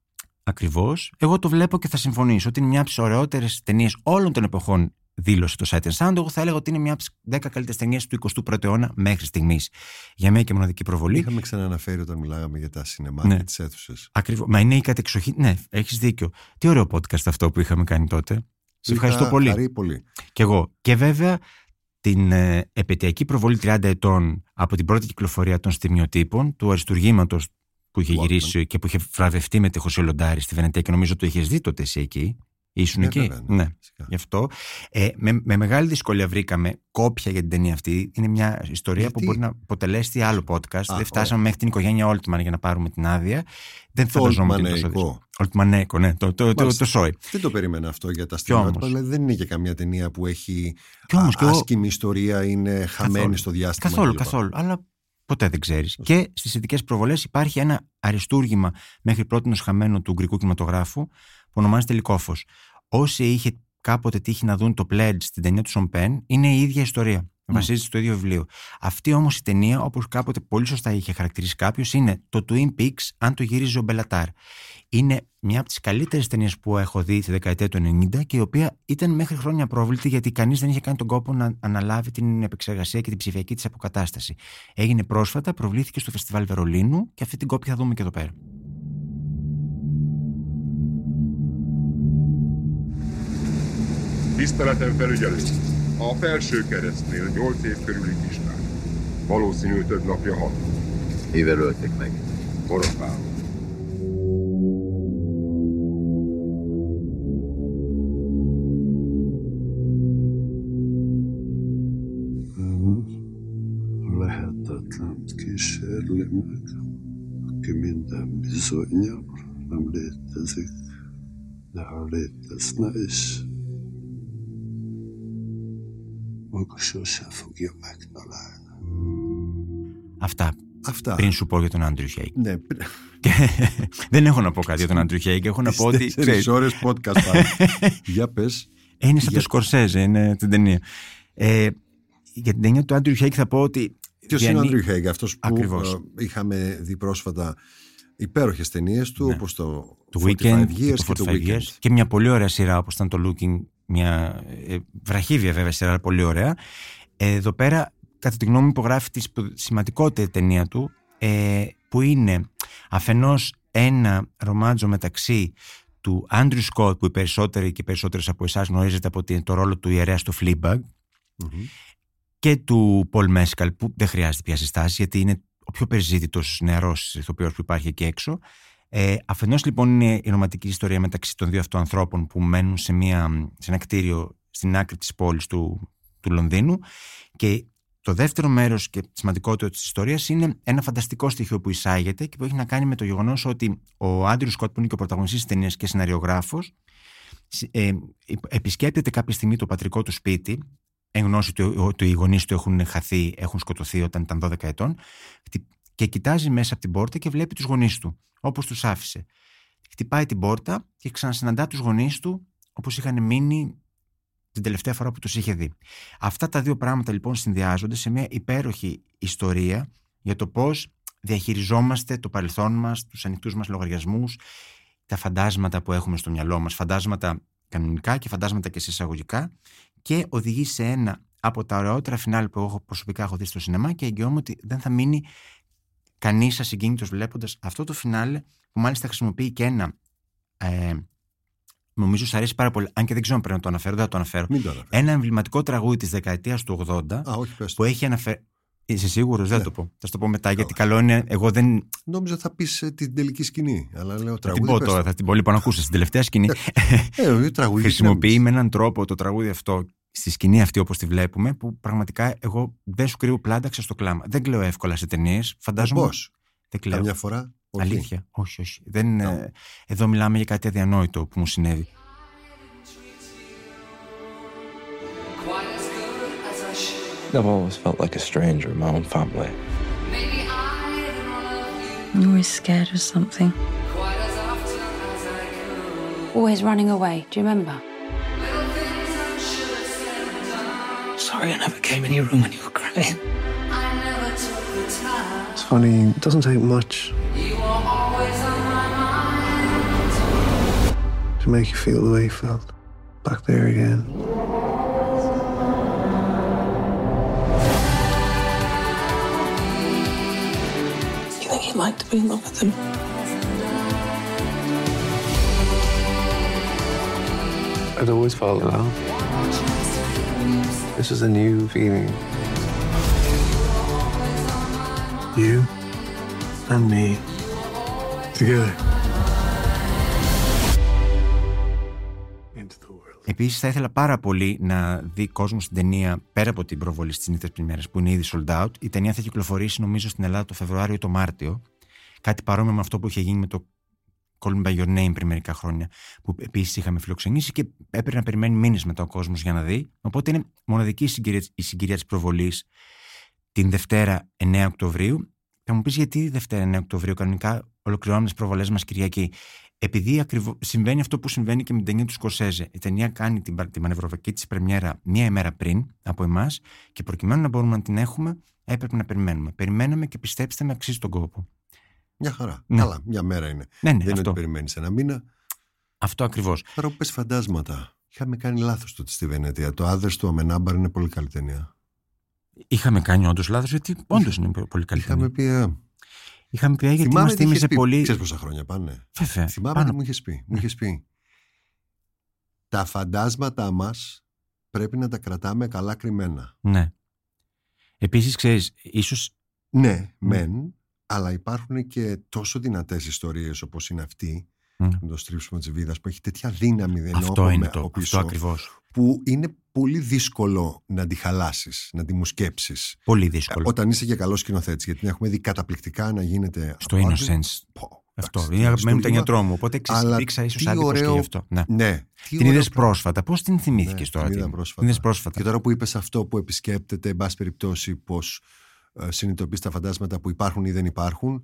Ακριβώς. Εγώ το βλέπω και θα συμφωνήσω ότι είναι μια από τις ωραιότερες ταινίες όλων των εποχών δήλωσε το Sight and Sound, εγώ θα έλεγα ότι είναι μια από τις 10 καλύτερες ταινίες του 21ου αιώνα μέχρι στιγμής. Για μένα και μοναδική προβολή. Είχαμε ξανααναφέρει όταν μιλάγαμε για τα σινεμά Ναι. και τις αίθουσες. Ακριβώς. Μα είναι η κατεξοχή. Ναι, έχεις δίκιο. Τι ωραίο podcast αυτό που είχαμε κάνει τότε. Σε ευχαριστώ πολύ. Χαρεί πολύ. Κι εγώ. Και βέβαια την ε, επαιτειακή προβολή 30 ετών από την πρώτη κυκλοφορία των στιγμιοτύπων του αριστουργήματος που είχε Walkman. γυρίσει και που είχε βραβευτεί με τη Χωσέ Λοντάρη στη Βενετία και νομίζω το είχες δει τότε εσύ εκεί. Ήσουν Ναι, εκεί; βέβαια, ναι, Γι' αυτό. Ε, με, με μεγάλη δυσκολία βρήκαμε κόπια για την ταινία αυτή. Είναι μια ιστορία Γιατί; που μπορεί να αποτελέσει άλλο podcast. Α, Δεν φτάσαμε μέχρι την οικογένεια Όλτμαν για να πάρουμε την άδεια. Δεν Το φανταζόμουν ότι είναι τόσο Ολτμανέικο. δύσκολο. Ολτμανέικο, ναι, το, το, το, το, Μάλιστα. σόι. Δεν το περίμενα αυτό για τα Κι στιγμιότυπα. όμως. Δηλαδή δεν είναι και καμία ταινία που έχει Κι όμως α- κι εγώ- άσχημη ιστορία, είναι χαμένη Καθόλου. στο διάστημα. Καθόλου, κλπ. καθόλου. Αλλά ποτέ δεν ξέρεις. Και στις ειδικές προβολές υπάρχει ένα αριστούργημα μέχρι πρώτη χαμένο του γκρικού κινηματογράφου που ονομάζεται Λικόφο. Όσοι είχε κάποτε τύχει να δουν το Pledge στην ταινία του Σον Πεν, είναι η ίδια ιστορία. Βασίζεται στο ίδιο βιβλίο. Αυτή όμως η ταινία, όπως κάποτε πολύ σωστά είχε χαρακτηρίσει κάποιος, είναι το Twin Peaks αν το γύριζε ο Μπελατάρ. Είναι μια από τις καλύτερες ταινίες που έχω δει τη δεκαετία του 90 και η οποία ήταν μέχρι χρόνια απρόβλητη γιατί κανείς δεν είχε κάνει τον κόπο να αναλάβει την επεξεργασία και την ψηφιακή της αποκατάσταση. Έγινε πρόσφατα, προβλήθηκε στο Φεστιβάλ Βερολίνου και αυτή την κόπια θα δούμε και εδώ πέρα. Tiszteletem felügyelő. A felső keresztnél 8 év körüli kislány. Valószínű több napja hat. Mivel ölték meg? Borotválva. Kísérli meg, aki minden bizonyal nem létezik, de ha létezne is, maga sose fogja megtalálni. Αυτά. Αυτά. Πριν σου πω για τον Άντριου Χέικ. Ναι, Και δεν έχω να πω κάτι για τον Άντριου Χέικ. Έχω να πω ότι. Τέσσερις ξέρεις, ώρες podcast πάλι. Για πες. Ε, Είναι σαν Για- το Σκορσέζε, είναι την ταινία. Ε, για την ταινία του Άντριου Χέικ θα πω ότι. Ποιος είναι ο διανύει- Άντριου Χέγκ, αυτός που Ακριβώς. ε, είχαμε δει πρόσφατα υπέροχες ταινίες του, όπως το, Το 45 Weekend Years και το 45 Weekend. Years και μια πολύ ωραία σειρά όπως ήταν το Looking μια ε, βραχύβια βέβαια σειρά αλλά πολύ ωραία Ε, εδώ πέρα κατά τη γνώμη μου υπογράφει τη σπου- σημαντικότερη ταινία του ε, που είναι αφενός ένα ρομάτζο μεταξύ του Άντριου Σκότ που οι περισσότεροι και οι περισσότερες από εσάς γνωρίζετε από τη- το ρόλο του ιερέας στο Fleabag Μμμ. Και του Πολ Μέσκαλ που δεν χρειάζεται πια συστάσεις γιατί είναι ο πιο περιζήτητος νεαρός ηθοποιός που υπάρχει εκεί έξω. Ε, αφενός λοιπόν είναι η ρομαντική ιστορία μεταξύ των δύο αυτών ανθρώπων που μένουν σε, μια, σε ένα κτίριο στην άκρη της πόλης του, του Λονδίνου και το δεύτερο μέρος και σημαντικότερο της ιστορίας είναι ένα φανταστικό στοιχείο που εισάγεται και που έχει να κάνει με το γεγονός ότι ο Άντριου Σκότ που είναι και ο πρωταγωνιστής της ταινίας και σεναριογράφος ε, επισκέπτεται κάποια στιγμή το πατρικό του σπίτι εν γνώση του ότι οι γονείς του έχουν χαθεί, έχουν σκοτωθεί όταν ήταν 12 ετών χτυ- και κοιτάζει μέσα από την πόρτα και βλέπει τους γονείς του όπως τους άφησε. Χτυπάει την πόρτα και ξανασυναντά τους γονείς του όπως είχαν μείνει την τελευταία φορά που τους είχε δει. Αυτά τα δύο πράγματα λοιπόν συνδυάζονται σε μια υπέροχη ιστορία για το πώς διαχειριζόμαστε το παρελθόν μας, τους ανοιχτούς μας λογαριασμούς, τα φαντάσματα που έχουμε στο μυαλό μας, φαντάσματα κανονικά και φαντάσματα και σε εισαγωγικά και οδηγεί σε ένα από τα ωραιότερα φινάλ που εγώ προσωπικά έχω δει στο σινεμά και εγγυώμαι ότι δεν θα μείνει κανείς ασυγκίνητος βλέποντας αυτό το φινάλε που μάλιστα χρησιμοποιεί και ένα ε, νομίζω σου αρέσει πάρα πολύ αν και δεν ξέρω αν πρέπει να το αναφέρω δεν θα το αναφέρω Μην το αναφέρω. ένα εμβληματικό τραγούδι της δεκαετίας του 80 Α, όχι, πες που το. έχει αναφέρει Είσαι σίγουρος, δεν Ναι. θα το πω. Θα σου το πω μετά, γιατί καλό είναι. Εγώ δεν. Νόμιζα θα πεις ε, την τελική σκηνή, αλλά λέω Θα τραγούδι. την πω πες τώρα, το. θα την πω λοιπόν να ακούσει. Στην τελευταία σκηνή. Ε, ε, τραγούδι. Χρησιμοποιεί με έναν τρόπο το τραγούδι αυτό στη σκηνή αυτή όπως τη βλέπουμε, που πραγματικά εγώ δεν σου κρύβω πλάνταξα στο κλάμα. Δεν κλαίω εύκολα σε ταινίες. Φαντάζομαι. Πώς; Δεν κλαίω. Καμιά φορά. όχι. Αλήθεια. Όχι, όχι. Δεν, ε, εδώ μιλάμε για κάτι αδιανόητο που μου συνέβη. I've always felt like a stranger in my own family. You were scared of something. Always running away. Do you remember? sorry I never came in your room when you were crying. It's funny, it doesn't take much to make you feel the way you felt back there again. You think he'd like to be in love with him? I'd always fall in love. This is a new feeling. You and me together. Επίσης, θα ήθελα πάρα πολύ να δει κόσμο στην ταινία πέρα από την προβολή στις νύχτε πλημμύρε που είναι ήδη sold out. Η ταινία θα κυκλοφορήσει, νομίζω, στην Ελλάδα το Φεβρουάριο ή το Μάρτιο. Κάτι παρόμοιο με αυτό που είχε γίνει με το Call Me By Your Name πριν μερικά χρόνια, που επίσης είχαμε φιλοξενήσει και έπρεπε να περιμένει μήνες μετά ο κόσμος για να δει. Οπότε είναι μοναδική η συγκυρία, η συγκυρία της προβολής την Δευτέρα 9 Οκτωβρίου. Θα μου πεις γιατί Δευτέρα 9 Οκτωβρίου, κανονικά ολοκληρώνουμε τις προβολές μας Κυριακή επειδή ακριβώς συμβαίνει αυτό που συμβαίνει και με την ταινία του Σκορσέζε. Η ταινία κάνει την, την πανευρωπαϊκή της πρεμιέρα μία ημέρα πριν από εμάς και προκειμένου να μπορούμε να την έχουμε, έπρεπε να περιμένουμε. Περιμέναμε και πιστέψτε με, αξίζει τον κόπο. Μια χαρά. Ναι. Καλά, μια μέρα είναι. Ναι, ναι, Δεν είναι αυτό. ότι περιμένεις ένα μήνα. Αυτό ακριβώς. Τώρα που πες φαντάσματα. Είχαμε κάνει λάθος τότε στη Βενετία. Το Others του Αμενάμπαρ είναι πολύ καλή ταινία. Είχαμε κάνει όντως λάθος, γιατί όντως είναι πολύ καλή Είχαμε ταινία. πει. ε, Είχαμε πει γιατί Θυμάμαι μας τι είχες θύμισε πει. πολύ. Ξέρεις πόσα χρόνια πάνε. Βέβαια. Θυμάμαι πάνω- τι μου είχες πει. Μου είχες πει. Τα φαντάσματά μας πρέπει να τα κρατάμε καλά κρυμμένα. Ναι. Επίσης, ξέρεις, ίσω. Ναι, μεν, αλλά υπάρχουν και τόσο δυνατές ιστορίες όπως είναι αυτή. Με το στρίψιμο της βίδας που έχει τέτοια δύναμη δεν Αυτό είναι το. Αυτό ακριβώς. Που είναι πολύ δύσκολο να τη χαλάσεις, να τη μου σκέψεις. Πολύ δύσκολο. Όταν είσαι και καλός σκηνοθέτης, γιατί την έχουμε δει καταπληκτικά να γίνεται. Στο από Innocence. Πω, Αυτό. εντάξει, Είναι αγαπημένο μου στο ταινιατρό λίγο. μου. Οπότε Αλλά ξεσπήξα ίσως τι άδικος και ωραίο- γι' αυτό. Ναι. Ναι. Τι Την ωραίο είδες πρόσφατα; Πώς την θυμήθηκες Ναι, τώρα, την είδα την πρόσφατα. Την είδες πρόσφατα; Και τώρα που είπες αυτό που επισκέπτεται, εν πάση περιπτώσει, πώ συνειδητοποιείς τα φαντάσματα που υπάρχουν ή δεν υπάρχουν,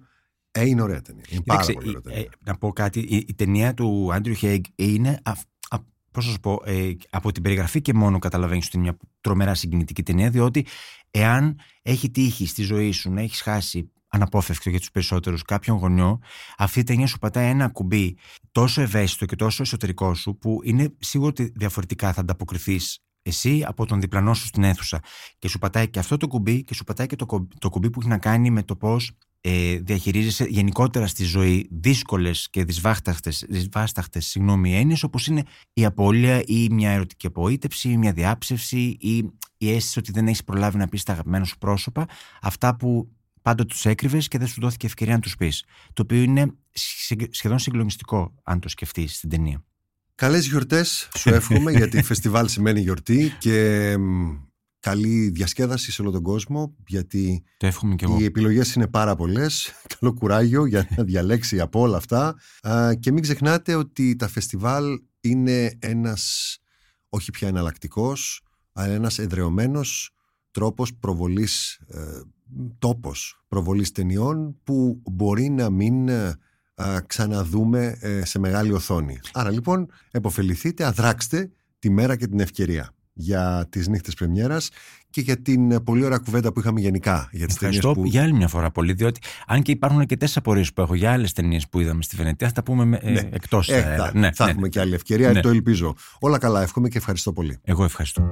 ε, είναι ωραία ταινία. Είναι πάρα Κοίταξε, πολύ ωραία η- ταινία. ε, να πω κάτι. Η, η ταινία του Άντριου Χέγγ είναι. α- α- πώς να σου πω, ε, από την περιγραφή και μόνο καταλαβαίνεις ότι είναι μια τρομερά συγκινητική ταινία, διότι εάν έχει τύχει στη ζωή σου να έχεις χάσει αναπόφευκτο για τους περισσότερους κάποιον γονιό, αυτή η ταινία σου πατάει ένα κουμπί τόσο ευαίσθητο και τόσο εσωτερικό σου, που είναι σίγουρο ότι διαφορετικά θα ανταποκριθείς εσύ από τον διπλανό σου στην αίθουσα. Και σου πατάει και αυτό το κουμπί και σου πατάει και το, κο- το κουμπί που έχει να κάνει με το πώς ε, διαχειρίζεσαι γενικότερα στη ζωή δύσκολες και δυσβάσταχτες, δυσβάσταχτες συγγνώμη, έννοιες όπως είναι η απώλεια ή μια ερωτική απογοήτευση ή μια διάψευση ή η αίσθηση ότι δεν έχεις προλάβει να πεις τα αγαπημένα σου πρόσωπα αυτά που πάντα τους έκρυβες και δεν σου δόθηκε ευκαιρία να τους πεις το οποίο είναι σχε- σχεδόν συγκλονιστικό αν το σκεφτείς στην ταινία Καλές γιορτές σου εύχομαι, γιατί φεστιβάλ σημαίνει γιορτή και μ, καλή διασκέδαση σε όλο τον κόσμο, γιατί το εύχομαι και εγώ οι επιλογές είναι πάρα πολλές. Καλό κουράγιο για να διαλέξει από όλα αυτά. Α, Και μην ξεχνάτε ότι τα φεστιβάλ είναι ένας, όχι πια εναλλακτικός, αλλά ένας εδρεωμένος τρόπος προβολής, ε, τόπος προβολής ταινιών που μπορεί να μην ε, α, ξαναδούμε ε, σε μεγάλη οθόνη. Άρα λοιπόν εποφεληθείτε, αδράξτε τη μέρα και την ευκαιρία για τις νύχτες πρεμιέρας και για την ε, πολύ ωραία κουβέντα που είχαμε γενικά για τις ταινίες Ευχαριστώ που... για άλλη μια φορά πολύ, διότι αν και υπάρχουν αρκετέ απορίες που έχω για άλλες ταινίες που είδαμε στη Βενετία, θα τα πούμε με, Ναι. εκτός. Ε, θα, θα έχουμε και άλλη ευκαιρία, Ναι. το ελπίζω. Όλα καλά, εύχομαι και ευχαριστώ πολύ. Εγώ ευχαριστώ.